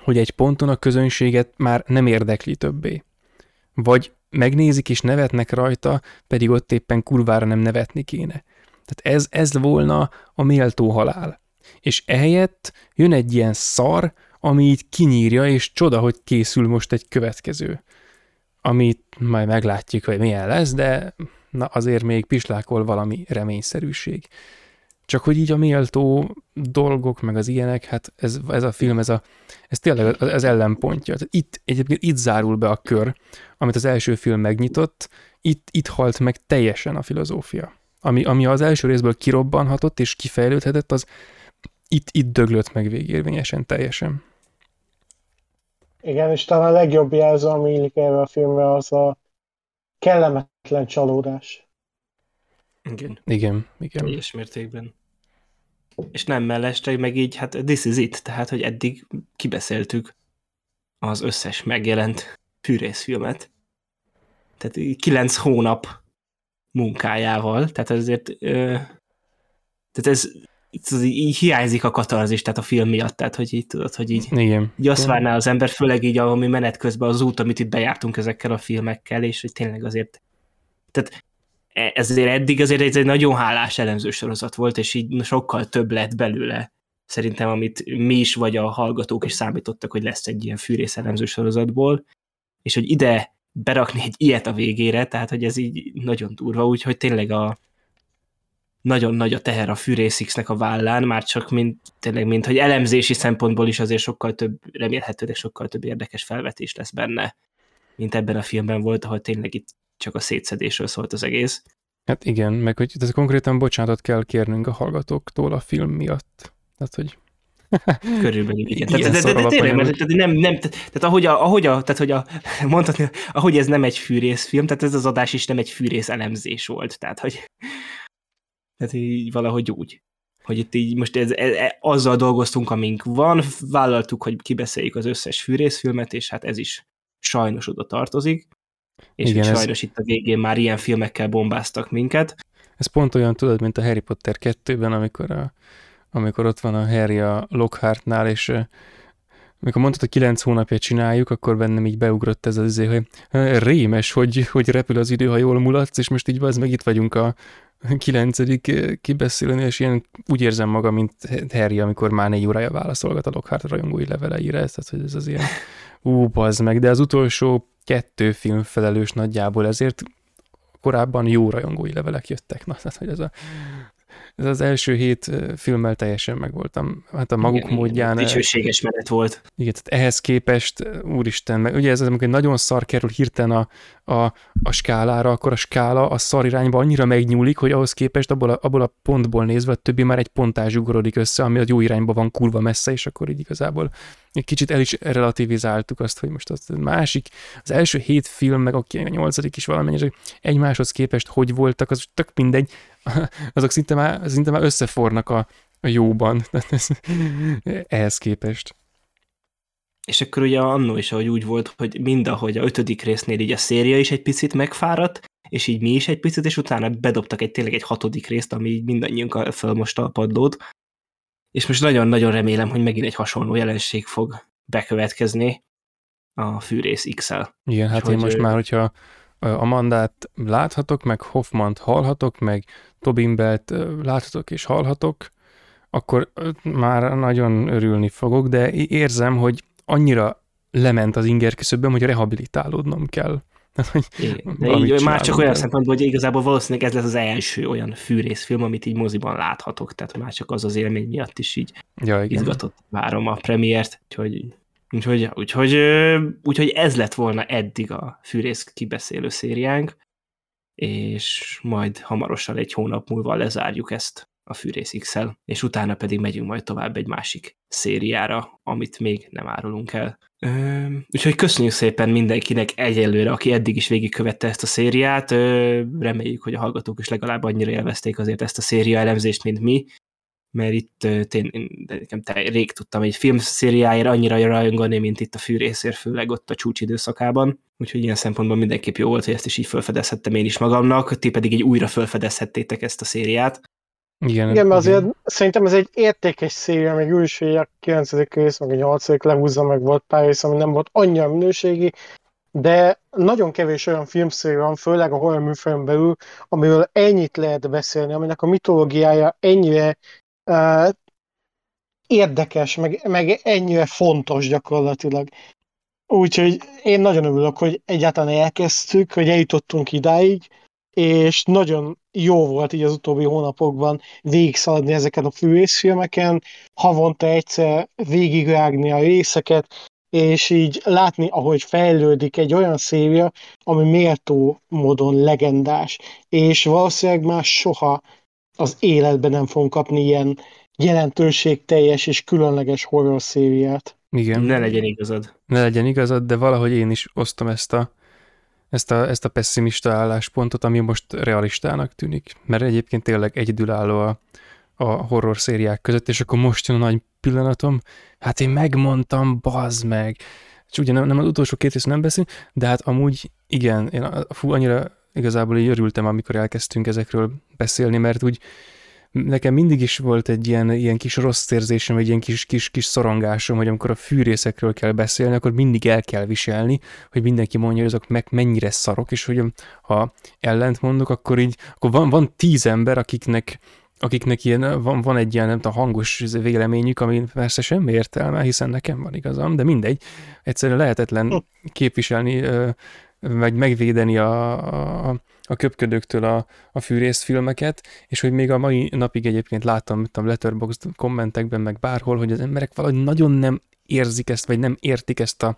hogy egy ponton a közönséget már nem érdekli többé. Vagy megnézik és nevetnek rajta, pedig ott éppen kurvára nem nevetni kéne. Tehát ez, ez volna a méltó halál. És ehelyett jön egy ilyen szar, ami így kinyírja, és csoda, hogy készül most egy következő. Amit majd meglátjuk, hogy milyen lesz, de na azért még pislákol valami reményszerűség. Csak hogy így a méltó dolgok, meg az ilyenek, hát ez, ez a film, ez, a, ez tényleg az ellenpontja. Itt, egyébként itt zárul be a kör, amit az első film megnyitott, itt, itt halt meg teljesen a filozófia. Ami, ami az első részből kirobbanhatott és kifejlődhetett, az itt, itt döglött meg végérvényesen teljesen. Igen, és talán a legjobb jelző, ami illik erre a filmre, az a kellemetlen csalódás. Igen. Igen, igen. Teljes mértékben. És nem mellesleg meg így, hát this is it, tehát, hogy eddig kibeszéltük az összes megjelent fűrészfilmet. Tehát kilenc hónap munkájával, tehát azért ö, tehát ez ez így hiányzik a katarzis, tehát a film miatt, tehát hogy így tudod, hogy így, Igen. így azt várná az ember, főleg így ami menet közben az út, amit itt bejártunk ezekkel a filmekkel, és hogy tényleg azért tehát ezért eddig azért ez egy nagyon hálás elemző sorozat volt, és így sokkal több lett belőle. Szerintem, amit mi is, vagy a hallgatók is számítottak, hogy lesz egy ilyen fűrész elemző sorozatból, és hogy ide berakni egy ilyet a végére, tehát hogy ez így nagyon durva, úgyhogy tényleg a, nagyon nagy a teher a fűrészixnek a vállán, már csak mint, tényleg, mint hogy elemzési szempontból is azért sokkal több, remélhetőleg sokkal több érdekes felvetés lesz benne, mint ebben a filmben volt, ahol tényleg itt csak a szétszedésről szólt az egész. Hát igen, meg hogy ez konkrétan bocsánatot kell kérnünk a hallgatóktól a film miatt. Tehát, hogy Körülbelül, igen. Tehát, de, de, de, tényleg, mert tehát nem, nem, tehát ahogy, a, ahogy, a, tehát, hogy a, mondhatni, ahogy ez nem egy fűrészfilm, tehát ez az adás is nem egy fűrész elemzés volt, tehát hogy tehát így valahogy úgy. Hogy itt így most ez, ez, ez, azzal dolgoztunk, amink van, vállaltuk, hogy kibeszéljük az összes fűrészfilmet, és hát ez is sajnos oda tartozik. És Igen, sajnos ez... itt a végén már ilyen filmekkel bombáztak minket. Ez pont olyan, tudod, mint a Harry Potter 2-ben, amikor, a, amikor ott van a Harry a Lockhartnál, és amikor mondtad, hogy kilenc hónapja csináljuk, akkor bennem így beugrott ez az izé, hogy rémes, hogy, hogy repül az idő, ha jól mulatsz, és most így az meg itt vagyunk a, kilencedik kibeszélőnél, és ilyen úgy érzem magam, mint Harry, amikor már négy órája válaszolgat a Lockhart rajongói leveleire, tehát hogy ez az ilyen, ú, bazd meg, de az utolsó kettő film felelős nagyjából, ezért korábban jó rajongói levelek jöttek. Na, tehát, hogy ez a ez az első hét filmmel teljesen megvoltam. Hát a maguk igen, módján... Dicsőséges menet volt. Igen, tehát ehhez képest, úristen, meg ugye ez az, amikor nagyon szar kerül hirtelen a, a, a skálára, akkor a skála a szar irányba annyira megnyúlik, hogy ahhoz képest abból a, abból a pontból nézve a többi már egy pontás ugorodik össze, ami a jó irányba van kurva messze, és akkor így igazából egy kicsit el is relativizáltuk azt, hogy most az másik, az első hét film, meg oké, a nyolcadik is valamennyire egymáshoz képest hogy voltak, az tök mindegy, azok szinte már, szinte már összefornak a, a jóban, ehhez képest. És akkor ugye annó is, ahogy úgy volt, hogy mind ahogy a ötödik résznél így a széria is egy picit megfáradt, és így mi is egy picit, és utána bedobtak egy tényleg egy hatodik részt, ami így mindannyiunk fölmosta a padlót. És most nagyon-nagyon remélem, hogy megint egy hasonló jelenség fog bekövetkezni a Fűrész X-el. Igen, hát én most már, hogyha Amandát láthatok, meg Hoffmant hallhatok, meg Tobimbelt láthatok és hallhatok, akkor már nagyon örülni fogok, de érzem, hogy annyira lement az inger küszöbben, hogy rehabilitálódnom kell. Igen, de így már csak olyan szempontból, hogy igazából valószínűleg ez lesz az első olyan fűrészfilm, amit így moziban láthatok, tehát már csak az az élmény miatt is így ja, igen. izgatott várom a premiért, úgyhogy Úgyhogy, úgyhogy, úgyhogy ez lett volna eddig a fűrész kibeszélő szériánk, és majd hamarosan egy hónap múlva lezárjuk ezt a Fűrész x és utána pedig megyünk majd tovább egy másik szériára, amit még nem árulunk el. Úgyhogy köszönjük szépen mindenkinek egyelőre, aki eddig is végigkövette ezt a szériát. Reméljük, hogy a hallgatók is legalább annyira élvezték azért ezt a széria elemzést, mint mi, mert itt tényleg nekem rég tudtam egy filmszériáért annyira rajongani, mint itt a fűrészért, főleg ott a csúcsidőszakában. Úgyhogy ilyen szempontból mindenképp jó volt, hogy ezt is így felfedezhettem én is magamnak, ti pedig így újra felfedezhettétek ezt a szériát. Igen, igen mert azért igen. szerintem ez egy értékes széria, még úgy is, hogy a 9. rész, meg a 8. lehúzza, meg volt pár rész, ami nem volt annyira minőségi, de nagyon kevés olyan filmszéria van, főleg a horror műfajon belül, amiről ennyit lehet beszélni, aminek a mitológiája ennyire érdekes, meg, meg ennyire fontos gyakorlatilag. Úgyhogy én nagyon örülök, hogy egyáltalán elkezdtük, hogy eljutottunk idáig, és nagyon jó volt így az utóbbi hónapokban végigszaladni ezeken a fűrészfilmeken, havonta egyszer végigrágni a részeket, és így látni, ahogy fejlődik egy olyan széria, ami méltó módon legendás, és valószínűleg már soha az életben nem fogunk kapni ilyen jelentőségteljes és különleges horror szériát. Igen. Ne legyen igazad. Ne legyen igazad, de valahogy én is osztom ezt a ezt a, ezt a pessimista álláspontot, ami most realistának tűnik. Mert egyébként tényleg egyedülálló a, a horror szériák között, és akkor most jön a nagy pillanatom, hát én megmondtam, bazd meg. És ugye nem, nem az utolsó két rész nem beszél, de hát amúgy igen, én fú, annyira igazából így örültem, amikor elkezdtünk ezekről beszélni, mert úgy nekem mindig is volt egy ilyen, ilyen kis rossz érzésem, vagy ilyen kis, kis, kis szorongásom, hogy amikor a fűrészekről kell beszélni, akkor mindig el kell viselni, hogy mindenki mondja, hogy azok meg mennyire szarok, és hogy ha ellent mondok, akkor így, akkor van, van tíz ember, akiknek akiknek ilyen, van, van egy ilyen nem tudom, hangos véleményük, ami persze semmi értelme, hiszen nekem van igazam, de mindegy, egyszerűen lehetetlen hm. képviselni, vagy megvédeni a, a, a köpködőktől a, a fűrészfilmeket, és hogy még a mai napig egyébként láttam, a Letterboxd kommentekben, meg bárhol, hogy az emberek valahogy nagyon nem érzik ezt, vagy nem értik ezt a,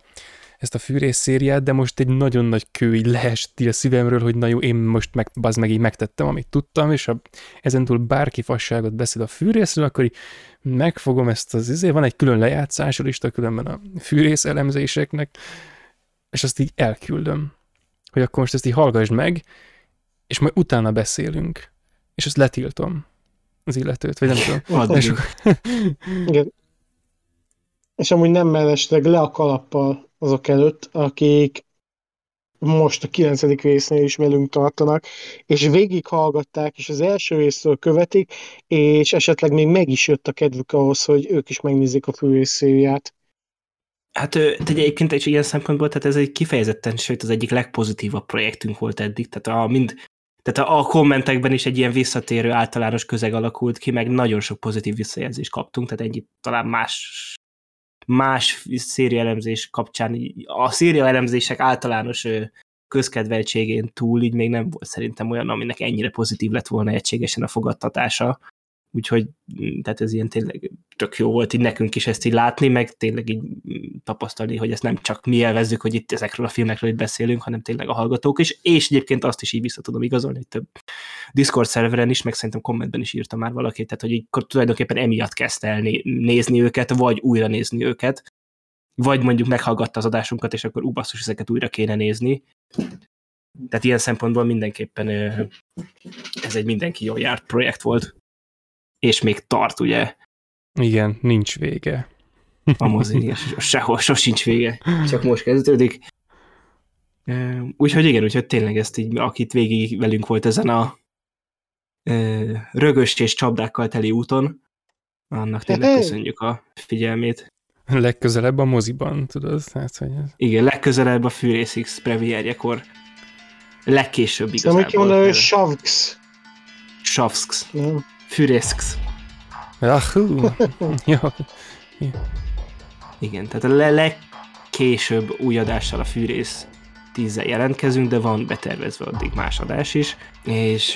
ezt a fűrész szériát, de most egy nagyon nagy kő így leesti a szívemről, hogy na jó, én most meg, bazd meg így megtettem, amit tudtam, és ha ezentúl bárki fasságot beszél a fűrészről, akkor így megfogom ezt az izé, van egy külön lejátszás lista különben a fűrész elemzéseknek, és azt így elküldöm, hogy akkor most ezt így hallgassd meg, és majd utána beszélünk, és ezt letiltom az illetőt, vagy nem tudom. és, Igen. és amúgy nem mellesleg le a kalappal azok előtt, akik most a kilencedik résznél is velünk tartanak, és végighallgatták, és az első résztől követik, és esetleg még meg is jött a kedvük ahhoz, hogy ők is megnézzék a főrészszériát. Hát egyébként egy ilyen szempontból, tehát ez egy kifejezetten, sőt az egyik legpozitívabb projektünk volt eddig, tehát a, mind tehát a, a kommentekben is egy ilyen visszatérő általános közeg alakult ki, meg nagyon sok pozitív visszajelzést kaptunk, tehát egyik talán más más szériaelemzés kapcsán, a szériaelemzések általános közkedveltségén túl így még nem volt szerintem olyan, aminek ennyire pozitív lett volna egységesen a fogadtatása úgyhogy mm, tehát ez ilyen tényleg tök jó volt így nekünk is ezt így látni, meg tényleg így mm, tapasztalni, hogy ezt nem csak mi élvezzük, hogy itt ezekről a filmekről itt beszélünk, hanem tényleg a hallgatók is, és egyébként azt is így vissza tudom igazolni, hogy több Discord szerveren is, meg szerintem kommentben is írta már valaki, tehát hogy így tulajdonképpen emiatt kezdte el nézni őket, vagy újra nézni őket, vagy mondjuk meghallgatta az adásunkat, és akkor ubasszus, ezeket újra kéne nézni. Tehát ilyen szempontból mindenképpen ez egy mindenki jól járt projekt volt és még tart, ugye? Igen, nincs vége. A mozi, sehol, sosincs vége, csak most kezdődik. Úgyhogy igen, úgyhogy tényleg ezt így, akit végig velünk volt ezen a rögös és csapdákkal teli úton, annak tényleg köszönjük a figyelmét. Legközelebb a moziban, tudod? Hát, hogy ez... Igen, legközelebb a Fűrész X premierjekor. Legkésőbb igazából. Szóval mondani, hogy Savks. Savks. Füreszksz. Jó. Igen, tehát a le legkésőbb új adással a fűrész 10 jelentkezünk, de van betervezve addig más adás is, és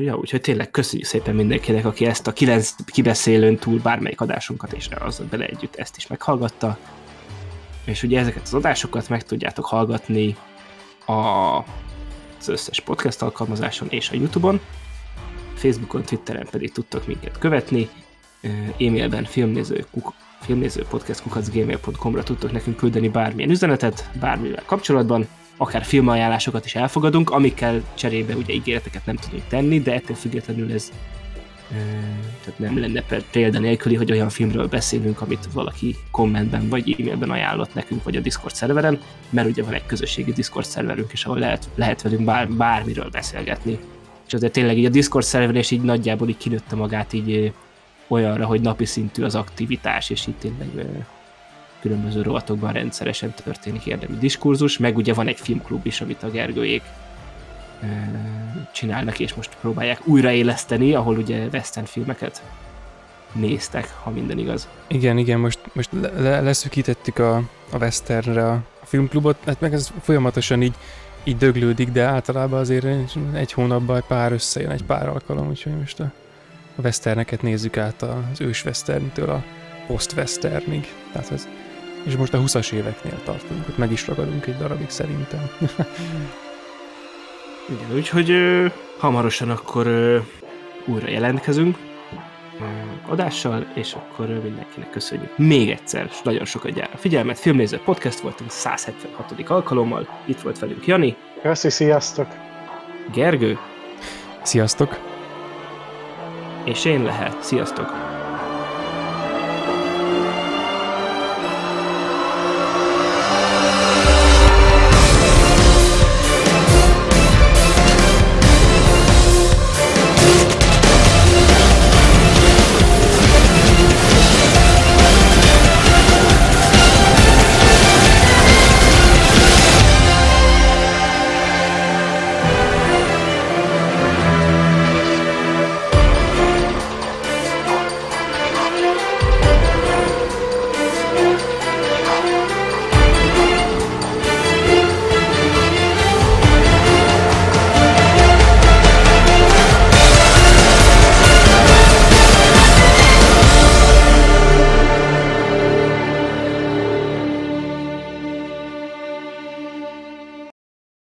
ja, úgyhogy tényleg köszönjük szépen mindenkinek, aki ezt a kilenc kibeszélőn túl bármelyik adásunkat, és az bele együtt ezt is meghallgatta, és ugye ezeket az adásokat meg tudjátok hallgatni a, az összes podcast alkalmazáson és a Youtube-on, Facebookon, Twitteren pedig tudtok minket követni, e-mailben filmnéző filmnézőpodcast.gmail.com-ra tudtok nekünk küldeni bármilyen üzenetet, bármivel kapcsolatban, akár filmajánlásokat is elfogadunk, amikkel cserébe ugye ígéreteket nem tudunk tenni, de ettől függetlenül ez tehát nem lenne példa nélküli, hogy olyan filmről beszélünk, amit valaki kommentben vagy e-mailben ajánlott nekünk, vagy a Discord szerveren, mert ugye van egy közösségi Discord szerverünk is, ahol lehet, lehet velünk bár, bármiről beszélgetni. És azért tényleg így a Discord szerver is így nagyjából így kinőtte magát így olyanra, hogy napi szintű az aktivitás, és így tényleg különböző rovatokban rendszeresen történik érdemi diskurzus, meg ugye van egy filmklub is, amit a Gergőjék csinálnak, és most próbálják újraéleszteni, ahol ugye western filmeket néztek, ha minden igaz. Igen, igen, most, most le, leszűkítettük a, a westernre a filmklubot, hát meg ez folyamatosan így, így döglődik, de általában azért egy hónapban pár összejön, egy pár alkalom, úgyhogy most a, westerneket nézzük át az ős westerntől a post-westernig. Tehát ez, és most a 20-as éveknél tartunk, hogy meg is ragadunk egy darabig szerintem. Igen, úgyhogy ö, hamarosan akkor ö, újra jelentkezünk adással, és akkor mindenkinek köszönjük még egyszer, és nagyon sokat gyára figyelmet. Filmnéző podcast voltunk 176. alkalommal. Itt volt velünk Jani. Köszi, sziasztok! Gergő. Sziasztok! És én lehet. Sziasztok!